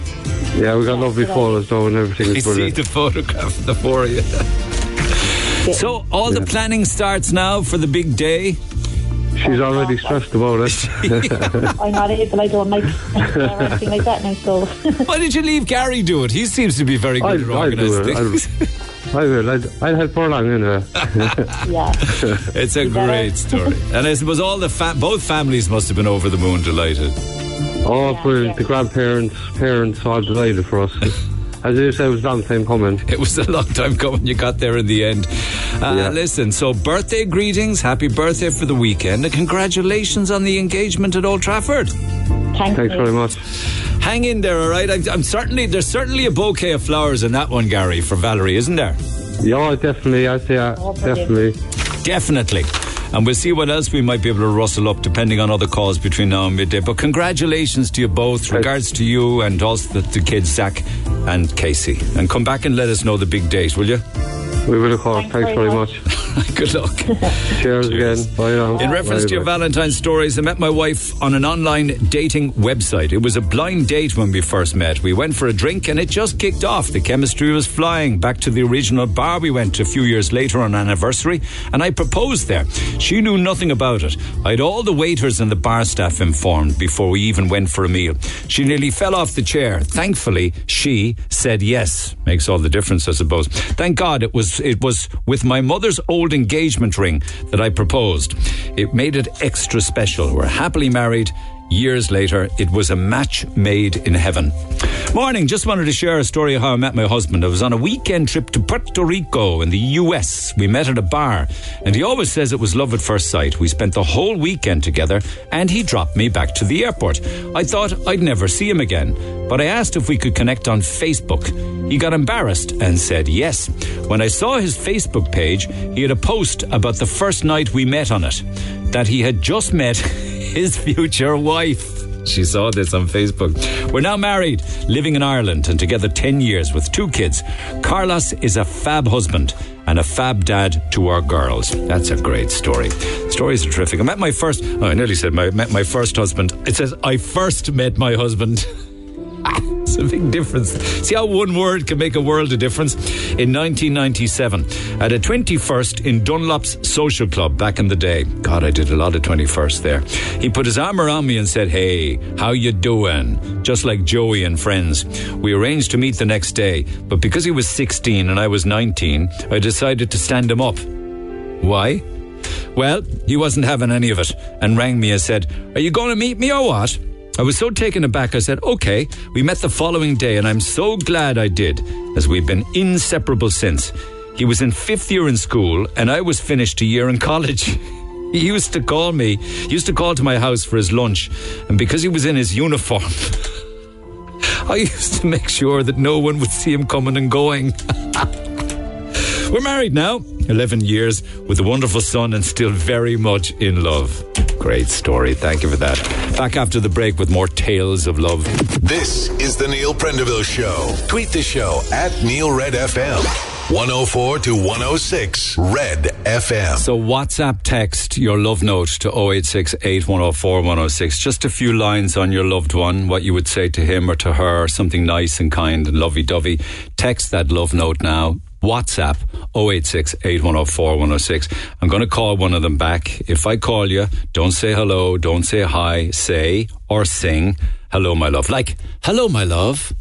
Yeah, we got lovely photos though and everything I is see brilliant. the photograph of the four of you. So all the planning starts now for the big day. She's already stressed about it. I'm not able. I don't like anything like that now. So Why did you leave Gary do it? He seems to be very good at I'll, I'll do organising it. things. I'll, I will. I'll, I'll help her along anyway. yeah. It's a great story, and I suppose all the fa- both families must have been over the moon delighted. Oh, brilliant. The grandparents, parents, all delighted for us. As you said, it was a long time coming. It was a long time coming. You got there in the end. Uh, Listen, so birthday greetings, happy birthday for the weekend, and congratulations on the engagement at Old Trafford. Thank Thanks, Thanks very much. Hang in there, all right? I, I'm certainly there's certainly a bouquet of flowers in that one, Gary, for Valerie, isn't there? Yeah, definitely. I'd say, uh, definitely. Definitely. And we'll see what else we might be able to rustle up depending on other calls between now and midday. But congratulations to you both. Regards to you and also the, the kids, Zach and Casey. And come back and let us know the big date, will you? We will, of course. Thanks, very much. Good luck. Cheers again. Bye now. In reference Bye, to your bye. Valentine's stories, I met my wife on an online dating website. It was a blind date when we first met. We went for a drink and it just kicked off. The chemistry was flying. Back to the original bar we went to a few years later on anniversary, and I proposed there. She knew nothing about it. I had all the waiters and the bar staff informed before we even went for a meal. She nearly fell off the chair. Thankfully, she said yes. Makes all the difference, I suppose. Thank God it was was it was with my mother's old engagement ring that I proposed. It made it extra special. We're happily married. Years later, it was a match made in heaven. Morning, just wanted to share a story of how I met my husband. I was on a weekend trip to Puerto Rico in the US. We met at a bar, and he always says it was love at first sight. We spent the whole weekend together, and he dropped me back to the airport. I thought I'd never see him again, but I asked if we could connect on Facebook. He got embarrassed and said yes. When I saw his Facebook page, he had a post about the first night we met on it, that he had just met his future wife. She saw this on Facebook. We're now married, living in Ireland, and together 10 years with two kids. Carlos is a fab husband and a fab dad to our girls. That's a great story. Stories are terrific. I met my first, oh, I nearly said my, met my first husband. It says, I first met my husband. It's a big difference. See how one word can make a world of difference? In 1997, at a 21st in Dunlop's Social Club back in the day. God, I did a lot of 21st there. He put his arm around me and said, Hey, how you doing? Just like Joey and friends. We arranged to meet the next day, but because he was 16 and I was 19, I decided to stand him up. Why? Well, he wasn't having any of it and rang me and said, Are you going to meet me or what? I was so taken aback, I said, okay. We met the following day, and I'm so glad I did, as we've been inseparable since. He was in fifth year in school, and I was finished a year in college. he used to call me, he used to call to my house for his lunch, and because he was in his uniform, I used to make sure that no one would see him coming and going. We're married now, 11 years, with a wonderful son and still very much in love. Great story. Thank you for that. Back after the break with more tales of love. This is the Neil Prendeville Show. Tweet the show at Neil Red FM. 104 to 106 Red FM. So WhatsApp text your love note to 086 8104 106. Just a few lines on your loved one, what you would say to him or to her, something nice and kind and lovey dovey. Text that love note now. WhatsApp 086 8104 106. I'm going to call one of them back. If I call you, don't say hello, don't say hi, say or sing hello, my love. Like, hello, my love.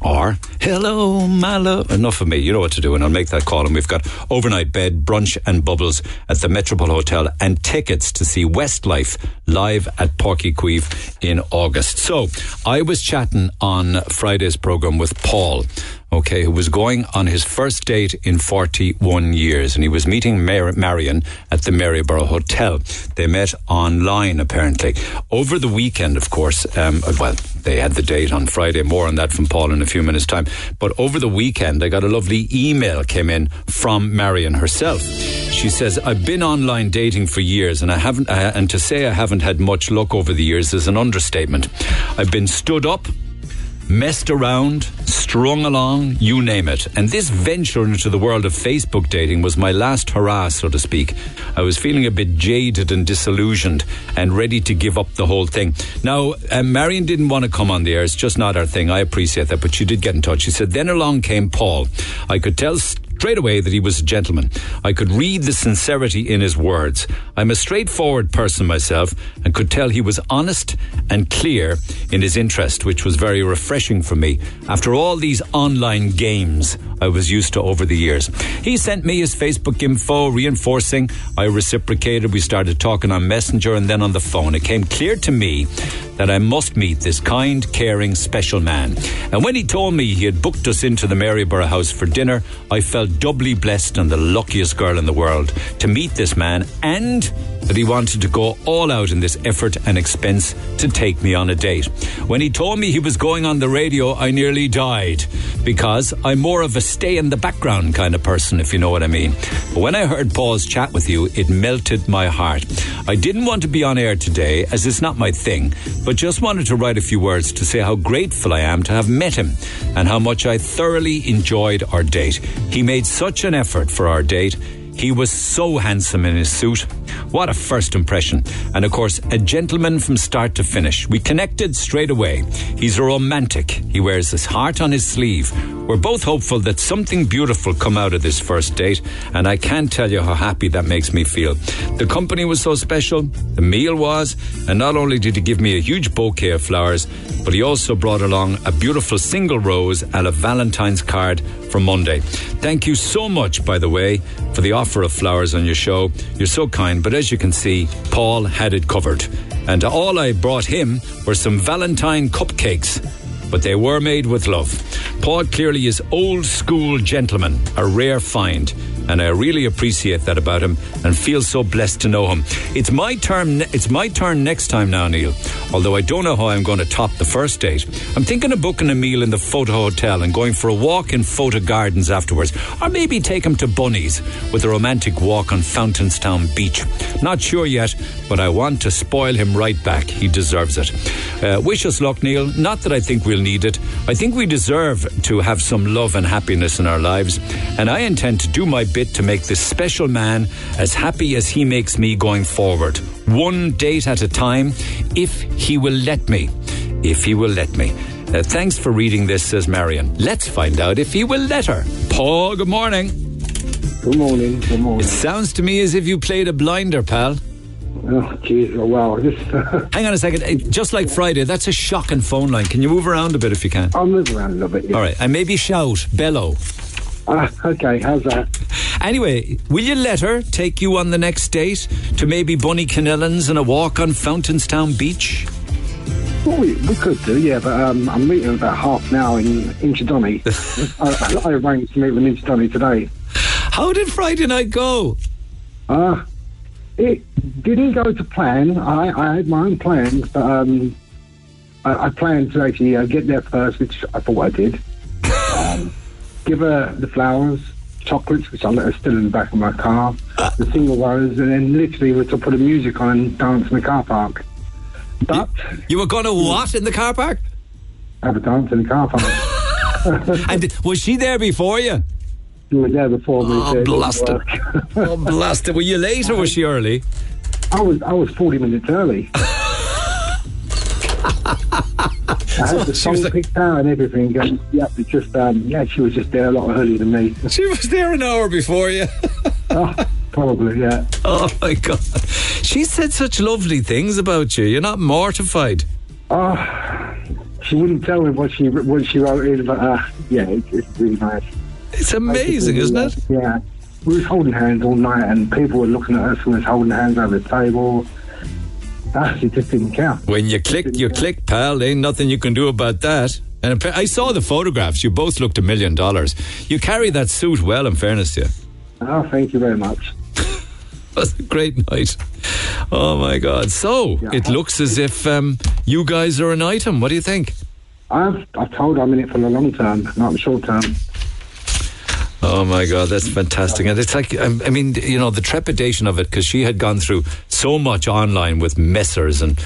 Or, hello, my love. Enough of me. You know what to do, and I'll make that call. And we've got overnight bed, brunch, and bubbles at the Metropole Hotel, and tickets to see Westlife live at Páirc Uí Chaoimh in August. So, I was chatting on Friday's program with Paul okay, who was going on his first date in 41 years. And he was meeting Mar- Marion at the Maryborough Hotel. They met online, apparently. Over the weekend, of course, um, well, they had the date on Friday. More on that from Paul in a few minutes' time. But over the weekend, I got a lovely email came in from Marion herself. She says, I've been online dating for years and I haven't, uh, and to say I haven't had much luck over the years is an understatement. I've been stood up messed around, strung along, you name it. And this venture into the world of Facebook dating was my last hurrah, so to speak. I was feeling a bit jaded and disillusioned and ready to give up the whole thing. Now, um, Marion didn't want to come on the air. It's just not our thing. I appreciate that, but she did get in touch. She said, then along came Paul. I could tell straight away that he was a gentleman. I could read the sincerity in his words. I'm a straightforward person myself and could tell he was honest and clear in his interest, which was very refreshing for me after all these online games I was used to over the years. He sent me his Facebook info, reinforcing. I reciprocated. We started talking on Messenger and then on the phone. It came clear to me that I must meet this kind, caring, special man. And when he told me he had booked us into the Maryborough house for dinner, I felt doubly blessed and the luckiest girl in the world to meet this man and that he wanted to go all out in this effort and expense to take me on a date. When he told me he was going on the radio, I nearly died because I'm more of a stay in the background kind of person, if you know what I mean. But when I heard Paul's chat with you, it melted my heart. I didn't want to be on air today, as it's not my thing, but just wanted to write a few words to say how grateful I am to have met him and how much I thoroughly enjoyed our date. He made such an effort for our date. He was so handsome in his suit. What a first impression. And of course, a gentleman from start to finish. We connected straight away. He's a romantic. He wears his heart on his sleeve. We're both hopeful that something beautiful come out of this first date, and I can't tell you how happy that makes me feel. The company was so special, the meal was, and not only did he give me a huge bouquet of flowers, but he also brought along a beautiful single rose and a Valentine's card for Monday. Thank you so much, by the way, for the offer of flowers on your show. You're so kind, but as you can see, Paul had it covered. And all I brought him were some Valentine cupcakes but they were made with love. Paul clearly is old school gentleman, a rare find, and I really appreciate that about him and feel so blessed to know him. It's my turn. It's my turn next time now, Neil. Although I don't know how I'm going to top the first date. I'm thinking of booking a meal in the Fota hotel and going for a walk in Fota gardens afterwards, or maybe take him to Bunny's with a romantic walk on Fountainstown Beach. Not sure yet, but I want to spoil him right back. He deserves it. Uh, wish us luck, Neil. Not that I think we'll need it. I think we deserve to have some love and happiness in our lives, and I intend to do my bit to make this special man as happy as he makes me going forward. One date at a time, if he will let me. If he will let me. Uh, thanks for reading this, says Marion. Let's find out if he will let her. Paul, good morning. Good morning. Good morning. It sounds to me as if you played a blinder, pal. Oh, jeez. Oh, wow. Just, Hang on a second. Just like Friday, that's a shocking phone line. Can you move around a bit if you can? I'll move around a little bit. Yeah. All right. And maybe shout, bellow. Ah, okay. How's that? Anyway, will you let her take you on the next date to maybe Bunnyconnellans and a walk on Fountainstown Beach? Well, we, we could do, yeah, but um, I'm meeting in about half an hour in Inchydoney. I, I arranged to meet with Inchydoney today. How did Friday night go? Uh, it didn't go to plan. I, I had my own plans, but um, I, I planned to actually uh, get there first, which I thought I did. Give her the flowers, chocolates, which her still in the back of my car, the single rose, and then literally we to put the music on and dance in the car park. But You were going to what in the car park? have a dance in the car park. and was she there before you? You were there before me. Oh, blasted. oh, blasted. Were you late or was she early? I was I was forty minutes early. I had the song picked out and everything. And, yeah, it's just um, yeah, she was just there a lot earlier than me. She was there an hour before you. oh, probably, yeah. Oh my God. She said such lovely things about you. You're not mortified. Oh, she wouldn't tell me what she what she wrote in, but uh, yeah, it, it's really nice. It's amazing, isn't it? Yeah. We was holding hands all night, and people were looking at us and was holding hands over the table. Ah, she just didn't count. When you click, you click, pal. Ain't nothing you can do about that. And I saw the photographs. You both looked a million dollars. You carry that suit well, in fairness to you. Oh, thank you very much. Was a great night. Oh my God! So it looks as if um, you guys are an item. What do you think? I've I've told I'm in it for the long term, not the short term. Oh my God, that's fantastic! And it's like, um, I mean, you know, the trepidation of it because she had gone through so much online with messers and,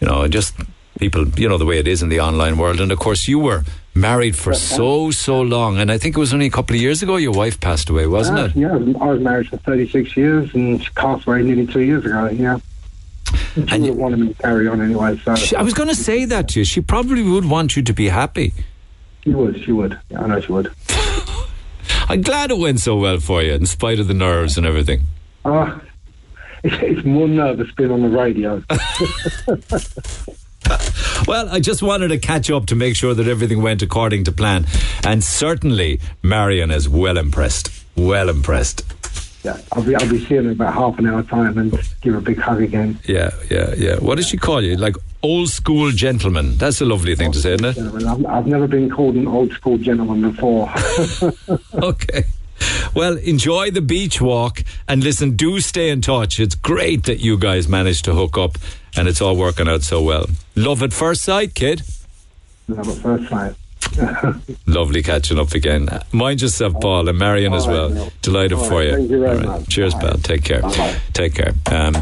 you know, just people, you know, the way it is in the online world. And of course, you were married for so so long, and I think it was only a couple of years ago your wife passed away, wasn't Ah, it? Yeah, I was married for 36 years, and she passed away nearly two years ago. Yeah. And she would have wanted me to carry on anyway. So She, I was going to say that to you. She probably would want you to be happy. she would. She would. Yeah, I know she would. I'm glad it went so well for you, in spite of the nerves and everything. It's, ah, it's more nervous being on the radio. Well, I just wanted to catch up to make sure that everything went according to plan. And certainly, Marion is well impressed. Well impressed. yeah, I'll be I'll be seeing her in about half an hour time and give her a big hug again. Yeah, yeah, yeah. What does she call you? Like old school gentleman. That's a lovely thing to say, isn't it? I've, I've never been called an old school gentleman before. okay. Well, enjoy the beach walk and listen, do stay in touch. It's great that you guys managed to hook up and it's all working out so well. Love at first sight, kid. Love at first sight. Lovely catching up again. Mind yourself, Paul, and Marion as well. right, Delighted All for right, you. thank you very All much. Cheers, pal. Take care. Take care. Um,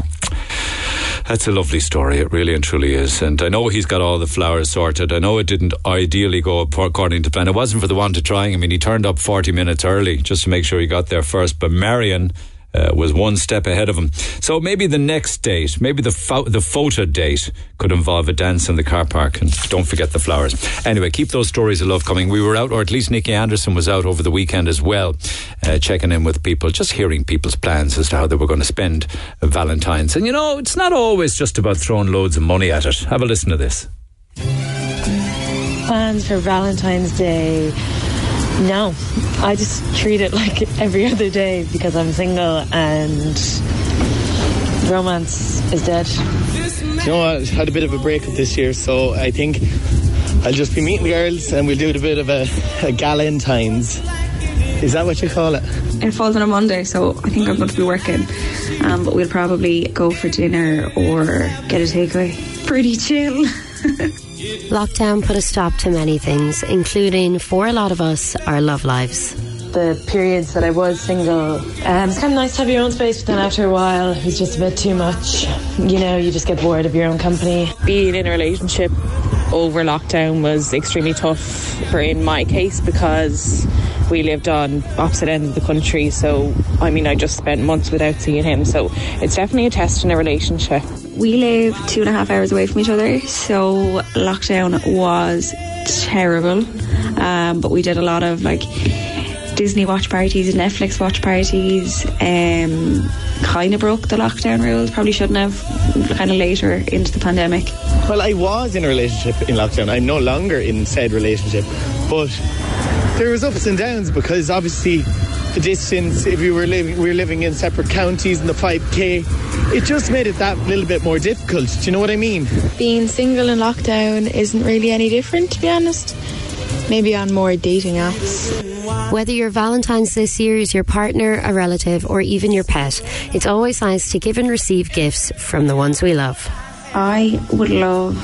that's a lovely story. It really and truly is. And I know he's got all the flowers sorted. I know it didn't ideally go according to plan. It wasn't for the want of trying. I mean, he turned up 40 minutes early just to make sure he got there first. But Marion, uh, was one step ahead of him. So maybe the next date, maybe the fo- the photo date, could involve a dance in the car park. And don't forget the flowers. Anyway, keep those stories of love coming. We were out, or at least Nikki Anderson was out over the weekend as well, uh, checking in with people, just hearing people's plans as to how they were going to spend Valentine's. And you know, it's not always just about throwing loads of money at it. Have a listen to this. Plans for Valentine's Day. No, I just treat it like every other day because I'm single and romance is dead. You know, I had a bit of a breakup this year, so I think I'll just be meeting the girls and we'll do a bit of a, a galentine's. Is that what you call it? It falls on a Monday, so I think I'm going to be working. Um, but we'll probably go for dinner or get a takeaway. Pretty chill. Lockdown put a stop to many things, including, for a lot of us, our love lives. The periods that I was single, um, it's kind of nice to have your own space, but then after a while, it was just a bit too much. You know, you just get bored of your own company. Being in a relationship over lockdown was extremely tough for in my case because we lived on opposite end of the country. So I mean I just spent months without seeing him. So it's definitely a test in a relationship. We live two and a half hours away from each other, so lockdown was terrible. Um, but we did a lot of like Disney watch parties and Netflix watch parties. Um, kind of broke the lockdown rules. Probably shouldn't have. Kind of later into the pandemic. Well, I was in a relationship in lockdown. I'm no longer in said relationship, but there was ups and downs because obviously the distance. If we were living, we were living in separate counties in the 5k. It just made it that little bit more difficult. Do you know what I mean? Being single in lockdown isn't really any different, to be honest. Maybe on more dating apps. Whether your Valentine's this year is your partner, a relative, or even your pet, it's always nice to give and receive gifts from the ones we love. I would love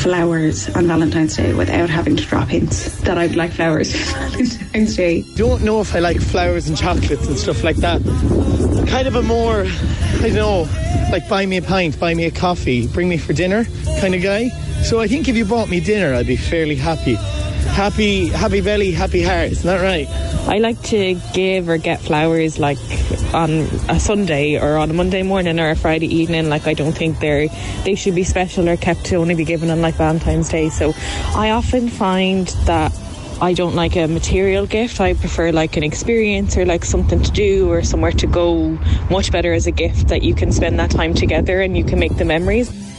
flowers on Valentine's Day without having to drop hints that I'd like flowers on Valentine's Day. Don't know if I like flowers and chocolates and stuff like that. Kind of a more, I don't know, like buy me a pint, buy me a coffee, bring me for dinner kind of guy. So I think if you bought me dinner, I'd be fairly happy. Happy, happy belly, happy heart. Isn't that right? I like to give or get flowers like on a Sunday or on a Monday morning or a Friday evening. Like I don't think they're they should be special or kept to only be given on like Valentine's Day. So I often find that I don't like a material gift. I prefer like an experience or like something to do or somewhere to go. Much better as a gift that you can spend that time together and you can make the memories.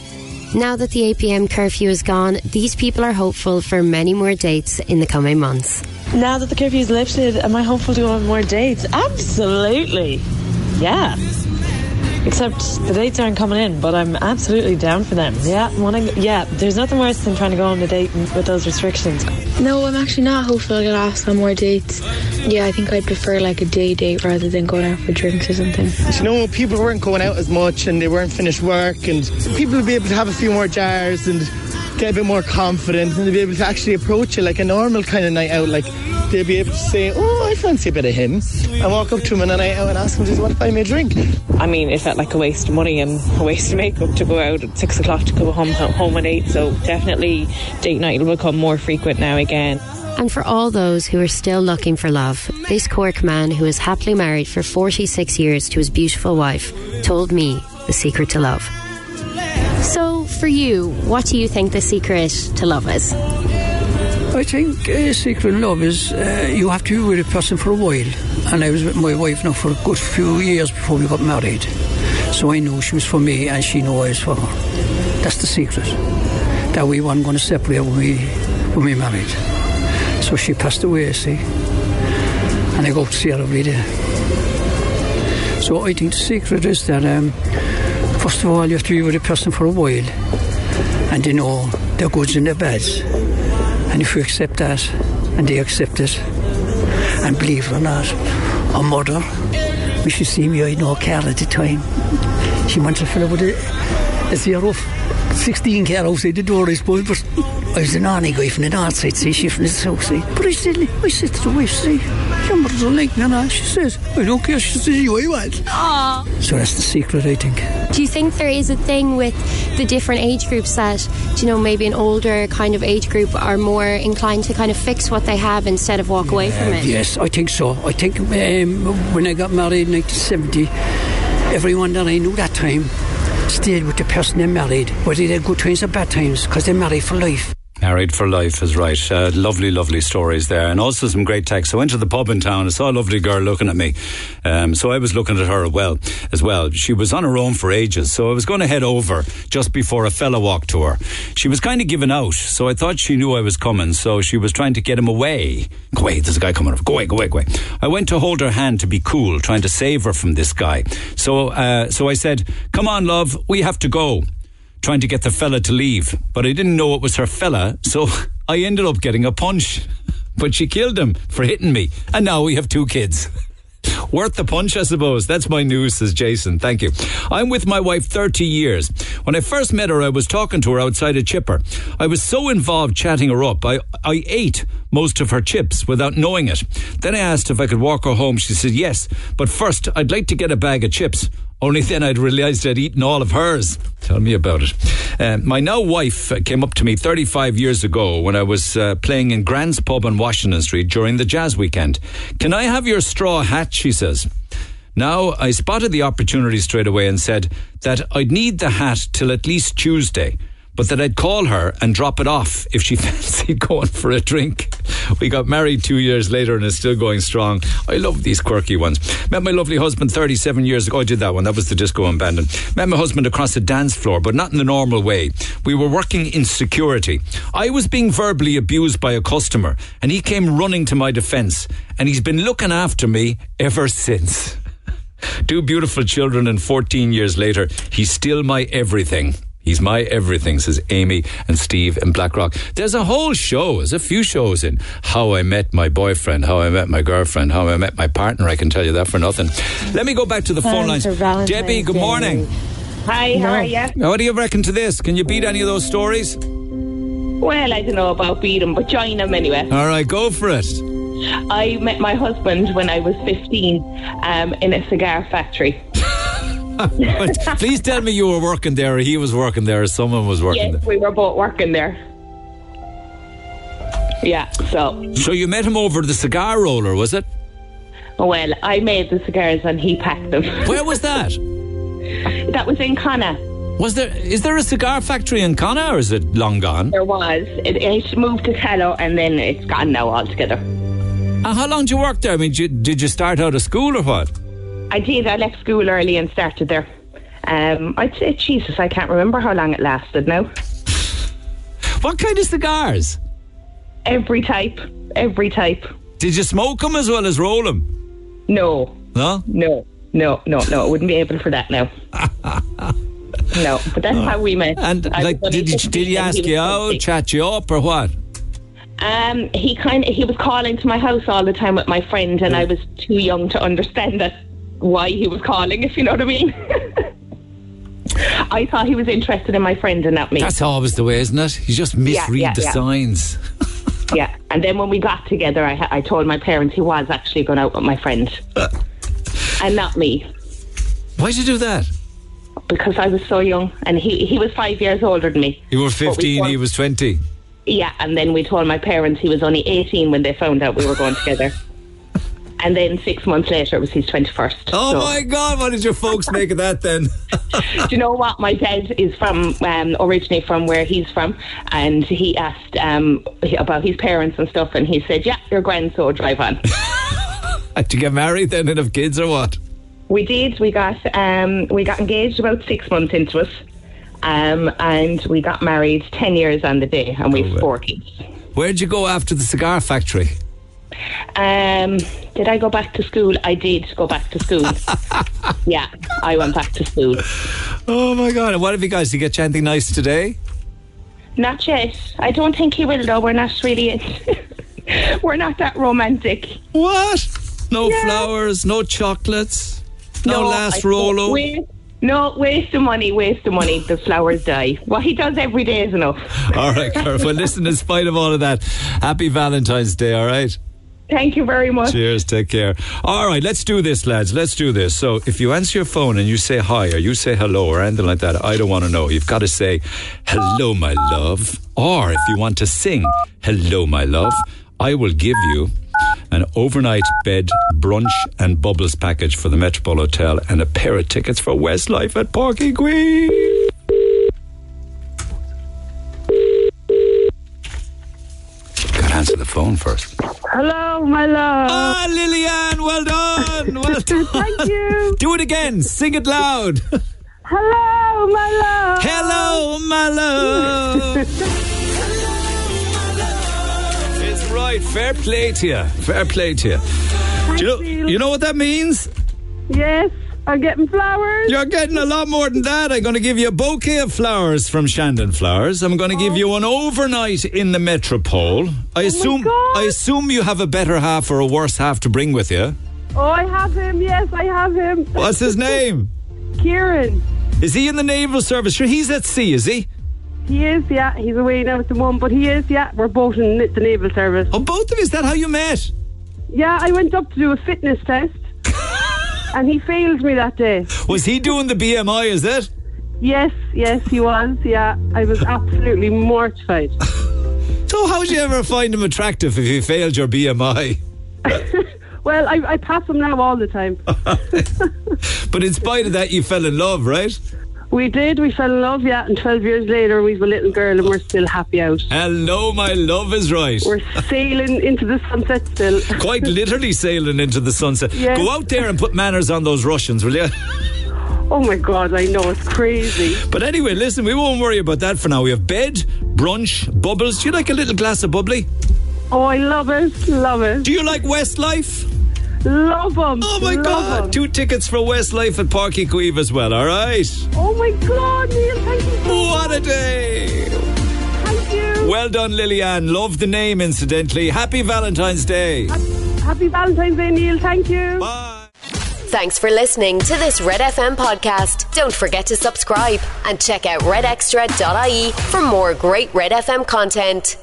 Now that the 8 pm curfew is gone, these people are hopeful for many more dates in the coming months. Now that the curfew is lifted, am I hopeful to on more dates? Absolutely. Yeah. Except the dates aren't coming in, but I'm absolutely down for them. Yeah, when I, yeah. There's nothing worse than trying to go on a date with those restrictions. No, I'm actually not hopeful I'll get asked on more dates. Yeah, I think I'd prefer like a day date rather than going out for drinks or something. You know, people weren't going out as much and they weren't finished work, and people would be able to have a few more jars and get a bit more confident and they'd be able to actually approach it like a normal kind of night out. Like they'd be able to say, "Oh, I fancy a bit of him," and walk up to him on a night out and ask him, "Does he want to buy me a drink?" I mean, it felt like a waste of money and a waste of makeup to go out at six o'clock to go home home at eight. So definitely, date night will become more frequent now again. And for all those who are still looking for love, this Cork man who is happily married for 46 years to his beautiful wife told me the secret to love. So, for you, what do you think the secret to love is? I think uh, secret love is uh, you have to be with a person for a while. And I was with my wife now for a good few years before we got married. So I knew she was for me and she knew I was for her. That's the secret. That we weren't going to separate when we, when we married. So she passed away, see. And I go to see her every day. So I think the secret is that, um, first of all, you have to be with a person for a while. And you know their goods and their bads. And if you accept that, and they accept it, and believe it or not, our mother, when she see me, I had no car at the time. She wanted to fill up with a, a zero 16 car outside the door, I suppose, but I was an nanny guy from the north side, see, she from the south side. But I said, I said to the wife, see, your mother don't like me, and she says, I don't care, she says, you want. Aww. So that's the secret, I think. Do you think there is a thing with the different age groups that, you know, maybe an older kind of age group are more inclined to kind of fix what they have instead of walk away from it? Yes, I think so. I think um, when I got married in 1970, everyone that I knew that time stayed with the person they married, whether they had good times or bad times, because they're married for life. Married for life is right. Uh, lovely, lovely stories there, and also some great texts. I went to the pub in town. I saw a lovely girl looking at me, um, so I was looking at her well as well. She was on her own for ages, so I was going to head over just before a fella walked to her. She was kind of giving out, so I thought she knew I was coming, so she was trying to get him away. Go away, there's a guy coming. Go away, go away, go away. I went to hold her hand to be cool, trying to save her from this guy. So, uh, so I said, "Come on, love, we have to go." Trying to get the fella to leave, but I didn't know it was her fella, so I ended up getting a punch. But she killed him for hitting me, and now we have two kids. Worth the punch, I suppose. That's my news, says Jason. Thank you. I'm with my wife 30 years. When I first met her, I was talking to her outside a chipper. I was so involved chatting her up, I, I ate most of her chips without knowing it. Then I asked if I could walk her home. She said yes, but first I'd like to get a bag of chips. Only then I'd realised I'd eaten all of hers. Tell me about it. Uh, my now wife uh, came up to me 35 years ago when I was uh, playing in Grand's Pub on Washington Street during the jazz weekend. Can I have your straw hat? She says. Now, I spotted the opportunity straight away and said that I'd need the hat till at least Tuesday, but that I'd call her and drop it off if she fancied going for a drink. We got married two years later and it's still going strong. I love these quirky ones. Met my lovely husband 37 years ago. I did that one. That was the disco and abandoned. Met my husband across a dance floor, but not in the normal way. We were working in security. I was being verbally abused by a customer and he came running to my defense and he's been looking after me ever since. Two beautiful children, and 14 years later, he's still my everything. He's my everything, says Amy and Steve in Blackrock. There's a whole show, there's a few shows in how I met my boyfriend, how I met my girlfriend, how I met my partner. I can tell you that for nothing. Let me go back to the phone lines. Debbie, good morning. Hi, how are you? Now, what do you reckon to this? Can you beat any of those stories? Well, I don't know about beat them, but join them anyway. All right, go for it. I met my husband when I was 15 um, in a cigar factory. But please tell me you were working there, or he was working there, or someone was working there. We were both working there. Yeah, so. So you met him over the cigar roller, was it? well, I made the cigars and he packed them. Where was that? that was in Connor. Was there? Is there a cigar factory in Connor, or is it long gone? There was. It, it moved to Tello and then it's gone now altogether. And how long did you work there? I mean, did you, did you start out of school or what? I did. I left school early and started there. Um, I'd say, Jesus, I can't remember how long it lasted now. What kind of cigars? Every type. Every type. Did you smoke them as well as roll them? No. No? No. No, no, no. I wouldn't be able for that now. no, but that's how we met. And I like, did he, did he ask you out, 20. chat you up, or what? Um, he kind of he was calling to my house all the time with my friend, and I was too young to understand that why he was calling. If you know what I mean. I thought he was interested in my friend and not me. That's always the way, isn't it? You just misread yeah, the yeah. signs. yeah, and then when we got together, I, I told my parents he was actually going out with my friend, uh. and not me. Why'd you do that? Because I was so young, and he he was five years older than me. You were But we 15, told- he was 20. Yeah, and then we told my parents he was only 18 when they found out we were going together. And then six months later, it was his 21st. Oh So- my God, what did your folks make of that then? Do you know what? My dad is from, um, originally from where he's from, and he asked um, about his parents and stuff, and he said, Yeah, your grand, so drive on. Had you get married then and have kids or what? we did. We got um, we got engaged about six months into it, um, and we got married 10 years on the day, and we've four kids. Where'd you go after the cigar factory? Um, did I go back to school? I did go back to school. yeah, I went back to school. Oh my God, and what have you guys? Did you get you anything nice today? Not yet. I don't think he will, though. We're not really. We're not that romantic. What? No Yeah. flowers, no chocolates, no, I last spoke Rolo. with- No, waste of money, waste of money. The flowers die. What he does every day is enough. All right, Carol. Well, listen, in spite of all of that, happy Valentine's Day, all right? Thank you very much. Cheers, take care. All right, let's do this, lads. Let's do this. So, if you answer your phone and you say hi or you say hello or anything like that, I don't want to know. You've got to say, hello, my love. Or if you want to sing, hello, my love, I will give you an overnight bed, brunch, and bubbles package for the Metropole Hotel and a pair of tickets for Westlife at Páirc Uí Chaoimh. Got to answer the phone first. Hello, my love. Ah, Lillian, well done. Well done. Thank you. Do it again. Sing it loud. Hello, my love. Hello, my love. it's right. Fair play to you. Fair play to you. Do you know, you know what that means? Yes, I'm getting flowers. You're getting a lot more than that. I'm going to give you a bouquet of flowers from Shandon Flowers. I'm going to give you an overnight in the Metropole. I oh assume I assume you have a better half or a worse half to bring with you. Oh, I have him. Yes, I have him. What's his name? Kieran. Is he in the naval service? Sure, he's at sea, is he? He is, yeah. He's away now at the moment, but he is, yeah. We're both in the naval service. Oh, both of you? Is that how you met? Yeah, I went up to do a fitness test, and he failed me that day. Was he doing the BMI? Is it? Yes, yes, he was. Yeah, I was absolutely mortified. So, how would you ever find him attractive if he failed your BMI? Well, I, I pass him now all the time. But in spite of that, you fell in love, right? We did. We fell in love, yeah. And 12 years later, we've a little girl and we're still happy out. Hello, my love is right. We're sailing into the sunset still. Quite literally sailing into the sunset. Yeah. Go out there and put manners on those Russians, will you? Oh my God, I know. It's crazy. But anyway, listen, we won't worry about that for now. We have bed, brunch, bubbles. Do you like a little glass of bubbly? Oh, I love it. Love it. Do you like Westlife? Love them. Oh my God! Two tickets for Westlife at Páirc Uí Chaoimh as well. All right. Oh my God, Neil, thank you so What a day! Thank you. Well done, Lillian. Love the name, incidentally. Happy Valentine's Day. Happy Valentine's Day, Neil. Thank you. Bye. Thanks for listening to this Red FM podcast. Don't forget to subscribe and check out redextra.ie for more great Red FM content.